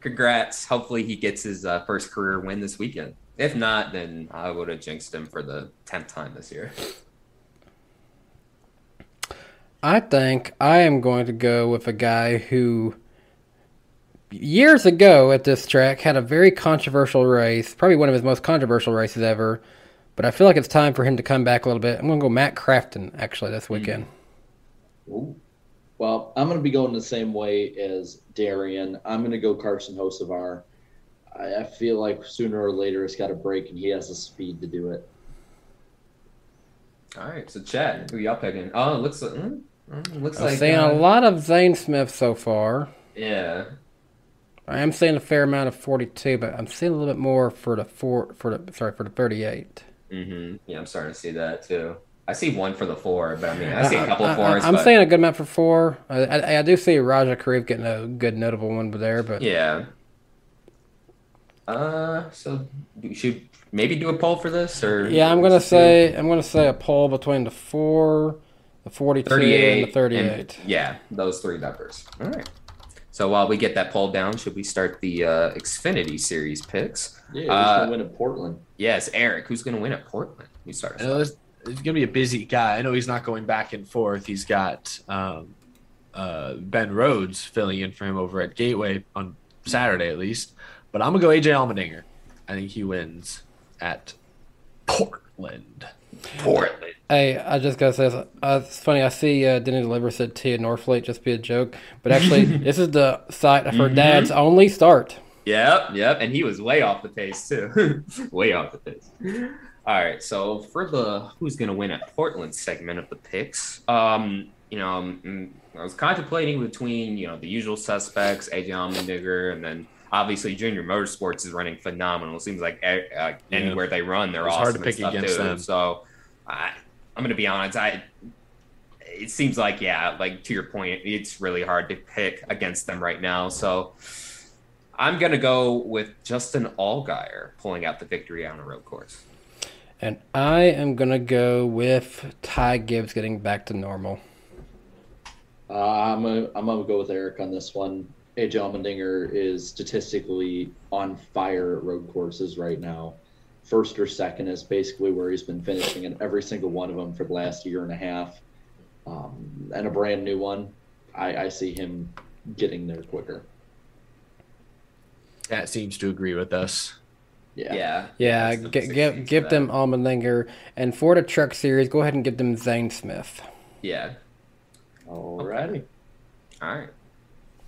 congrats. Hopefully he gets his uh, first career win this weekend. If not, then I would have jinxed him for the tenth time this year. I think I am going to go with a guy who years ago at this track had a very controversial race, probably one of his most controversial races ever. But I feel like it's time for him to come back a little bit. I'm going to go Matt Crafton actually this weekend. Ooh. Well, I'm going to be going the same way as Darian. I'm going to go Carson Hocevar. I, I feel like sooner or later it's got to break, and he has the speed to do it. All right, so Chad, who y'all picking? Oh, it looks like mm, mm, looks I'm like seeing uh, a lot of Zane Smith so far. Yeah, I am seeing a fair amount of 42, but I'm seeing a little bit more for the four for the sorry for the 38. mm-hmm. yeah, I'm starting to see that too. I see one for the four, but I mean, I see a couple I- of fours. I, am but, seeing a good amount for four. I, I, I do see Rajah Caruth getting a good notable one there, but yeah. Uh, so we should maybe do a poll for this, or Yeah, I'm gonna say I'm gonna say a poll between the four The 42 and the 38. and- yeah, those three numbers. All right. So while we get that poll down, should we start the uh, Xfinity Series picks? Yeah, who's Uh, gonna win at Portland? Yes, Eric. Who's going to win at Portland? You start. I know this, he's gonna be a busy guy. I know he's not going back and forth. He's got um, uh, Ben Rhodes filling in for him over at Gateway on Saturday at least. But I'm gonna go AJ Allmendinger. I think he wins at Portland. Portland. Hey, I just gotta say, uh, it's funny. I see uh, Denny Deliver said Tia Norfleet just be a joke, but actually, (laughs) this is the site of her Mhm. dad's only start. Yep, yep, and he was way off the pace too. (laughs) way off the pace. All right, so for the who's going to win at Portland segment of the picks, um, you know, um, I was contemplating between you know the usual suspects, AJ Allmendinger, and then obviously Junior Motorsports is running phenomenal. It seems like uh, uh, anywhere they run, they're It's awesome. hard to pick against too. them. So I, I'm going to be honest, I. It seems like yeah, like to your point, it's really hard to pick against them right now. So I'm gonna go with Justin Allgaier pulling out the victory on a road course. And I am gonna go with Ty Gibbs getting back to normal. Uh, I'm gonna, I'm gonna go with Eric on this one. AJ Allmendinger is statistically on fire at road courses right now. First or second is basically where he's been finishing in every single one of them for the last year and a half. Um, and a brand new one, I, I see him getting there quicker. That seems to agree with us. Yeah. Yeah. Yeah, that's the gi- 16 give give them Allmendinger, and for the Truck Series, go ahead and give them Zane Smith. Yeah. Alrighty. All right.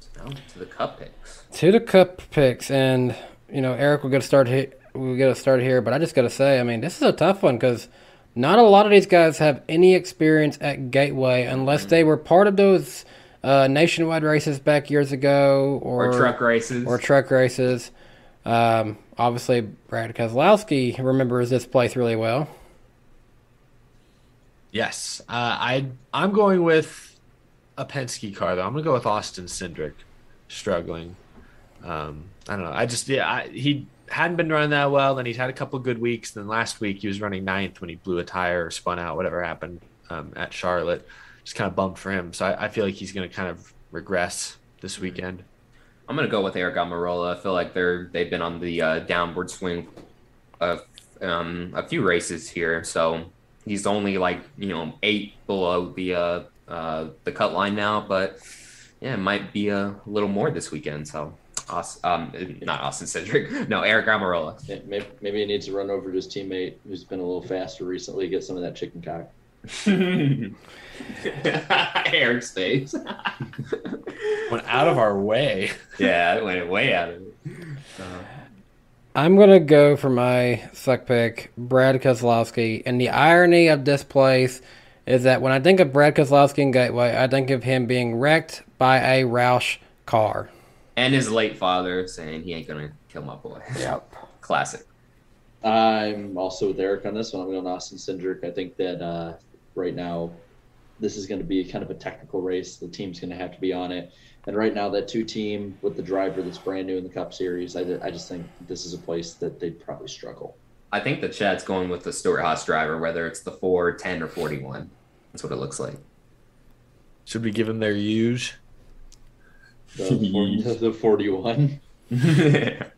So now to the cup picks. To the Cup picks, and you know Eric, we're gonna start here. We're gonna start here, but I just gotta say, I mean, this is a tough one because not a lot of these guys have any experience at Gateway unless they were part of those uh, nationwide races back years ago, or, Or truck races. or truck races. Um, obviously, Brad Keselowski remembers this place really well. Yes, uh, I I'm going with a Penske car though. I'm gonna go with Austin Cindric, struggling. Um, I don't know. I just yeah, I, he hadn't been running that well. Then he's had a couple good weeks. Then last week he was running ninth when he blew a tire or spun out, whatever happened um, at Charlotte. Just kind of bummed for him. So I, I feel like he's gonna kind of regress this weekend. I'm gonna go with Aric Almirola. I feel like they're they've been on the uh, downward swing of um, a few races here, so he's only like you know eight below the uh, uh, the cut line now, but yeah, it might be a little more this weekend. So, Aus- um, not Austin Cindric, (laughs) no Aric Almirola. Maybe, maybe he needs to run over to his teammate who's been a little faster recently, get some of that chicken cock. (laughs) Eric's face. (laughs) Went out of our way. yeah, it went way out of it. I'm gonna go for my suck pick, Brad Keselowski. And the irony of this place is that when I think of Brad Keselowski in Gateway, I think of him being wrecked by a Roush car. And his late father saying he ain't gonna kill my boy. (laughs) Yep. Classic. I'm also with Eric on this one. I'm going Austin Cindric. I think that uh, right now, this is going to be kind of a technical race. The team's going to have to be on it. And right now, that two team with the driver that's brand new in the Cup Series, I, I just think this is a place that they'd probably struggle. I think the chat's going with the Stewart Haas driver, whether it's the 4, 10, or 41. That's what it looks like. Should we give him their use? The, the 41. (laughs)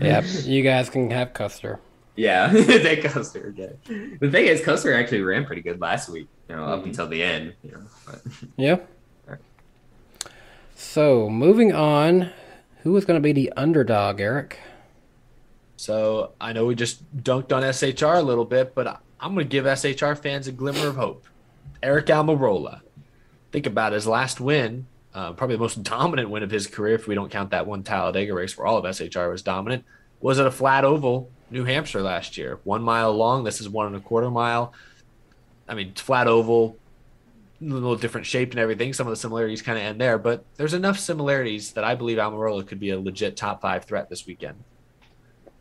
Yep. you guys can have Custer. Yeah, (laughs) they Custer again. The thing is, Custer actually ran pretty good last week, you know, up Mhm. until the end. You know, but (laughs) Yeah. So moving on, who is going to be the underdog, Eric? So I know we just dunked on SHR a little bit, but I- I'm going to give SHR fans a glimmer of hope. Aric Almirola. Think about his last win, uh, probably the most (laughs) dominant win of his career, if we don't count that one Talladega race where all of SHR was dominant, was at a flat oval, New Hampshire last year. One mile long. This is one and a quarter mile. I mean, flat oval, a little different shape and everything. Some of the similarities kind of end there, but there's enough similarities that I believe Almirola could be a legit top five threat this weekend. I'm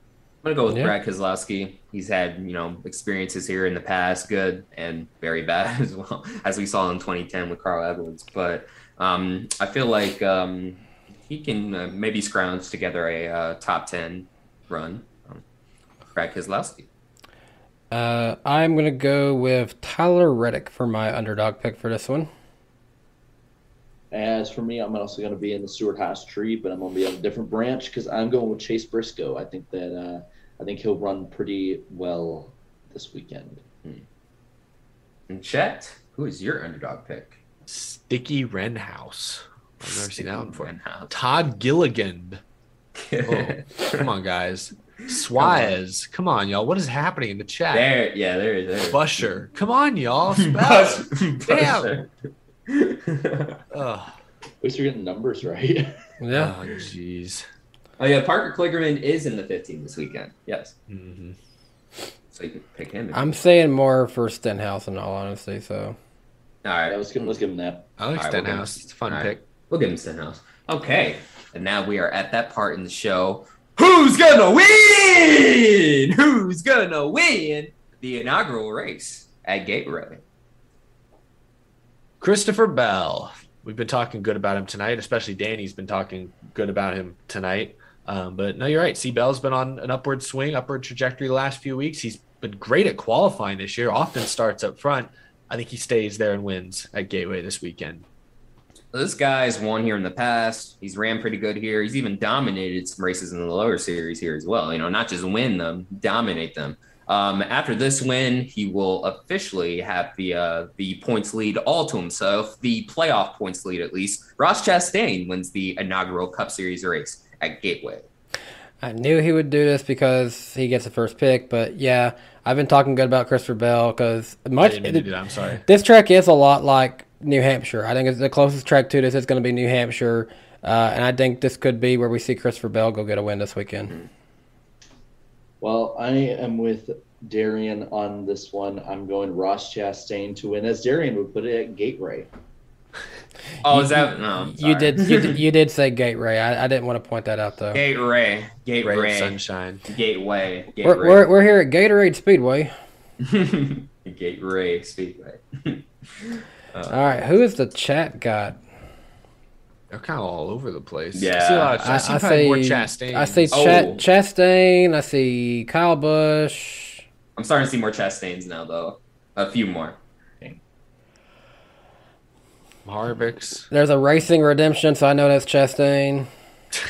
gonna go with Yeah. Brad Keselowski. He's had you know experiences here in the past, good and very bad (laughs) as well, as we saw in 2010 with Carl Edwards. But um, I feel like um, he can uh, maybe scrounge together a uh, top 10 run. Um, Brad Keselowski. Uh, I'm gonna go with Tyler Reddick for my underdog pick for this one. As for me, I'm also going to be in the Stewart Haas tree, but I'm going to be on a different branch because I'm going with Chase Briscoe. I think that uh, I think he'll run pretty well this weekend. And Chet, who is your underdog pick? Sticky Renhouse. I've never seen that one before. Renhouse. Todd Gilligan. (laughs) Oh, come on, guys. Suarez. Come on, y'all. What is happening in the chat? There, yeah, there is. There. Busher. Come on, y'all. (laughs) Spell. Busher. (laughs) Ugh. At least you're getting numbers right. Yeah. Oh, jeez. Oh yeah, Parker Kligerman is in the 15 this weekend. Yes, Mhm. so you can pick him. I'm saying more for Stenhouse in all honesty. So all right. yeah, let's give let's give him that. I like All right, we'll give Stenhouse. him- It's a fun all right. pick. We'll give him Stenhouse. Okay, and now we are at that part in the show. Who's gonna win? (laughs) Who's gonna win the inaugural race at Gate Gateway? Christopher Bell. We've been talking good about him tonight, especially Danny's been talking good about him tonight. Um, but no, you're right. C. Bell's been on an upward swing, upward trajectory the last few weeks. He's been great at qualifying this year, often starts up front. I think he stays there and wins at Gateway this weekend. This guy's won here in the past. He's ran pretty good here. He's even dominated some races in the lower series here as well. You know, not just win them, dominate them. Um, after this win, he will officially have the uh, the points lead all to himself, the playoff points lead at least. Ross Chastain wins the inaugural Cup Series race at Gateway. I knew he would do this because he gets the first pick. But yeah, I've been talking good about Christopher Bell because I much didn't mean to do that. I'm sorry. this track is a lot like New Hampshire. I think it's the closest track to this is going to be New Hampshire, uh, and I think this could be where we see Christopher Bell go get a win this weekend. Well, I am with Darian on this one. I'm going Ross Chastain to win, as Darian would put it at Gateway. Oh, is that no? Oh, you did, you did you did say Gateway. I, I didn't want to point that out though. Gateway, Ray of Gateway, Sunshine. Gateway, We're, we're, we're here at Gatorade Speedway. Gateway, (laughs) Gateway Speedway. (laughs) Uh, all right, who is the chat got? They're kind of all over the place. Yeah. I see, a lot of, I, I, see I probably more Chastain. I see Oh. Chat Chastain. I see Kyle Busch. I'm starting to see more Chastains now, though. A few more. Harvick's. There's a Racing Redemption, so I know that's Chastain.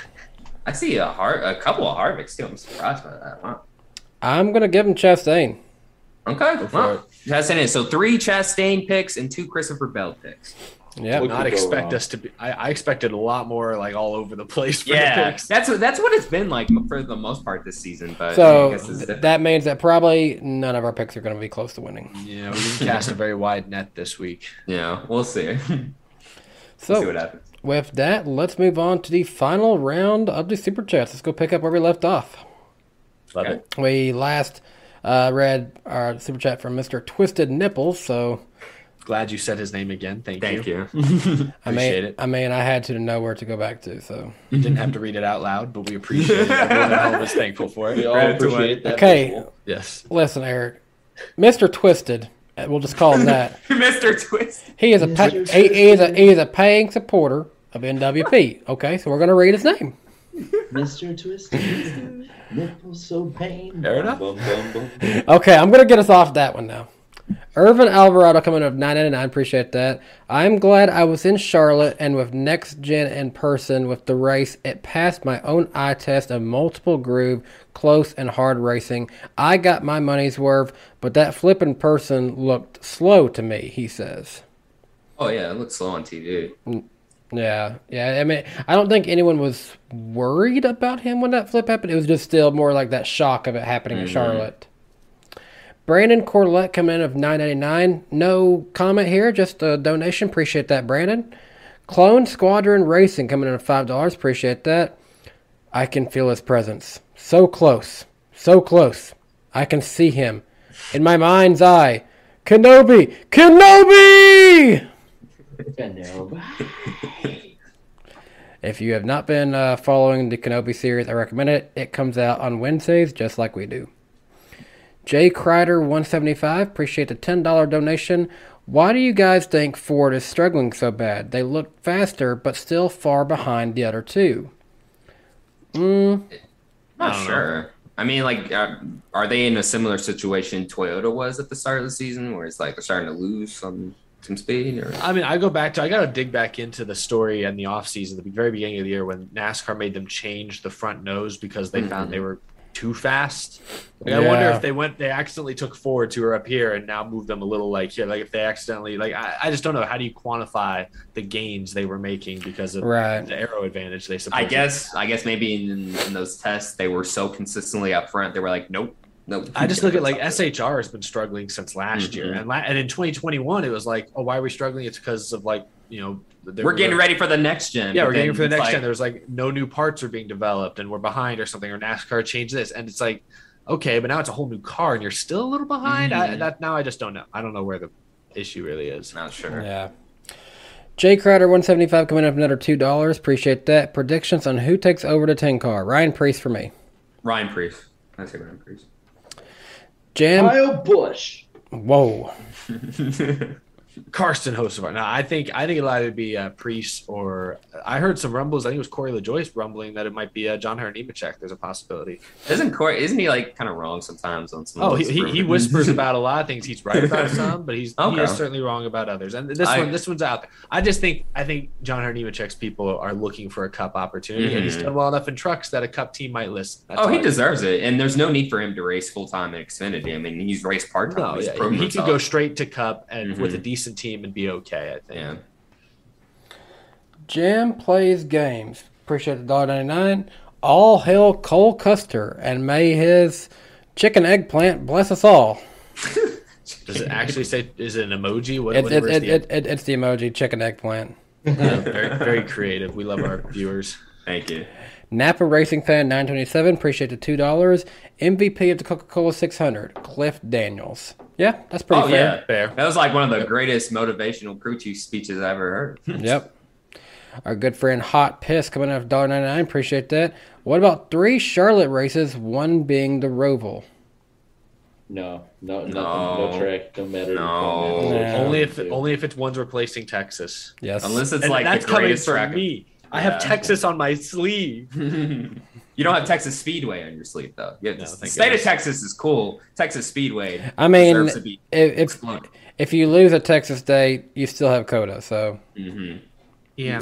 (laughs) I see a Har- a couple of Harvicks too. I'm surprised by that. Wow. I'm gonna give him Chastain. Okay. Well, Chastain is so three Chastain picks and two Christopher Bell picks. Yeah, Not expect wrong? us to be. I, I expected a lot more, like all over the place. For the Yeah, picks. that's what that's what it's been like for the most part this season. But I so guess th- that means that probably none of our picks are gonna be close to winning. Yeah, we didn't cast a very wide net this week. yeah, we'll see. (laughs) we'll see So what happens. with that, let's move on to the final round of the super chats. Let's go pick up where we left off. Love Okay. it. We last uh, read our super chat from Mr. Twisted Nipples, so Glad you said his name again. Thank, Thank you. Thank you. (laughs) I Appreciate mean, it. I mean, I had to know where to go back to. So You didn't have to read it out loud, but we appreciate it. Everyone at home thankful for it. (laughs) We it. all Credit to appreciate that. Okay. visual. Yes. listen, Eric, Mr. Twisted, we'll just call him that. (laughs) Mr. Twist. He is a pa- he, he is a he is a paying supporter of NWP. Okay, so we're gonna read his name. Mr. Twisted, nipples so pain. Fair enough. Okay, I'm gonna get us off that one now. Irvin Alvarado coming up 999. Appreciate that. I'm glad I was in Charlotte and with next gen in person with the race. It passed my own eye test of multiple groove, close and hard racing. I got my money's worth, but that flipping person looked slow to me. He says. Oh yeah, it looks slow on TV. Mm, yeah, yeah. I mean, I don't think anyone was worried about him when that flip happened. It was just still more like that shock of it happening in mm-hmm. Charlotte. Brandon Corlett coming in of nine ninety nine. No comment here, just a donation. Appreciate that, Brandon. Clone Squadron Racing coming in at five dollars. Appreciate that. I can feel his presence. So close, so close. I can see him in my mind's eye. Kenobi, Kenobi. Kenobi. If you have not been uh, following the Kenobi series, I recommend it. It comes out on Wednesdays, just like we do. Jay Kreider, 175, appreciate the $10 donation. Why do you guys think Ford is struggling so bad? They look faster, but still far behind the other two. Mm, Not don't know. sure. I mean, like, uh, are they in a similar situation Toyota was at the start of the season, where it's like they're starting to lose some some speed? Or I mean, I go back to I got to dig back into the story and the offseason, the very beginning of the year when NASCAR made them change the front nose because they found they were too fast. Like, I wonder if they went, they accidentally took forward to her up here and now moved them a little like here. Like if they accidentally, like I, I just don't know. How do you quantify the gains they were making because of Right. the aero advantage they I guess, I guess maybe in, in those tests they were so consistently up front, they were like, nope, nope. I just look at like SHR has been struggling since last year, Mhm. and la- and in 2021 it was like, oh, why are we struggling? It's because of like you know they We're were- getting ready for the next gen. Yeah, we're getting for the next like- gen. There's like no new parts are being developed, and we're behind or something, or NASCAR changed this, and it's like, okay, but now it's a whole new car, and you're still a little behind. I, Mhm. that now I just don't know. I don't know where the issue really is. Not sure. Yeah. Jay Crowder, 175 coming up another $2. Appreciate that. Predictions on who takes over the 10 car. Ryan Preece for me. Ryan Preece. I say Ryan Preece. Jam. Kyle Busch. Whoa. (laughs) Carson Hocevar. Now, I think I think it'll either be uh, Preece or I heard some rumbles. I think it was Corey LaJoie rumbling that it might be uh, John Hunter Nemechek. There's a possibility. Isn't Corey? Isn't he like kind of wrong sometimes on some? Oh, of he, he, he whispers (laughs) about a lot of things. He's right about (laughs) some, but he's he Okay. is certainly wrong about others. And this I- one, this one's out there. I just think I think John Hunter Nemechek's people are looking for a cup opportunity, and he's Mhm. done well enough in trucks that a cup team might listen. That's oh, he I- deserves it, and there's no need for him to race full time in Xfinity. I mean, he's raced part time. No, yeah, he could go straight to cup and with a Mhm. Decent team and be okay. I think. Yeah. Jam plays games. Appreciate the dollar ninety nine. All hail Cole Custer and may his chicken eggplant bless us all. Does it actually say? Is it an emoji? What, It, it, it, the- it, it, it's the emoji chicken eggplant. (laughs) Yeah, very very creative. We love our viewers. Thank you. Napa Racing Fan 927, appreciate the $2. MVP of the Coca Cola 600, Cliff Daniels. Yeah, that's pretty oh fair. yeah, fair. That was like one of the greatest motivational crew chief speeches I ever heard. (laughs) Yep. Our good friend Hot Piss coming out of $1.99, appreciate that. What about three Charlotte races, one being the Roval? No, no, nothing, No. no track, no matter. No. Yeah. Only if only if it's one's replacing Texas. Yes. Unless it's And like that's the coming greatest from track. me. I have Texas on my sleeve. (laughs) you don't have Texas Speedway on your sleeve though. Yeah, No, the state goodness. of Texas is cool. Texas Speedway. I mean, deserves to be if, if, exploded. if you lose at Texas State, you still have COTA, so. Mhm. Yeah.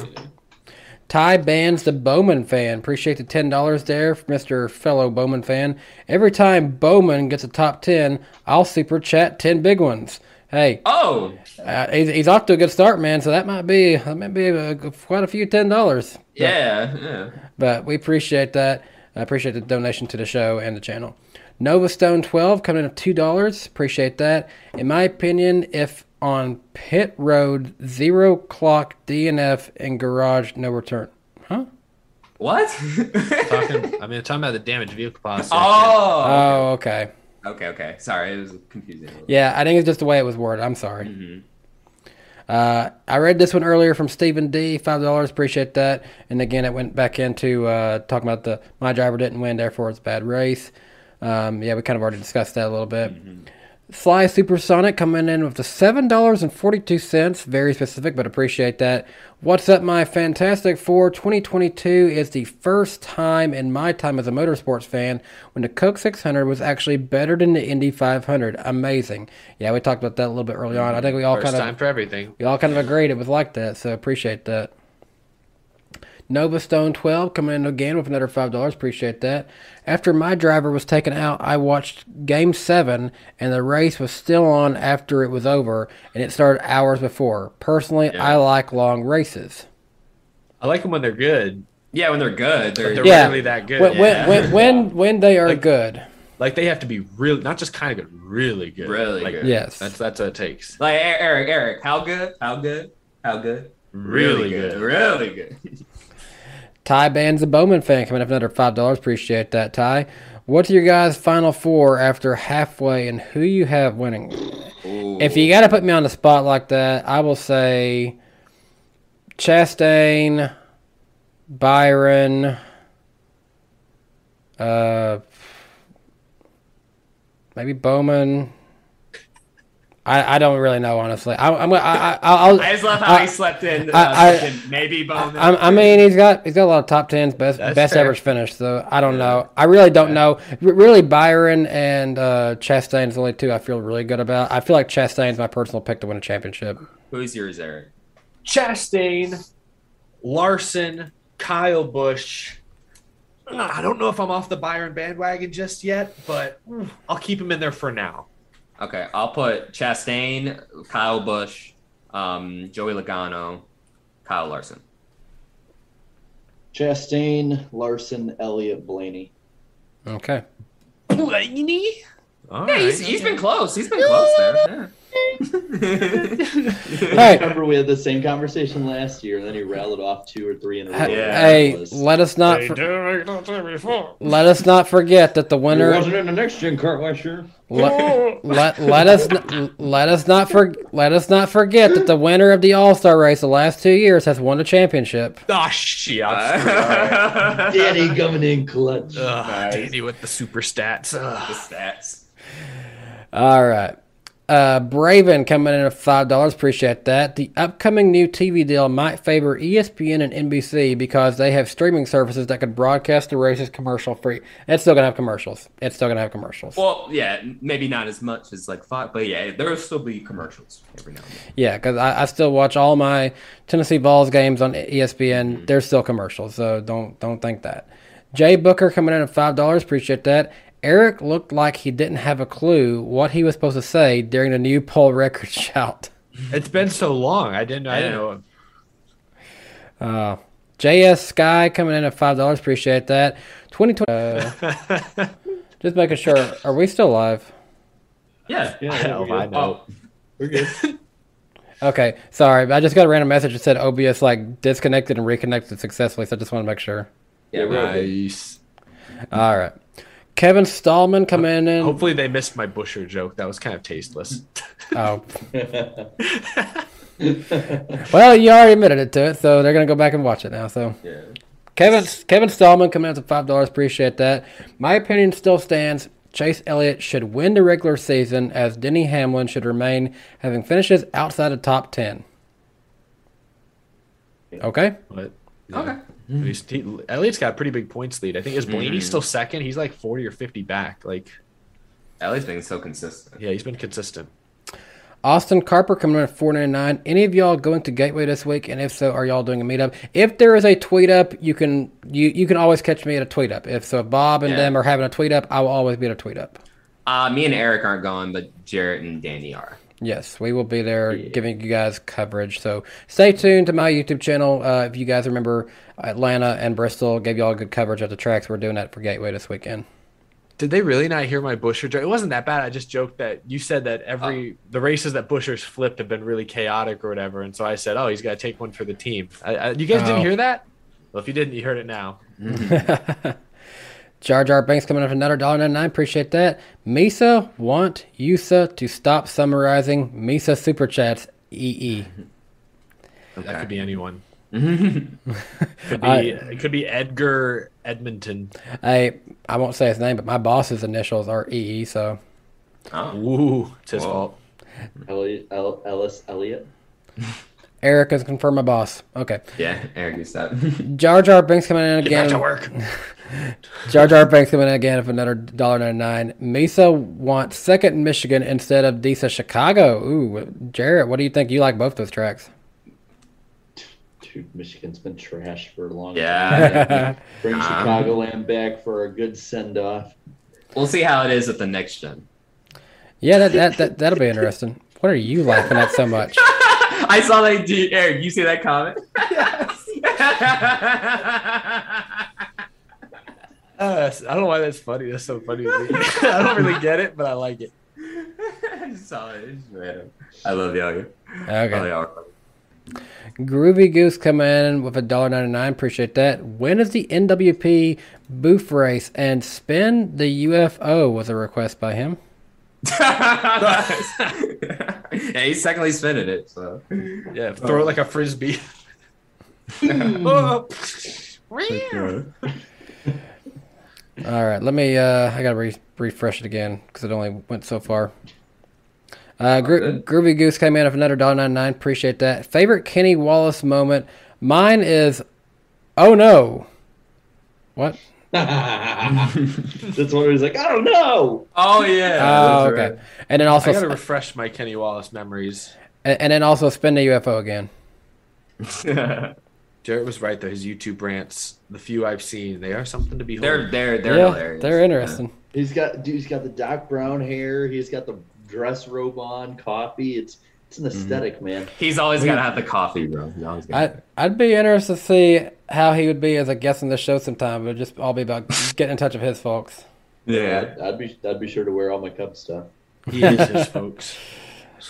Ty bans the Bowman fan. Appreciate the ten dollars there, Mister Fellow Bowman fan. Every time Bowman gets a top ten, I'll super chat ten big ones. Hey, Oh, uh, he's, he's off to a good start, man. So that might be that might be a, quite a few ten dollars. yeah, yeah. But we appreciate that. I appreciate the donation to the show and the channel. Nova Stone 12 coming in at $2. Appreciate that. In my opinion, if on pit road, zero clock, DNF, and garage, no return. Huh? What? Talking, I mean, talking about the damaged vehicle policy. oh. Oh, okay. Okay, okay. Sorry, it was confusing. Yeah, I think it's just the way it was worded. I'm sorry. Mhm. Uh, I read this one earlier from Stephen D. Five dollars, appreciate that. And again, it went back into uh, talking about the my driver didn't win, therefore it's a bad race. Um, yeah, we kind of already discussed that a little bit. Sly Supersonic coming in with the seven dollars and forty two cents. Very specific, but appreciate that. What's up, my fantastic four? 2022 is the first time in my time as a motorsports fan when the Coke 600 was actually better than the Indy 500. Amazing. Yeah, we talked about that a little bit early on. I think we all First kind of time for everything. we all kind of agreed it was like that, so appreciate that. Nova Stone 12 coming in again with another $5. Appreciate that. After my driver was taken out, I watched Game 7, and the race was still on after it was over, and it started hours before. Personally, I like long races. I like them when they're good. Yeah, when they're good, they're, they're Yeah. rarely that good. When, Yeah. when, when, when, when they are Like- good. Like they have to be really, not just kind of good, really good. Really like, good. Yes. That's that's what it takes. like Eric. Eric, how good? How good? How good? Really good. Really good. (laughs) Ty Band's a Bowman fan coming up another five dollars. Appreciate that, Ty. What's your guys' final four after halfway, and who you have winning? If you got to put me on the spot like that, I will say Chastain, Byron, uh, maybe Bowman. I, I don't really know honestly. I, I'm I, I I'll, I just love how I- he slept in. Uh, I- I- maybe Bowman. I, I mean, he's got he's got a lot of top tens, best That's best fair. average finish. So I don't know. I really don't know. R- really, Byron and uh, Chastain's the only two I feel really good about. I feel like Chastain's my personal pick to win a championship. Who's yours, Eric? Chastain, Larson, Kyle Busch. I don't know if I'm off the Byron bandwagon just yet, but I'll keep him in there for now. Okay, I'll put Chastain, Kyle Busch, um, Joey Logano, Kyle Larson. Chastain, Larson, Elliott, Blaney. Okay. Blaney? All Yeah, right. he's, he's been close. He's been close there. (laughs) Hey. Remember we had the same conversation last year, and then he rattled off two or three in a row. Hey, Yeah. hey, let us not for- do make no time before. let us not forget that the He winner. wasn't in the next gen kart last year. Let, (laughs) let, let us let us not for, let us not forget that the winner of the All Star race the last two years has won the championship. Oh, shit. I'm screwed. All right. Danny coming in clutch. Ugh, Danny with the super stats. the stats. All right. Uh, Braven coming in at five dollars. Appreciate that. The upcoming new TV deal might favor ESPN and NBC because they have streaming services that could broadcast the races commercial free. It's still gonna have commercials. It's still gonna have commercials. Well, yeah, maybe not as much as like five, but yeah, there'll still be commercials every now and then. Yeah, because I, I still watch all my Tennessee Vols games on ESPN. There's still commercials, so don't don't think that. Jay Booker coming in at five dollars. Appreciate that. Eric looked like he didn't have a clue what he was supposed to say during the new poll record (laughs) shout. It's been so long. I didn't. I didn't know. Uh, JS Sky coming in at five dollars. Appreciate that. Twenty twenty. Uh, (laughs) just making sure. Are we still live? Yeah, Yeah, Hell, we're good. I know. Oh, we're good. (laughs) Okay, sorry. I just got a random message that said OBS like disconnected and reconnected successfully. So I just want to make sure. yeah. Nice. All right. Kevin Stallman coming in. Hopefully they missed my Buescher joke. That was kind of tasteless. Oh. (laughs) (laughs) well, you already admitted it to it, so they're gonna go back and watch it now. So Yeah. Kevin Kevin Stallman coming out to five dollars. Appreciate that. My opinion still stands. Chase Elliott should win the regular season, as Denny Hamlin should remain having finishes outside of top ten. Okay. But Okay. He's, he, Elliott's got a pretty big points lead. I think is Blaney Mhm. still second? He's like forty or fifty back. Like, Elliott's been so consistent. yeah, he's been consistent. Austin Carper coming in at four ninety nine. Any of y'all going to Gateway this week? And if so, are y'all doing a meetup? If there is a tweet up, you can you you can always catch me at a tweet up. If so, if Bob and Yeah. them are having a tweet up, I will always be at a tweet up. Uh, me and Eric aren't going, but Jarrett and Danny are. Yes, we will be there giving you guys coverage. So stay tuned to my YouTube channel. Uh, if you guys remember, Atlanta and Bristol gave y'all good coverage at the tracks. We're doing that for Gateway this weekend. Did they really not hear my Buescher joke? It wasn't that bad. I just joked that you said that every the races that Buescher's flipped have been really chaotic or whatever, and so I said, "Oh, he's got to take one for the team." I, I, you guys Oh. didn't hear that? Well, if you didn't, you heard it now. (laughs) (laughs) Jar Jar Banks coming up for another dollar ninety nine. Appreciate that. Misa want Yusa to stop summarizing Misa super chats. E EE. That could be anyone. (laughs) Could be I- it could be Edgar Edmonton. I I won't say his name, but my boss's initials are EE. So oh. Ooh, it's his Whoa. fault. Elliot, El, Ellis Elliott. (laughs) Eric has confirmed my boss. Okay. Yeah, Eric, you said. (laughs) Jar Jar Banks coming in again. Get back again. to work. (laughs) Jar Jar Banks coming in again for another dollar ninety nine. Mesa wants second Michigan instead of Disa Chicago. Ooh, Jarrett, what do you think? You like both those tracks? Dude, Michigan's been trash for a long Yeah. time. (laughs) Bring Um, Chicagoland back for a good send off. we'll see how it is at the next gen. Yeah, that, that that that'll be interesting. What are you laughing at so much? (laughs) I saw that. Dude, Eric, you see that comment? (laughs) Uh, I don't know why that's funny. That's so funny to me. (laughs) I don't really get it, but I like it. I saw it. It's random. I love y'all. Okay. Oh, y'all. Groovy Goose coming in with a dollar ninety nine. Appreciate that. When is the NWP booth race and spin the UFO was a request by him. (laughs) yeah, he's secondly spinning it. So Yeah, throw it like a frisbee. (laughs) Oh. (laughs) All right, let me. Uh, I gotta re- refresh it again because it only went so far. Uh, Gro- Groovy Goose came in with another $1.99. Appreciate that. Favorite Kenny Wallace moment? Mine is, oh no. What? (laughs) That's one where he's like, I don't know. Oh yeah. Oh, that's okay. And then also, I gotta refresh my Kenny Wallace memories. and, and then also spin the UFO again. right. (laughs) Jarrett was right though. His YouTube rants, the few I've seen, they are something to behold. they're they're they're yeah, hilarious. they're interesting. He's got dude, he's got the dark Brown hair. He's got the dress robe on, coffee. It's it's an Mm-hmm. aesthetic, man. He's always gotta have the coffee, bro. He's always gotta I, I'd be interested to see how he would be as a guest on the show sometime. But just all be about getting in touch with his folks. yeah. I'd, I'd be I'd be sure to wear all my Cubs stuff. He is his (laughs) folks. (laughs)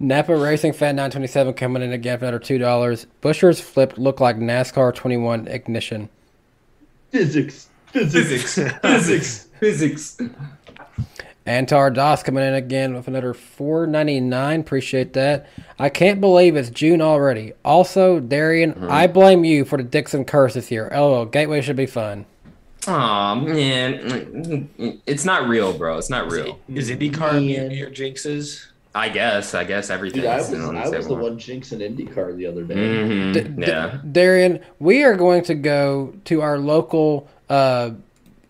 Napa Racing Fan 927 coming in again for another two dollars. Buescher's flipped look like NASCAR 21 ignition. Physics, physics, Physics. Physics. Antar Das coming in again with another 4.99. Appreciate that. I can't believe it's June already. Also, Darian, I blame you for the Dixon curse this year. LOL, Gateway should be fun. Aw man, it's not real, bro. It's not real. Is IndyCar immune to your jinxes? I guess. I guess everything. Dude, I was I was the one jinxing IndyCar the other day. hmm D- D- yeah. Darian, we are going to go to our local uh,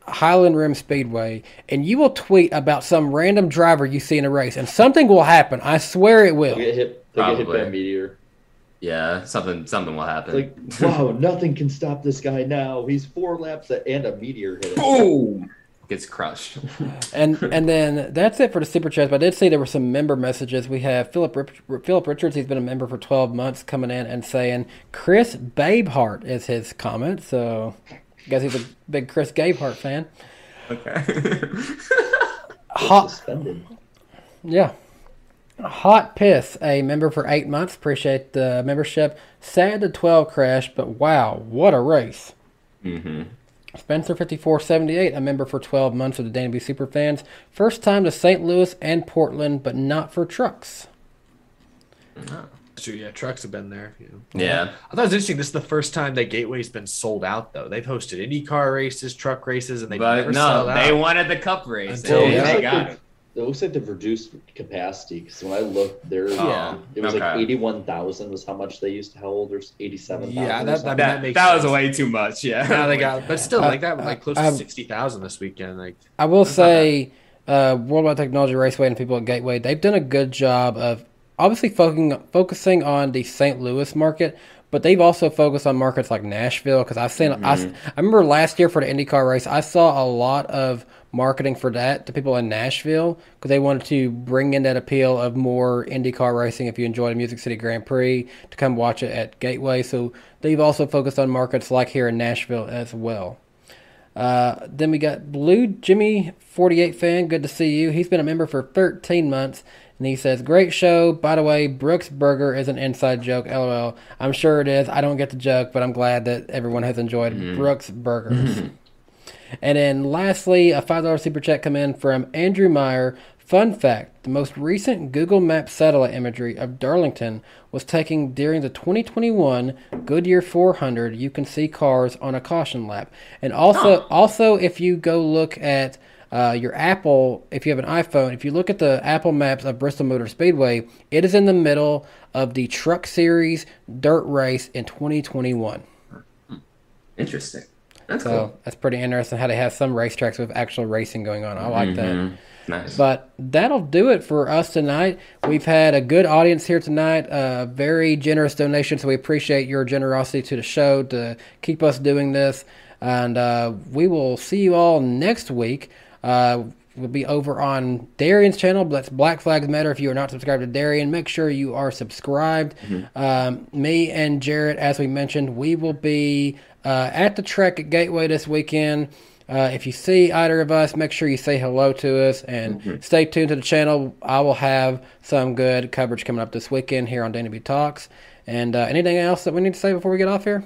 Highland Rim Speedway, and you will tweet about some random driver you see in a race, and something will happen. I swear it will. They get hit. They get hit by Probably. a meteor. Yeah. Something. Something will happen. Like, wow, (laughs) nothing can stop this guy now. He's four laps and a meteor hit him. boom. Gets crushed. (laughs) And and then that's it for the super chats. But I did see there were some member messages. We have Philip Rip- Philip Richards. He's been a member for twelve months, coming in and saying Chris Gabehart is his comment. So, I guess he's a big Chris Gabehart fan. Okay. (laughs) Hot, Suspended. yeah. Hot piss, a member for eight months. Appreciate the membership. Sad the twelve crash, but wow, what a race. Mm-hmm. Spencer fifty four seventy eight, a member for twelve months of the Danny B Super Fans. First time to St. Louis and Portland, but not for trucks. True, yeah, trucks have been there. You know. Yeah. I thought it was interesting. This is the first time that Gateway's been sold out, though. They've hosted IndyCar races, truck races, and they But never no, sold they out. wanted the cup race. Until- Yeah. they It got it. like It looks like they've reduced capacity because when I looked, there, Yeah. it was like eighty-one thousand was how much they used to hold, or eighty-seven. Yeah, that- that- That, makes that was way too much. Yeah. now they got, but still, Uh, like that, was like close uh, to sixty thousand this weekend. Like, I will say, uh, Worldwide Technology Raceway and people at Gateway, they've done a good job of obviously focusing focusing on the St. Louis market, but they've also focused on markets like Nashville. Because I've seen, I, I remember last year for the IndyCar race, I saw a lot of marketing for that to people in Nashville because they wanted to bring in that appeal of more IndyCar racing. If you enjoy the Music City Grand Prix, to come watch it at Gateway. So they've also focused on markets like here in Nashville as well. Uh, then we got Blue Jimmy 48 fan. Good to see you. He's been a member for 13 months. And he says, Great show. By the way, Brooks Burger is an inside joke. LOL. I'm sure it is. I don't get the joke, but I'm glad that everyone has enjoyed mm-hmm. Brooks Burgers. Mm-hmm. and then lastly, a $5 super chat come in from Andrew Meyer. Fun fact the most recent Google Maps satellite imagery of Darlington was taken during the 2021 Goodyear 400. You can see cars on a caution lap. And also, also if you go look at uh, your Apple, if you have an iPhone, if you look at the Apple Maps of Bristol Motor Speedway, it is in the middle of the Truck Series Dirt Race in 2021. Interesting. That's So cool. that's pretty interesting how they have some racetracks with actual racing going on. I like that. Mhm. Nice. But that'll do it for us tonight. We've had a good audience here tonight, a very generous donation, so we appreciate your generosity to the show to keep us doing this. And uh, we will see you all next week. Uh, we'll be over on Darian's channel. That's Black Flags Matter. If you are not subscribed to Darian, make sure you are subscribed. Um, me and Jarrett, as we mentioned, we will be uh, at the Trek at Gateway this weekend. Uh, if you see either of us, make sure you say hello to us and stay tuned to the channel. I will have some good coverage coming up this weekend here on Danny B Talks. And uh, anything else that we need to say before we get off here?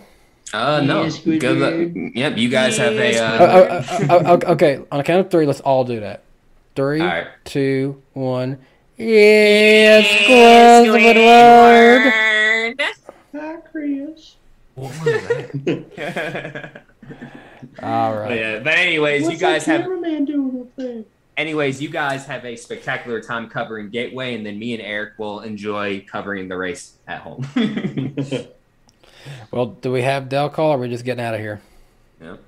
Uh, no. Yes, Good luck. Yep, you guys have a. Uh, oh, okay, on a count of three, let's all do that. Three, All right. two, one. Yes, Squidward. Hi, Chris. what was that? (laughs) All but yeah, but anyways, you guys have cameraman doing anyways, you guys have a spectacular time covering Gateway, and then me and Eric will enjoy covering the race at home. (laughs) Well, do we have Dell call or are we just getting out of here? Yep.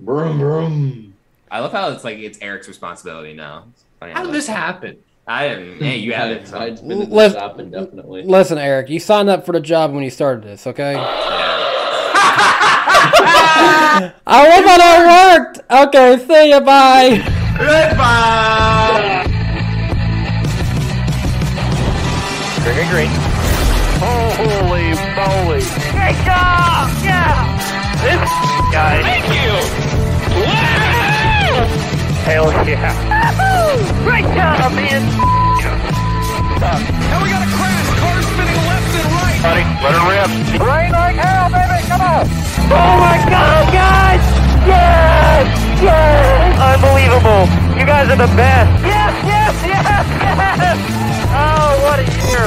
Broom, broom. I love how it's like it's Eric's responsibility now. How did this happen? I didn't. Hey, you had it. I'd been in Let's- the shop. Listen, Eric, you signed up for the job when you started this, okay? (laughs) I hope that worked. Okay, see ya. Bye. Goodbye. Green, green. Great job! Yeah! This guy. Thank you! Wow! Hell yeah. Woohoo! Great job, man! And we got a crash. Cars spinning left and right. Buddy, let her rip. Rain like hell, baby! Come on! Oh my god, guys! Yes! Yes! Unbelievable! You guys are the best! Yes, yes, yes, yes! Oh, what a year!